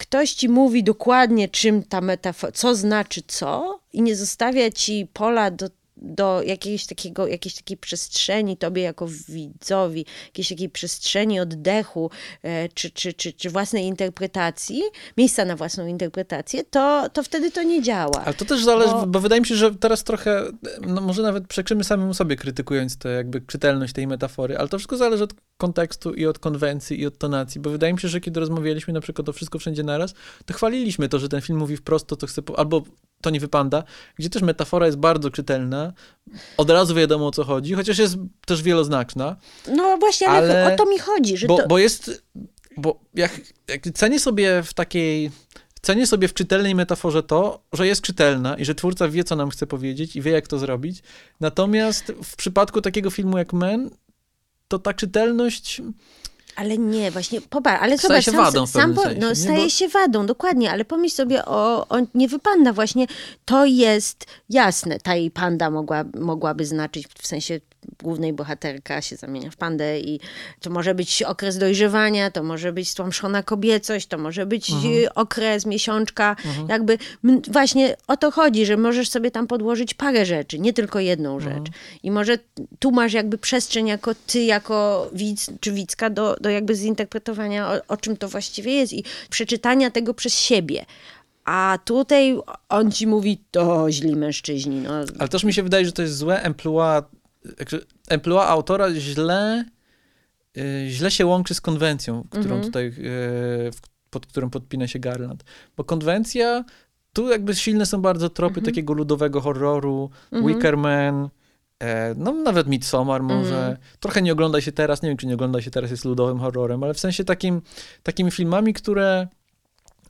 ktoś ci mówi dokładnie, czym ta metafora, co znaczy co, i nie zostawia ci pola do, do jakiejś, takiego, jakiejś takiej przestrzeni, tobie jako widzowi, jakiejś takiej przestrzeni oddechu, e, czy, czy, czy, czy własnej interpretacji, miejsca na własną interpretację, to, to wtedy to nie działa. Ale to też zależy, Bo- bo... wydaje mi się, że teraz trochę, no może nawet przekrzymy samemu sobie, krytykując tę jakby czytelność tej metafory, ale to wszystko zależy od kontekstu i od konwencji i od tonacji, bo wydaje mi się, że kiedy rozmawialiśmy na przykład o Wszystko Wszędzie Naraz, to chwaliliśmy to, że ten film mówi wprost to, co chce, albo to nie wypanda, gdzie też metafora jest bardzo czytelna, od razu wiadomo o co chodzi, chociaż jest też wieloznaczna, No właśnie, ale, Ale- o to mi chodzi, że bo, to... bo jest, bo jak, jak cenię sobie w takiej, cenię sobie w czytelnej metaforze to, że jest czytelna i że twórca wie, co nam chce powiedzieć i wie, jak to zrobić. Natomiast w przypadku takiego filmu jak Men, to ta czytelność, Ale nie, właśnie, popatrz, ale Staje zobacz, się sam, wadą sam po, sensie, no, staje Bo- się wadą, dokładnie, ale pomyśl sobie o, o nie wypanda właśnie, to jest jasne, ta jej panda mogła, mogłaby znaczyć, w sensie głównej bohaterka się zamienia w pandę i to może być okres dojrzewania, to może być stłamszona kobiecość, to może być Mhm. e, okres miesiączka, jakby m, właśnie o to chodzi, że możesz sobie tam podłożyć parę rzeczy, nie tylko jedną Mhm. rzecz i może tu masz jakby przestrzeń jako ty, jako widz czy widzka do, do jakby zinterpretowania o, o czym to właściwie jest i przeczytania tego przez siebie. A tutaj on ci mówi, to źli mężczyźni. No, ale też mi się wydaje, że to jest złe emploi, emploi autora źle, y, źle się łączy z konwencją, którą Mhm. tutaj, y, pod którą podpina się Garland. Bo konwencja, tu jakby silne są bardzo tropy Mhm. takiego ludowego horroru, Mhm. Wicker Man, e, no nawet Midsommar może. Mhm. Trochę nie ogląda się teraz, nie wiem czy nie ogląda się teraz jest ludowym horrorem, ale w sensie takim, takimi filmami, które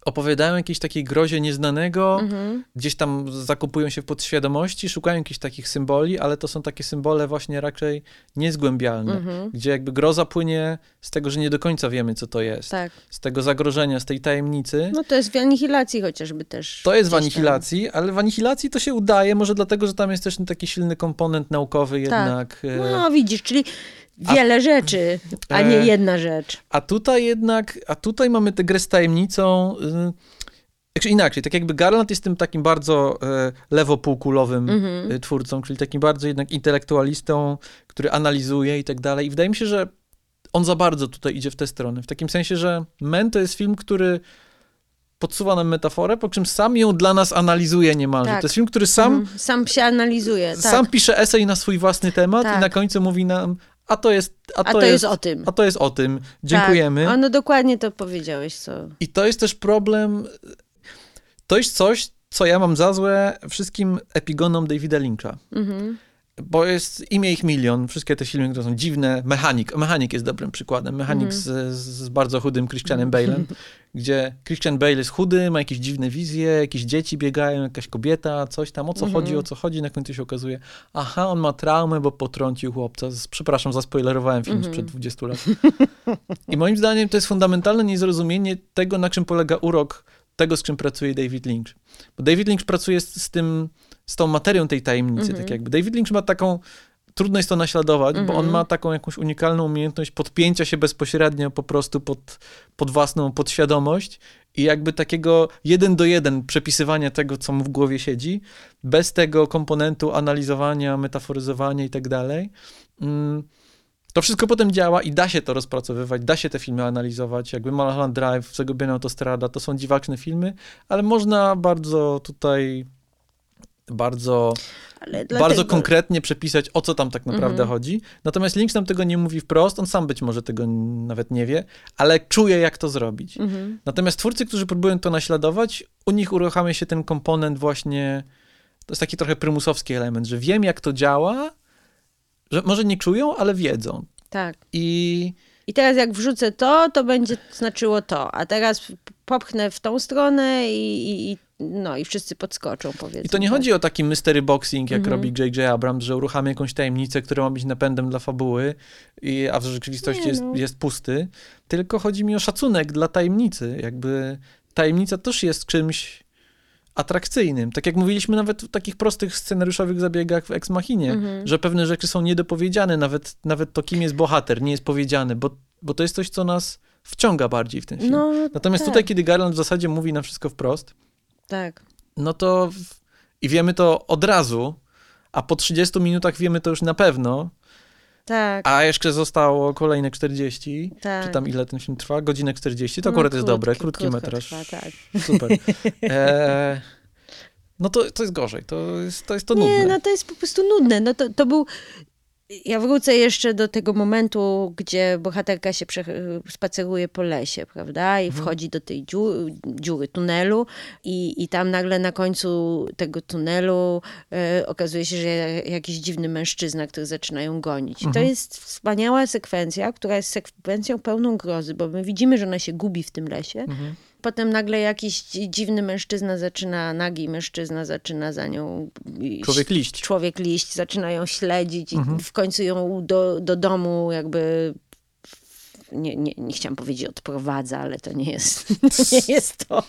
opowiadają jakiejś takiej grozie nieznanego, Mhm. gdzieś tam zakupują się w podświadomości, szukają jakichś takich symboli, ale to są takie symbole właśnie raczej niezgłębialne, Mhm. gdzie jakby groza płynie z tego, że nie do końca wiemy, co to jest, Tak. z tego zagrożenia, z tej tajemnicy. No to jest w anihilacji chociażby też. To jest w gdzieś tam. anihilacji, ale w anihilacji to się udaje, może dlatego, że tam jest też taki silny komponent naukowy jednak. e, No widzisz, czyli wiele rzeczy, a nie E, jedna rzecz. A tutaj jednak, a tutaj mamy tę grę z tajemnicą. y, Znaczy inaczej, tak jakby Garland jest tym takim bardzo e, lewopółkulowym Mhm. y, twórcą, czyli takim bardzo jednak intelektualistą, który analizuje i tak dalej. I wydaje mi się, że on za bardzo tutaj idzie w tę stronę. W takim sensie, że Men to jest film, który podsuwa nam metaforę, po czym sam ją dla nas analizuje niemalże. Tak. To jest film, który sam, Mhm. Sam się analizuje. Tak. sam pisze esej na swój własny temat Tak. i na końcu mówi nam, a to jest, a A to, to jest, jest o tym. a to jest o tym. Dziękujemy. Tak. O, no dokładnie to powiedziałeś, co. I to jest też problem. To jest coś, co ja mam za złe wszystkim epigonom Davida Lyncha. Mhm. Bo jest imię ich milion, wszystkie te filmy, które są dziwne. Mechanik. Mechanik jest dobrym przykładem. Mechanik Mhm. z, z bardzo chudym Christianem Bale'em, gdzie Christian Bale jest chudy, ma jakieś dziwne wizje, jakieś dzieci biegają, jakaś kobieta, coś tam, o co Mhm. chodzi, o co chodzi. Na końcu się okazuje, aha, on ma traumę, bo potrącił chłopca. Przepraszam, zaspoilerowałem film Mhm. sprzed 20 lat. I moim zdaniem to jest fundamentalne niezrozumienie tego, na czym polega urok tego, z czym pracuje David Lynch. Bo David Lynch pracuje z, z tym, z tą materią tej tajemnicy, Mhm. tak jakby. David Lynch ma taką, trudno jest to naśladować, bo on Mhm. ma taką jakąś unikalną umiejętność podpięcia się bezpośrednio po prostu pod, pod własną podświadomość i jakby takiego jeden do jeden przepisywania tego, co mu w głowie siedzi, bez tego komponentu analizowania, metaforyzowania i tak dalej. Mm, To wszystko potem działa i da się to rozpracowywać, da się te filmy analizować. Jakby Mulholland Drive, Zagubiona Autostrada, to są dziwaczne filmy, ale można bardzo tutaj bardzo, Ale bardzo dlatego- konkretnie przepisać, o co tam tak naprawdę Mhm. chodzi. Natomiast Lynch nam tego nie mówi wprost, on sam być może tego nawet nie wie, ale czuje, jak to zrobić. Mhm. Natomiast twórcy, którzy próbują to naśladować, u nich uruchamia się ten komponent właśnie, to jest taki trochę prymusowski element, że wiem, jak to działa, że może nie czują, ale wiedzą. Tak. I I teraz jak wrzucę to, to będzie znaczyło to, a teraz popchnę w tą stronę i, i, i no i wszyscy podskoczą, powiedzmy. I to nie tak. chodzi o taki mystery boxing, jak Mhm. robi J.J. Abrams, że uruchamia jakąś tajemnicę, która ma być napędem dla fabuły, i, a w rzeczywistości Nie, jest, no. jest pusty. Tylko chodzi mi o szacunek dla tajemnicy. Jakby tajemnica też jest czymś atrakcyjnym. Tak jak mówiliśmy nawet w takich prostych scenariuszowych zabiegach w Ex Machinie, Mhm. że pewne rzeczy są niedopowiedziane, nawet, nawet to, kim jest bohater, nie jest powiedziane, bo, bo to jest coś, co nas wciąga bardziej w ten film. No, Natomiast tak, tutaj, kiedy Garland w zasadzie mówi na wszystko wprost, Tak. no to w... i wiemy to od razu, a po 30 minutach wiemy to już na pewno, Tak. a jeszcze zostało kolejne 40, tak. czy tam ile ten film trwa? Godzinę 40, to No, akurat jest krótki- dobre, krótki metraż, Trwa, tak. super. E... No to, to jest gorzej, to jest to, jest to nudne. Nie, no to jest po prostu nudne. No to, to był... Ja wrócę jeszcze do tego momentu, gdzie bohaterka się spaceruje po lesie, prawda? I Mhm. wchodzi do tej dziu... dziury, tunelu i, i tam nagle na końcu tego tunelu e, okazuje się, że jakiś dziwny mężczyzna, który zaczyna ją gonić. I To Mhm. jest wspaniała sekwencja, która jest sekwencją pełną grozy, bo my widzimy, że ona się gubi w tym lesie. Mhm. Potem nagle jakiś dzi- dziwny mężczyzna zaczyna, nagi mężczyzna zaczyna za nią. Człowiek liść. Człowiek liść, zaczyna ją śledzić i Mhm. w końcu ją do, do domu jakby nie, nie, nie chciałam powiedzieć odprowadza, ale to nie jest, to nie jest to.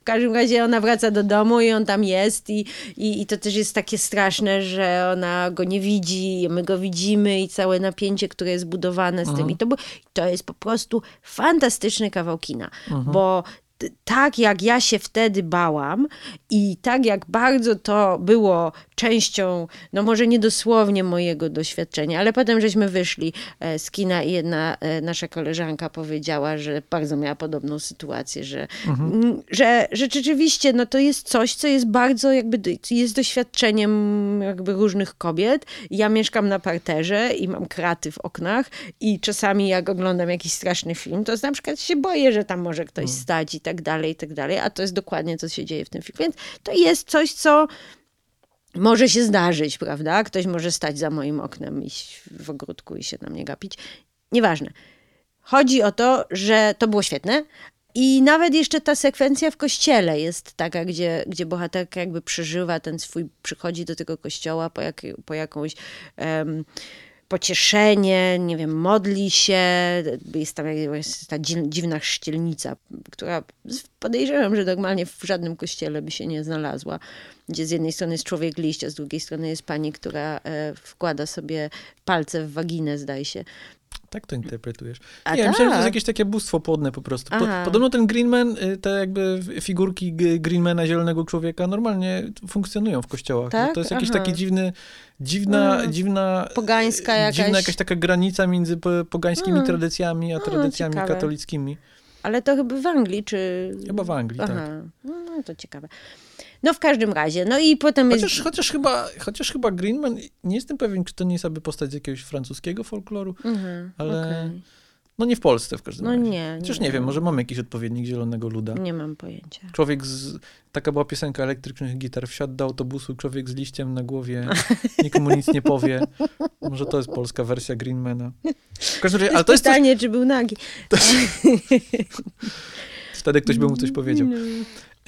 W każdym razie ona wraca do domu i on tam jest i, i, i to też jest takie straszne, że ona go nie widzi, my go widzimy i całe napięcie, które jest budowane z tym. I to, to jest po prostu fantastyczny kawał kina, bo tak jak ja się wtedy bałam i tak jak bardzo to było częścią, no może nie dosłownie mojego doświadczenia, ale potem żeśmy wyszli e, z kina i jedna e, nasza koleżanka powiedziała, że bardzo miała podobną sytuację, że, mhm. że, że rzeczywiście no to jest coś, co jest bardzo jakby, jest doświadczeniem jakby różnych kobiet. Ja mieszkam na parterze i mam kraty w oknach i czasami jak oglądam jakiś straszny film, to na przykład się boję, że tam może ktoś mhm. stać i tak dalej, i tak dalej, a to jest dokładnie co się dzieje w tym filmie. Więc to jest coś, co może się zdarzyć, prawda? Ktoś może stać za moim oknem, iść w ogródku i się na mnie gapić. Nieważne. Chodzi o to, że to było świetne, i nawet jeszcze ta sekwencja w kościele jest taka, gdzie, gdzie bohaterka jakby przeżywa ten swój, przychodzi do tego kościoła po, jak, po jakąś um, pocieszenie, nie wiem, modli się, jest tam jest ta dziwna chrzcielnica, która podejrzewam, że normalnie w żadnym kościele by się nie znalazła, gdzie z jednej strony jest człowiek liść, a z drugiej strony jest pani, która e, wkłada sobie palce w waginę, zdaje się. Tak to interpretujesz. A nie, tak. myślałem, że to jest jakieś takie bóstwo płodne po prostu. Po, podobno ten Greenman, y, te jakby figurki Greenmana, zielonego człowieka, normalnie funkcjonują w kościołach. Tak? To jest jakiś Aha. taki dziwny, dziwna, hmm. dziwna... Pogańska jakaś... Dziwna jakaś taka granica między pogańskimi hmm. tradycjami, a tradycjami ciekawe. katolickimi. Ale to chyba w Anglii, czy... Chyba w Anglii, Aha. tak. No to ciekawe. No w każdym razie, no i potem chociaż, jest... Chociaż chyba, chociaż chyba Greenman, nie jestem pewien, czy to nie jest aby postać z jakiegoś francuskiego folkloru, mhm, ale... Okay. No nie w Polsce w każdym no razie. No nie. Chociaż nie, nie wiem, może mamy jakiś odpowiednik Zielonego Luda. Nie mam pojęcia. Człowiek z... Taka była piosenka elektrycznych gitar. Wsiadł do autobusu, człowiek z liściem na głowie, nikomu nic nie powie. Może to jest polska wersja Greenmana. W każdym razie, ale to jest pytanie, coś... czy był nagi. Wtedy ktoś by mu coś powiedział.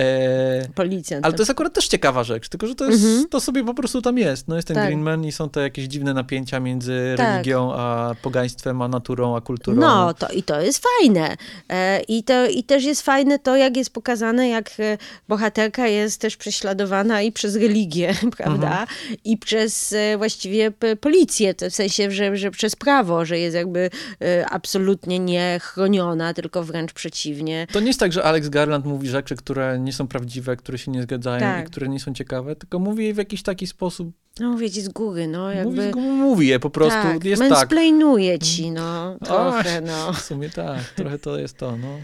E, Policjant. Ale to jest akurat też ciekawa rzecz, tylko że to, jest, mhm. to sobie po prostu tam jest. No jest ten tak. Greenman i są te jakieś dziwne napięcia między tak. religią, a pogaństwem, a naturą, a kulturą. No, to, i to jest fajne. E, i, to, I też jest fajne to, jak jest pokazane, jak e, bohaterka jest też prześladowana i przez religię, prawda? Mhm. I przez e, właściwie policję, w sensie, że, że przez prawo, że jest jakby e, absolutnie niechroniona, tylko wręcz przeciwnie. To nie jest tak, że Alex Garland mówi rzeczy, które nie są prawdziwe, które się nie zgadzają tak. i które nie są ciekawe, tylko mówi je w jakiś taki sposób. No mówię ci z góry, no jakby... Mówi, mówi je po prostu, tak, jest tak. ci, no, trochę, no. W sumie tak, trochę to jest to, no.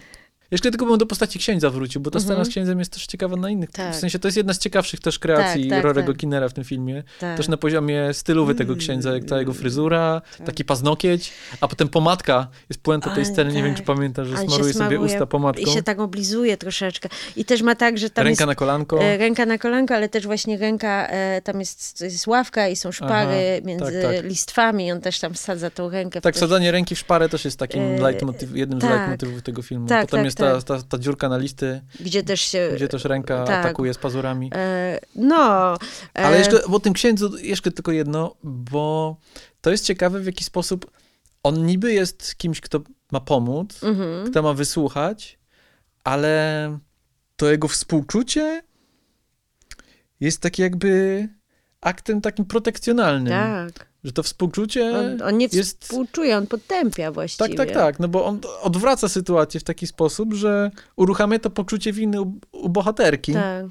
Jeszcze tylko bym do postaci księdza wrócił, bo ta scena mhm. z księdzem jest też ciekawa na innych. Tak. W sensie to jest jedna z ciekawszych też kreacji tak, tak, Rorego tak. Kinera w tym filmie. Tak. Też na poziomie stylowy tego księdza, jak ta jego fryzura, tak. taki paznokieć, a potem pomadka. Jest puenta tej sceny, nie wiem czy pamiętasz, że smaruje sobie usta pomadką. I się tak oblizuje troszeczkę. I też ma tak, że tam Ręka jest, na kolanko. E, ręka na kolanko, ale też właśnie ręka, e, tam jest, jest ławka i są szpary Aha, między tak, listwami i on też tam wsadza tą rękę. Tak, wsadzanie ręki w szparę też jest takim e, jednym z leitmotywów tego filmu. Potem jest ta, ta, ta dziurka na listy. Gdzie też się... Gdzie też ręka tak. atakuje z pazurami. E, no. E... Ale jeszcze o tym księdzu jeszcze tylko jedno, bo to jest ciekawe w jaki sposób on niby jest kimś, kto ma pomóc, mhm. kto ma wysłuchać, ale to jego współczucie jest takie jakby aktem takim protekcjonalnym. Tak. Że to współczucie. On, on nie jest... współczuje, on potępia właściwie. Tak, tak, tak. No bo on odwraca sytuację w taki sposób, że uruchamia to poczucie winy u, u bohaterki. Tak.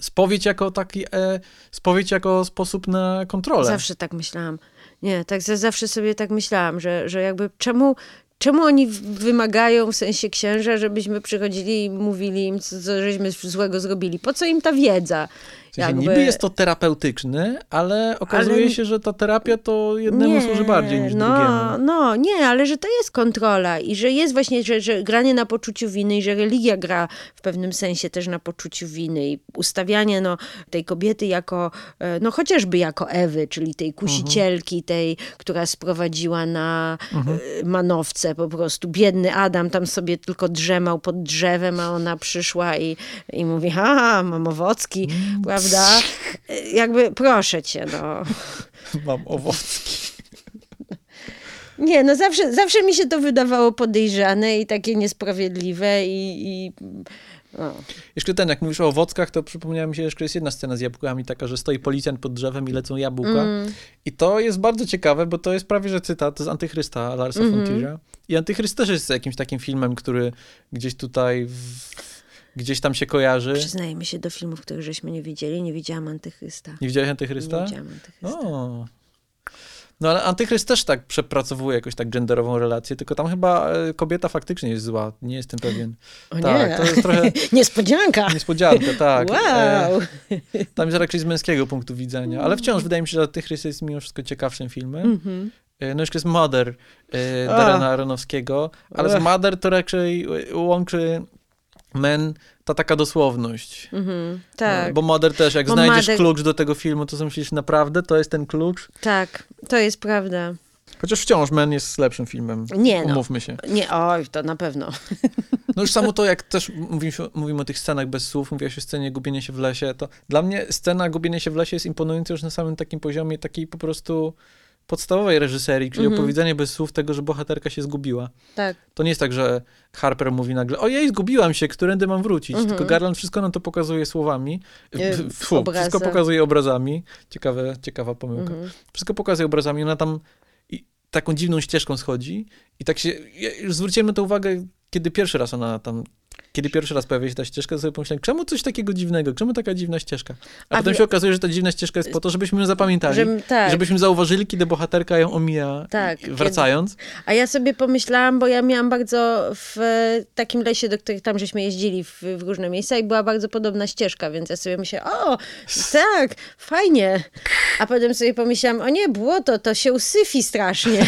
Spowiedź jako taki, e, spowiedź jako sposób na kontrolę. Zawsze tak myślałam. Nie, tak zawsze sobie tak myślałam, że, że jakby czemu, czemu oni wymagają w sensie księża, żebyśmy przychodzili i mówili im, co, co żeśmy złego zrobili? Po co im ta wiedza? Sensie, jakby... Niby jest to terapeutyczny, ale okazuje ale... się, że ta terapia to jednemu nie, służy bardziej niż no, drugiemu. No, nie, ale że to jest kontrola i że jest właśnie, że, że granie na poczuciu winy i że religia gra w pewnym sensie też na poczuciu winy i ustawianie no, tej kobiety jako, e, no chociażby jako Ewy, czyli tej kusicielki, mhm. tej, która sprowadziła na mhm. E, manowce po prostu. Biedny Adam tam sobie tylko drzemał pod drzewem, a ona przyszła i, i mówi, ha, mam owocki, mm. prawda? Prawda? Jakby proszę cię, no. Mam owocki. Nie, no zawsze, zawsze mi się to wydawało podejrzane i takie niesprawiedliwe i... i no. Jeszcze ten, jak mówisz o owockach, to przypomniała mi się, że jest jedna scena z jabłkami, taka, że stoi policjant pod drzewem i lecą jabłka. Mm. I to jest bardzo ciekawe, bo to jest prawie, że cytat z Antychrysta Larsa mm -hmm. I Antychryst też jest jakimś takim filmem, który gdzieś tutaj w gdzieś tam się kojarzy. Przyznajmy się do filmów, których żeśmy nie widzieli. Nie widziałam Antychrysta. Nie widziałeś Antychrysta? Nie widziałam Antychrysta. O. No ale Antychryst też tak przepracowuje jakoś tak genderową relację, tylko tam chyba e, kobieta faktycznie jest zła. Nie jestem pewien. O tak, nie. to jest trochę Niespodzianka! niespodzianka, tak. E, Wow! tam jest raczej z męskiego punktu widzenia, ale wciąż wydaje mi się, że Antychryst jest mimo wszystko ciekawszym filmem. Mhm. E, No jeszcze jest Mother e, A. Darena Aronowskiego, ale z. Mother to raczej e, łączy Men ta taka dosłowność. Mhm. Tak, Bo Mother też, jak Bo znajdziesz Mother- klucz do tego filmu, to sobie myślisz, naprawdę to jest ten klucz? tak. To jest prawda. Chociaż wciąż Men jest lepszym filmem. Nie no. Umówmy się. Nie, oj, to na pewno. No już samo to, jak też mówimy, mówimy o tych scenach bez słów, mówiłaś o scenie gubienia się w lesie, to dla mnie scena gubienia się w lesie jest imponująca już na samym takim poziomie takiej po prostu podstawowej reżyserii, czyli Mhm. opowiedzenie bez słów tego, że bohaterka się zgubiła. Tak. To nie jest tak, że Harper mówi nagle, ojej, zgubiłam się, którędy mam wrócić? Mhm. Tylko Garland wszystko nam to pokazuje słowami, F- fu, obrazem. wszystko pokazuje obrazami. Ciekawe, ciekawa pomyłka. Mhm. Wszystko pokazuje obrazami, ona tam taką dziwną ścieżką schodzi i tak się, ja już zwróciłem na to uwagę, kiedy pierwszy raz ona tam, kiedy pierwszy raz pojawia się ta ścieżka, to sobie pomyślałem, czemu coś takiego dziwnego, czemu taka dziwna ścieżka? A, A potem wie- się okazuje, że ta dziwna ścieżka jest po to, żebyśmy ją zapamiętali, tak. żebyśmy zauważyli, kiedy bohaterka ją omija, Tak, wracając. A ja sobie pomyślałam, bo ja miałam bardzo w takim lesie, do których tam żeśmy jeździli w, w różne miejsca i była bardzo podobna ścieżka, więc ja sobie myślałam, o, tak, fajnie. A potem sobie pomyślałam, o nie, błoto, to się usyfi strasznie.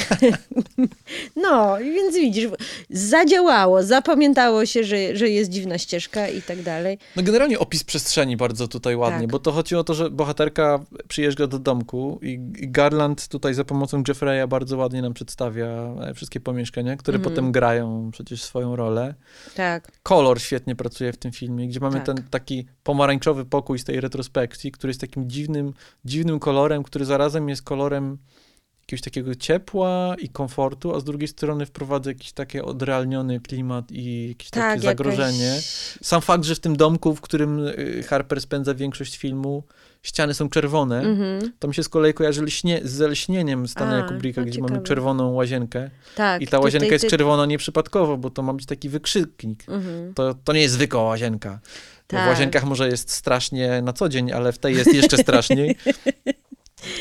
no, więc widzisz, zadziałało, zapamiętało się, że, że jest dziwna ścieżka i tak dalej. No generalnie opis przestrzeni bardzo tutaj ładnie, Tak. bo to chodzi o to, że bohaterka przyjeżdża do domku i i Garland tutaj za pomocą Jeffreya bardzo ładnie nam przedstawia e, wszystkie pomieszczenia, które Mhm. potem grają przecież swoją rolę. Tak, Kolor świetnie pracuje w tym filmie, gdzie mamy Tak. ten taki pomarańczowy pokój z tej retrospekcji, który jest takim dziwnym, dziwnym kolorem, który zarazem jest kolorem jakiegoś takiego ciepła i komfortu, a z drugiej strony wprowadza jakiś taki odrealniony klimat i jakieś tak, takie zagrożenie. Jakaś... Sam fakt, że w tym domku, w którym y, Harper spędza większość filmu, ściany są czerwone, Mhm. to mi się z kolei kojarzy lśnie, z lśnieniem Stanleya Kubricka, no gdzie ciekawe. mamy czerwoną łazienkę. Tak, I ta łazienka tutaj jest ty- czerwona nieprzypadkowo, bo to ma być taki wykrzyknik. Mhm. To, to nie jest zwykła łazienka. Bo W Tak. łazienkach może jest strasznie na co dzień, ale w tej jest jeszcze straszniej.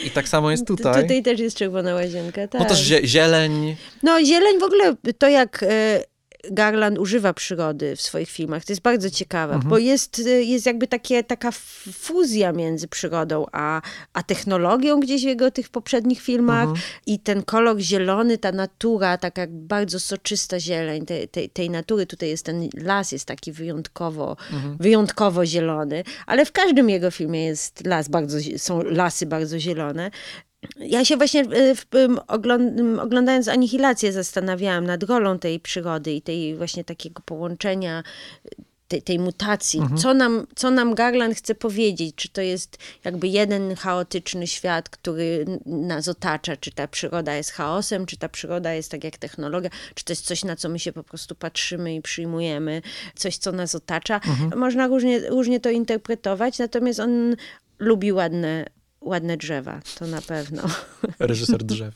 I tak samo jest Tu- tutaj. Tutaj też jest czerwona łazienka, tak. No też zie- zieleń. No zieleń w ogóle, to jak e, Garland używa przyrody w swoich filmach, to jest bardzo ciekawe, Mhm. bo jest, e, jest jakby takie, taka fuzja między przyrodą a, a technologią gdzieś w jego tych poprzednich filmach Mhm. i ten kolor zielony, ta natura, taka bardzo soczysta zieleń tej, tej, tej natury, tutaj jest ten las, jest taki wyjątkowo, Mhm. wyjątkowo zielony, ale w każdym jego filmie jest las bardzo, są lasy bardzo zielone. Ja się właśnie em, oglądając Anihilację zastanawiałam nad rolą tej przygody i tej właśnie takiego połączenia tej, tej mutacji. Co, nam, co nam Garland chce powiedzieć? Czy to jest jakby jeden chaotyczny świat, który nas otacza? Czy ta przyroda jest chaosem? Czy ta przyroda jest tak jak technologia? Czy to jest coś, na co my się po prostu patrzymy i przyjmujemy? Coś, co nas otacza? Można różnie, różnie to interpretować, natomiast on lubi ładne, ładne drzewa, to na pewno. reżyser drzew.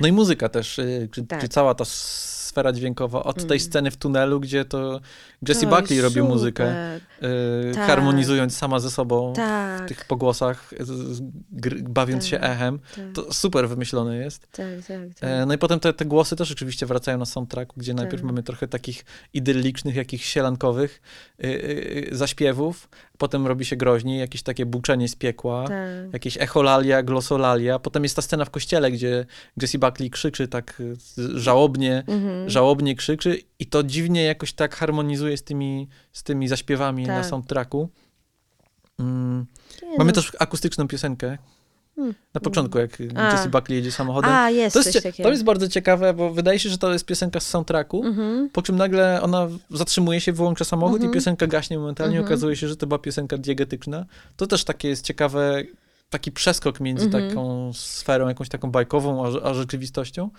No i muzyka też, y, czy, Tak. czy cała ta sfera dźwiękowa, od tej sceny w tunelu, gdzie to Jesse Oj, Buckley robi super. muzykę, y, Tak. harmonizując sama ze sobą Tak, w tych pogłosach, z, z, gr, bawiąc się Tak, echem. tak. To super wymyślone jest. tak, tak. E, No i potem te, te głosy też oczywiście wracają na soundtracku, gdzie najpierw mamy trochę takich idyllicznych, jakichś sielankowych y, y, zaśpiewów, potem robi się groźniej, jakieś takie buczenie z piekła, jakieś echolalia, glosolalia. Potem jest ta scena w kościele, gdzie Jesse Buckley krzyczy tak żałobnie, Mhm. żałobnie krzyczy i to dziwnie jakoś tak harmonizuje z tymi, z tymi zaśpiewami na Tak. soundtracku. Mm. Nie Mamy no. też akustyczną piosenkę. Hmm. Na początku, jak A. Jesse Buckley jedzie samochodem. A, jest To jest, to jest bardzo ciekawe, bo wydaje się, że to jest piosenka z soundtracku, Mhm. po czym nagle ona zatrzymuje się, wyłącza samochód Mhm. i piosenka gaśnie momentalnie. Mhm. Okazuje się, że to była piosenka diegetyczna. To też takie jest ciekawe, taki przeskok między Mhm. taką sferą jakąś taką bajkową, a, a rzeczywistością.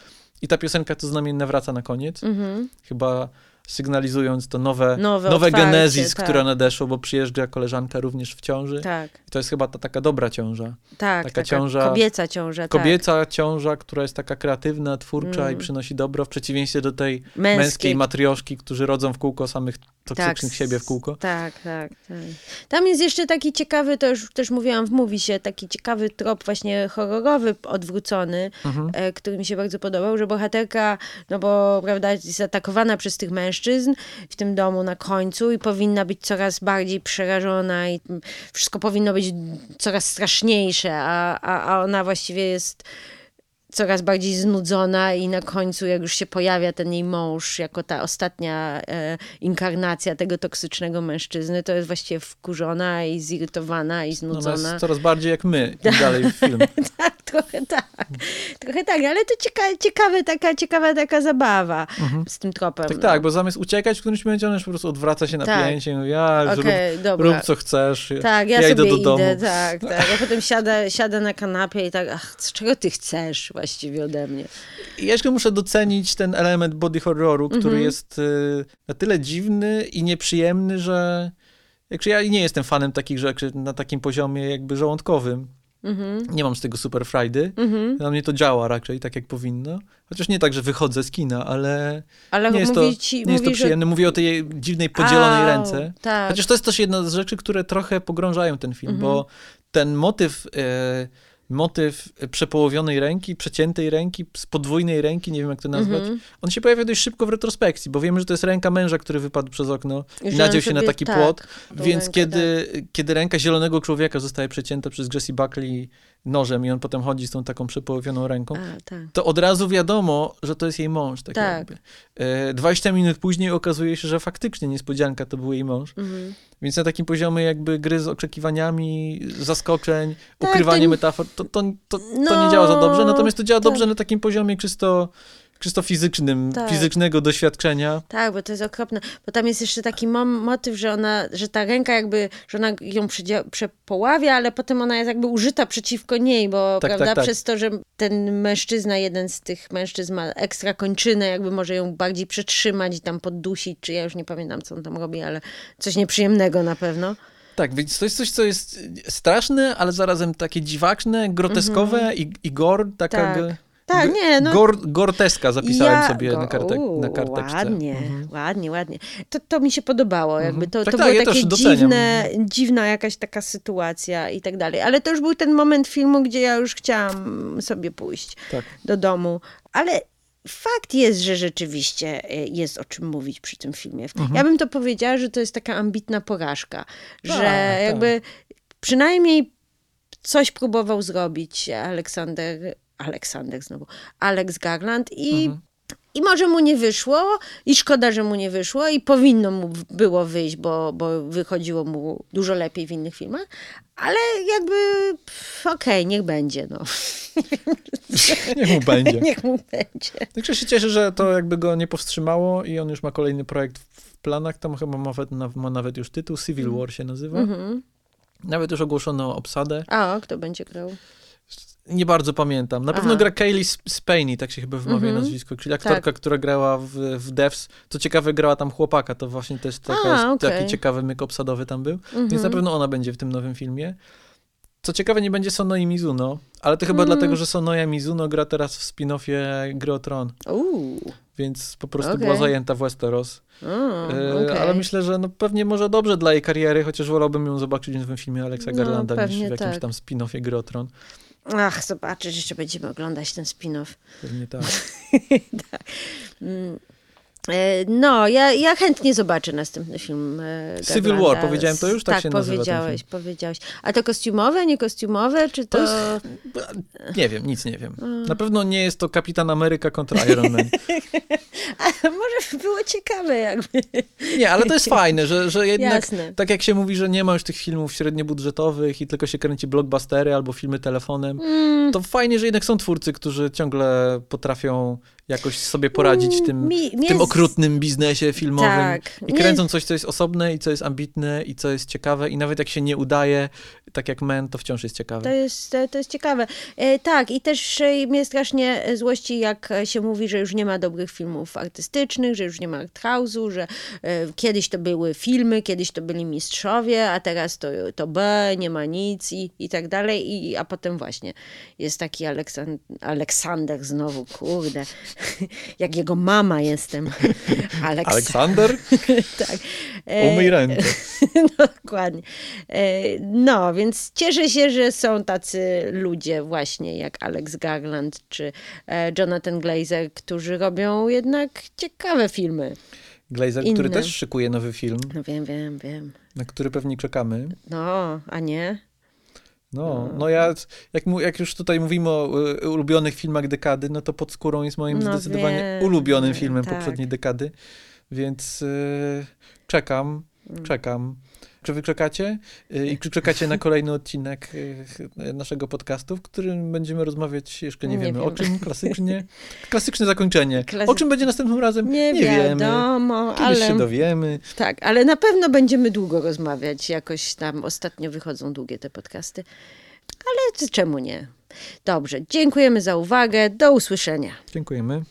I ta piosenka to znamienne wraca na koniec. Mhm. Chyba sygnalizując to nowe, Nowe nowe otwarcie, genezis, tak. które nadeszło, bo przyjeżdża koleżanka również w ciąży. Tak, I to jest chyba ta taka dobra ciąża. tak. Taka ciąża- Kobieca ciąża, tak. Kobieca ciąża, która jest taka kreatywna, twórcza Mm. i przynosi dobro, w przeciwieństwie do tej Męskiej. męskiej matrioszki, którzy rodzą w kółko samych toksycznych Tak, siebie w kółko. Tak, tak, tak. Tam jest jeszcze taki ciekawy, to już też mówiłam w Mówi się, taki ciekawy trop właśnie horrorowy, odwrócony, Mhm. e, który mi się bardzo podobał, że bohaterka, no bo prawda, jest atakowana przez tych mężczyzn w tym domu na końcu i powinna być coraz bardziej przerażona i wszystko powinno być coraz straszniejsze, a, a, a ona właściwie jest coraz bardziej znudzona i na końcu, jak już się pojawia ten jej mąż, jako ta ostatnia e, inkarnacja tego toksycznego mężczyzny, to jest właściwie wkurzona i zirytowana i Ona znudzona. jest coraz bardziej jak my, im dalej w film. Tak, trochę tak. Trochę tak, ale to cieka ciekawe, taka, ciekawa taka zabawa z tym tropem. Tak, no. tak, bo zamiast uciekać w którymś momencie, ona już po prostu odwraca się napięcie i mówi, a, Okej, rób, rób co chcesz, Tak, ja, ja sobie idę do idę, domu. tak, tak. A potem siada, siada na kanapie i tak, ach, z czego ty chcesz właściwie ode mnie? Ja jeszcze muszę docenić ten element body horroru, który Mhm. jest y, na tyle dziwny i nieprzyjemny, że jakże ja nie jestem fanem takich rzeczy na takim poziomie jakby żołądkowym. Mhm, Nie mam z tego super frajdy. mhm. Na mnie to działa raczej tak, jak powinno. Chociaż nie tak, że wychodzę z kina, ale Ale nie jest to, mówi ci, nie jest to mówi, że... przyjemne. Mówię o tej dziwnej, podzielonej Au, ręce. Tak. Chociaż to jest też jedna z rzeczy, które trochę pogrążają ten film, Mhm. bo ten motyw, e, motyw przepołowionej ręki, przeciętej ręki, z podwójnej ręki, nie wiem jak to nazwać, Mhm. on się pojawia dość szybko w retrospekcji, bo wiemy, że to jest ręka męża, który wypadł przez okno i nadział się na taki tak, płot, więc rękę, kiedy, kiedy ręka zielonego człowieka zostaje przecięta przez Jesse Buckley nożem i on potem chodzi z tą taką przepołowioną ręką, A, tak. to od razu wiadomo, że to jest jej mąż. Tak, Tak. Jakby. E, 20 minut później okazuje się, że faktycznie niespodzianka to był jej mąż. Mhm. Więc na takim poziomie jakby gry z oczekiwaniami, zaskoczeń, Tak, ukrywanie to- metafor, to, to, to, to No, nie działa za dobrze. Natomiast to działa tak. dobrze na takim poziomie czysto, czysto fizycznym, Tak. fizycznego doświadczenia. Tak, bo to jest okropne. Bo tam jest jeszcze taki motyw, że ona, że ta ręka jakby, że ona ją przepoławia, ale potem ona jest jakby użyta przeciwko niej, bo Tak, prawda, tak, tak. przez to, że ten mężczyzna, jeden z tych mężczyzn ma ekstra kończynę, jakby może ją bardziej przetrzymać i tam poddusić, czy ja już nie pamiętam, co on tam robi, ale coś nieprzyjemnego na pewno. Tak, więc to jest coś, co jest straszne, ale zarazem takie dziwaczne, groteskowe i, i gore, taka... Tak. Tak, nie, no. Gor, gorteska zapisałem Ja sobie go- na, kartek, na karteczce. Ładnie, Mhm. ładnie, ładnie. To, to mi się podobało, jakby to, Tak, to tak, było ja też takie dziwne, dziwna jakaś taka sytuacja i tak dalej. Ale to już był ten moment filmu, gdzie ja już chciałam sobie pójść Tak. do domu. Ale fakt jest, że rzeczywiście e, jest o czym mówić przy tym filmie. Mhm. Ja bym to powiedziała, że to jest taka ambitna porażka, że tak. jakby przynajmniej coś próbował zrobić Aleksander, Aleksander znowu, Alex Garland i Mhm. i może mu nie wyszło, i szkoda, że mu nie wyszło, i powinno mu było wyjść, bo, bo wychodziło mu dużo lepiej w innych filmach, ale jakby okej, niech będzie, no. Niech mu będzie. niech mu będzie. Także się cieszę, że to jakby go nie powstrzymało i on już ma kolejny projekt w planach. Tam chyba ma nawet, ma nawet już tytuł, Civil War się nazywa. Mhm. Nawet już ogłoszono obsadę. A, kto będzie grał? Nie bardzo pamiętam. Na pewno Aha. gra Kaylee Sp- Spaney, tak się chyba wymawia Mhm. nazwisko, czyli aktorka, Tak. która grała w, w Devs. Co ciekawe, grała tam chłopaka, to właśnie też taka A, okej. taki ciekawy myk obsadowy tam był. Mhm. Więc na pewno ona będzie w tym nowym filmie. Co ciekawe, nie będzie Sonoi Mizuno, ale to chyba Mm. dlatego, że Sonoya Mizuno gra teraz w spin-offie Gry o Tron, więc po prostu Okej. była zajęta w Westeros. o, E, okej. Ale myślę, że no pewnie może dobrze dla jej kariery, chociaż wolałbym ją zobaczyć w nowym filmie Alexa No, Garlanda niż pewnie w jakimś tak. tam spin-offie Gry o Tron. Ach, zobaczysz, jeszcze będziemy oglądać ten spin-off. Pewnie tak. Mm. E, No, ja, ja chętnie zobaczę następny film. e, Civil. War, powiedziałem to już? Tak tak się powiedziałeś, powiedziałeś. A to kostiumowe, nie kostiumowe, czy to... To Nie wiem, nic nie wiem. Na pewno nie jest to Kapitan Ameryka kontra Iron Man. A, może by było ciekawe jakby. Nie, ale to jest fajne, że, że jednak, Jasne. tak jak się mówi, że nie ma już tych filmów średniobudżetowych i tylko się kręci blockbustery albo filmy telefonem, Mm, to fajnie, że jednak są twórcy, którzy ciągle potrafią jakoś sobie poradzić w tym, mi- w mnie tym z- okrutnym biznesie filmowym Tak. i kręcą coś, co jest osobne i co jest ambitne i co jest ciekawe i nawet jak się nie udaje, tak jak Men, to wciąż jest To ciekawe. jest, to, to jest ciekawe. E, tak, i też e, mnie strasznie złości, jak się mówi, że już nie ma dobrych filmów artystycznych, że już nie ma arthouse'u, że e, kiedyś to były filmy, kiedyś to byli mistrzowie, a teraz to, to B, nie ma nic i, i tak dalej. I, a potem właśnie jest taki Aleksan Aleksander znowu, kurde, jak jego mama jestem. Aleks Aleksander, tak. E, umyj ręce. Dokładnie. E, No, więc cieszę się, że są tacy ludzie właśnie jak Alex Garland czy e, Jonathan Glazer, którzy robią jednak ciekawe filmy. Glazer, Inne. który też szykuje nowy film, No wiem, wiem, wiem. na który pewnie czekamy. No, a nie? No, no ja, jak, mu- jak już tutaj mówimy o y, ulubionych filmach dekady, no to Pod skórą jest moim No zdecydowanie wiem, ulubionym filmem tak. poprzedniej dekady, więc y, czekam, czekam. Czy wy czekacie? Y, I czy czekacie na kolejny odcinek y, naszego podcastu, w którym będziemy rozmawiać, jeszcze nie, Nie wiemy o wiemy. czym, klasycznie. Klasyczne zakończenie. Klasy- O czym będzie następnym razem? Nie, wiemy. wiadomo, Kiedyś się ale dowiemy. tak, ale na pewno będziemy długo rozmawiać. Jakoś tam ostatnio wychodzą długie te podcasty. Ale czemu nie? Dobrze, dziękujemy za uwagę. Do usłyszenia. Dziękujemy.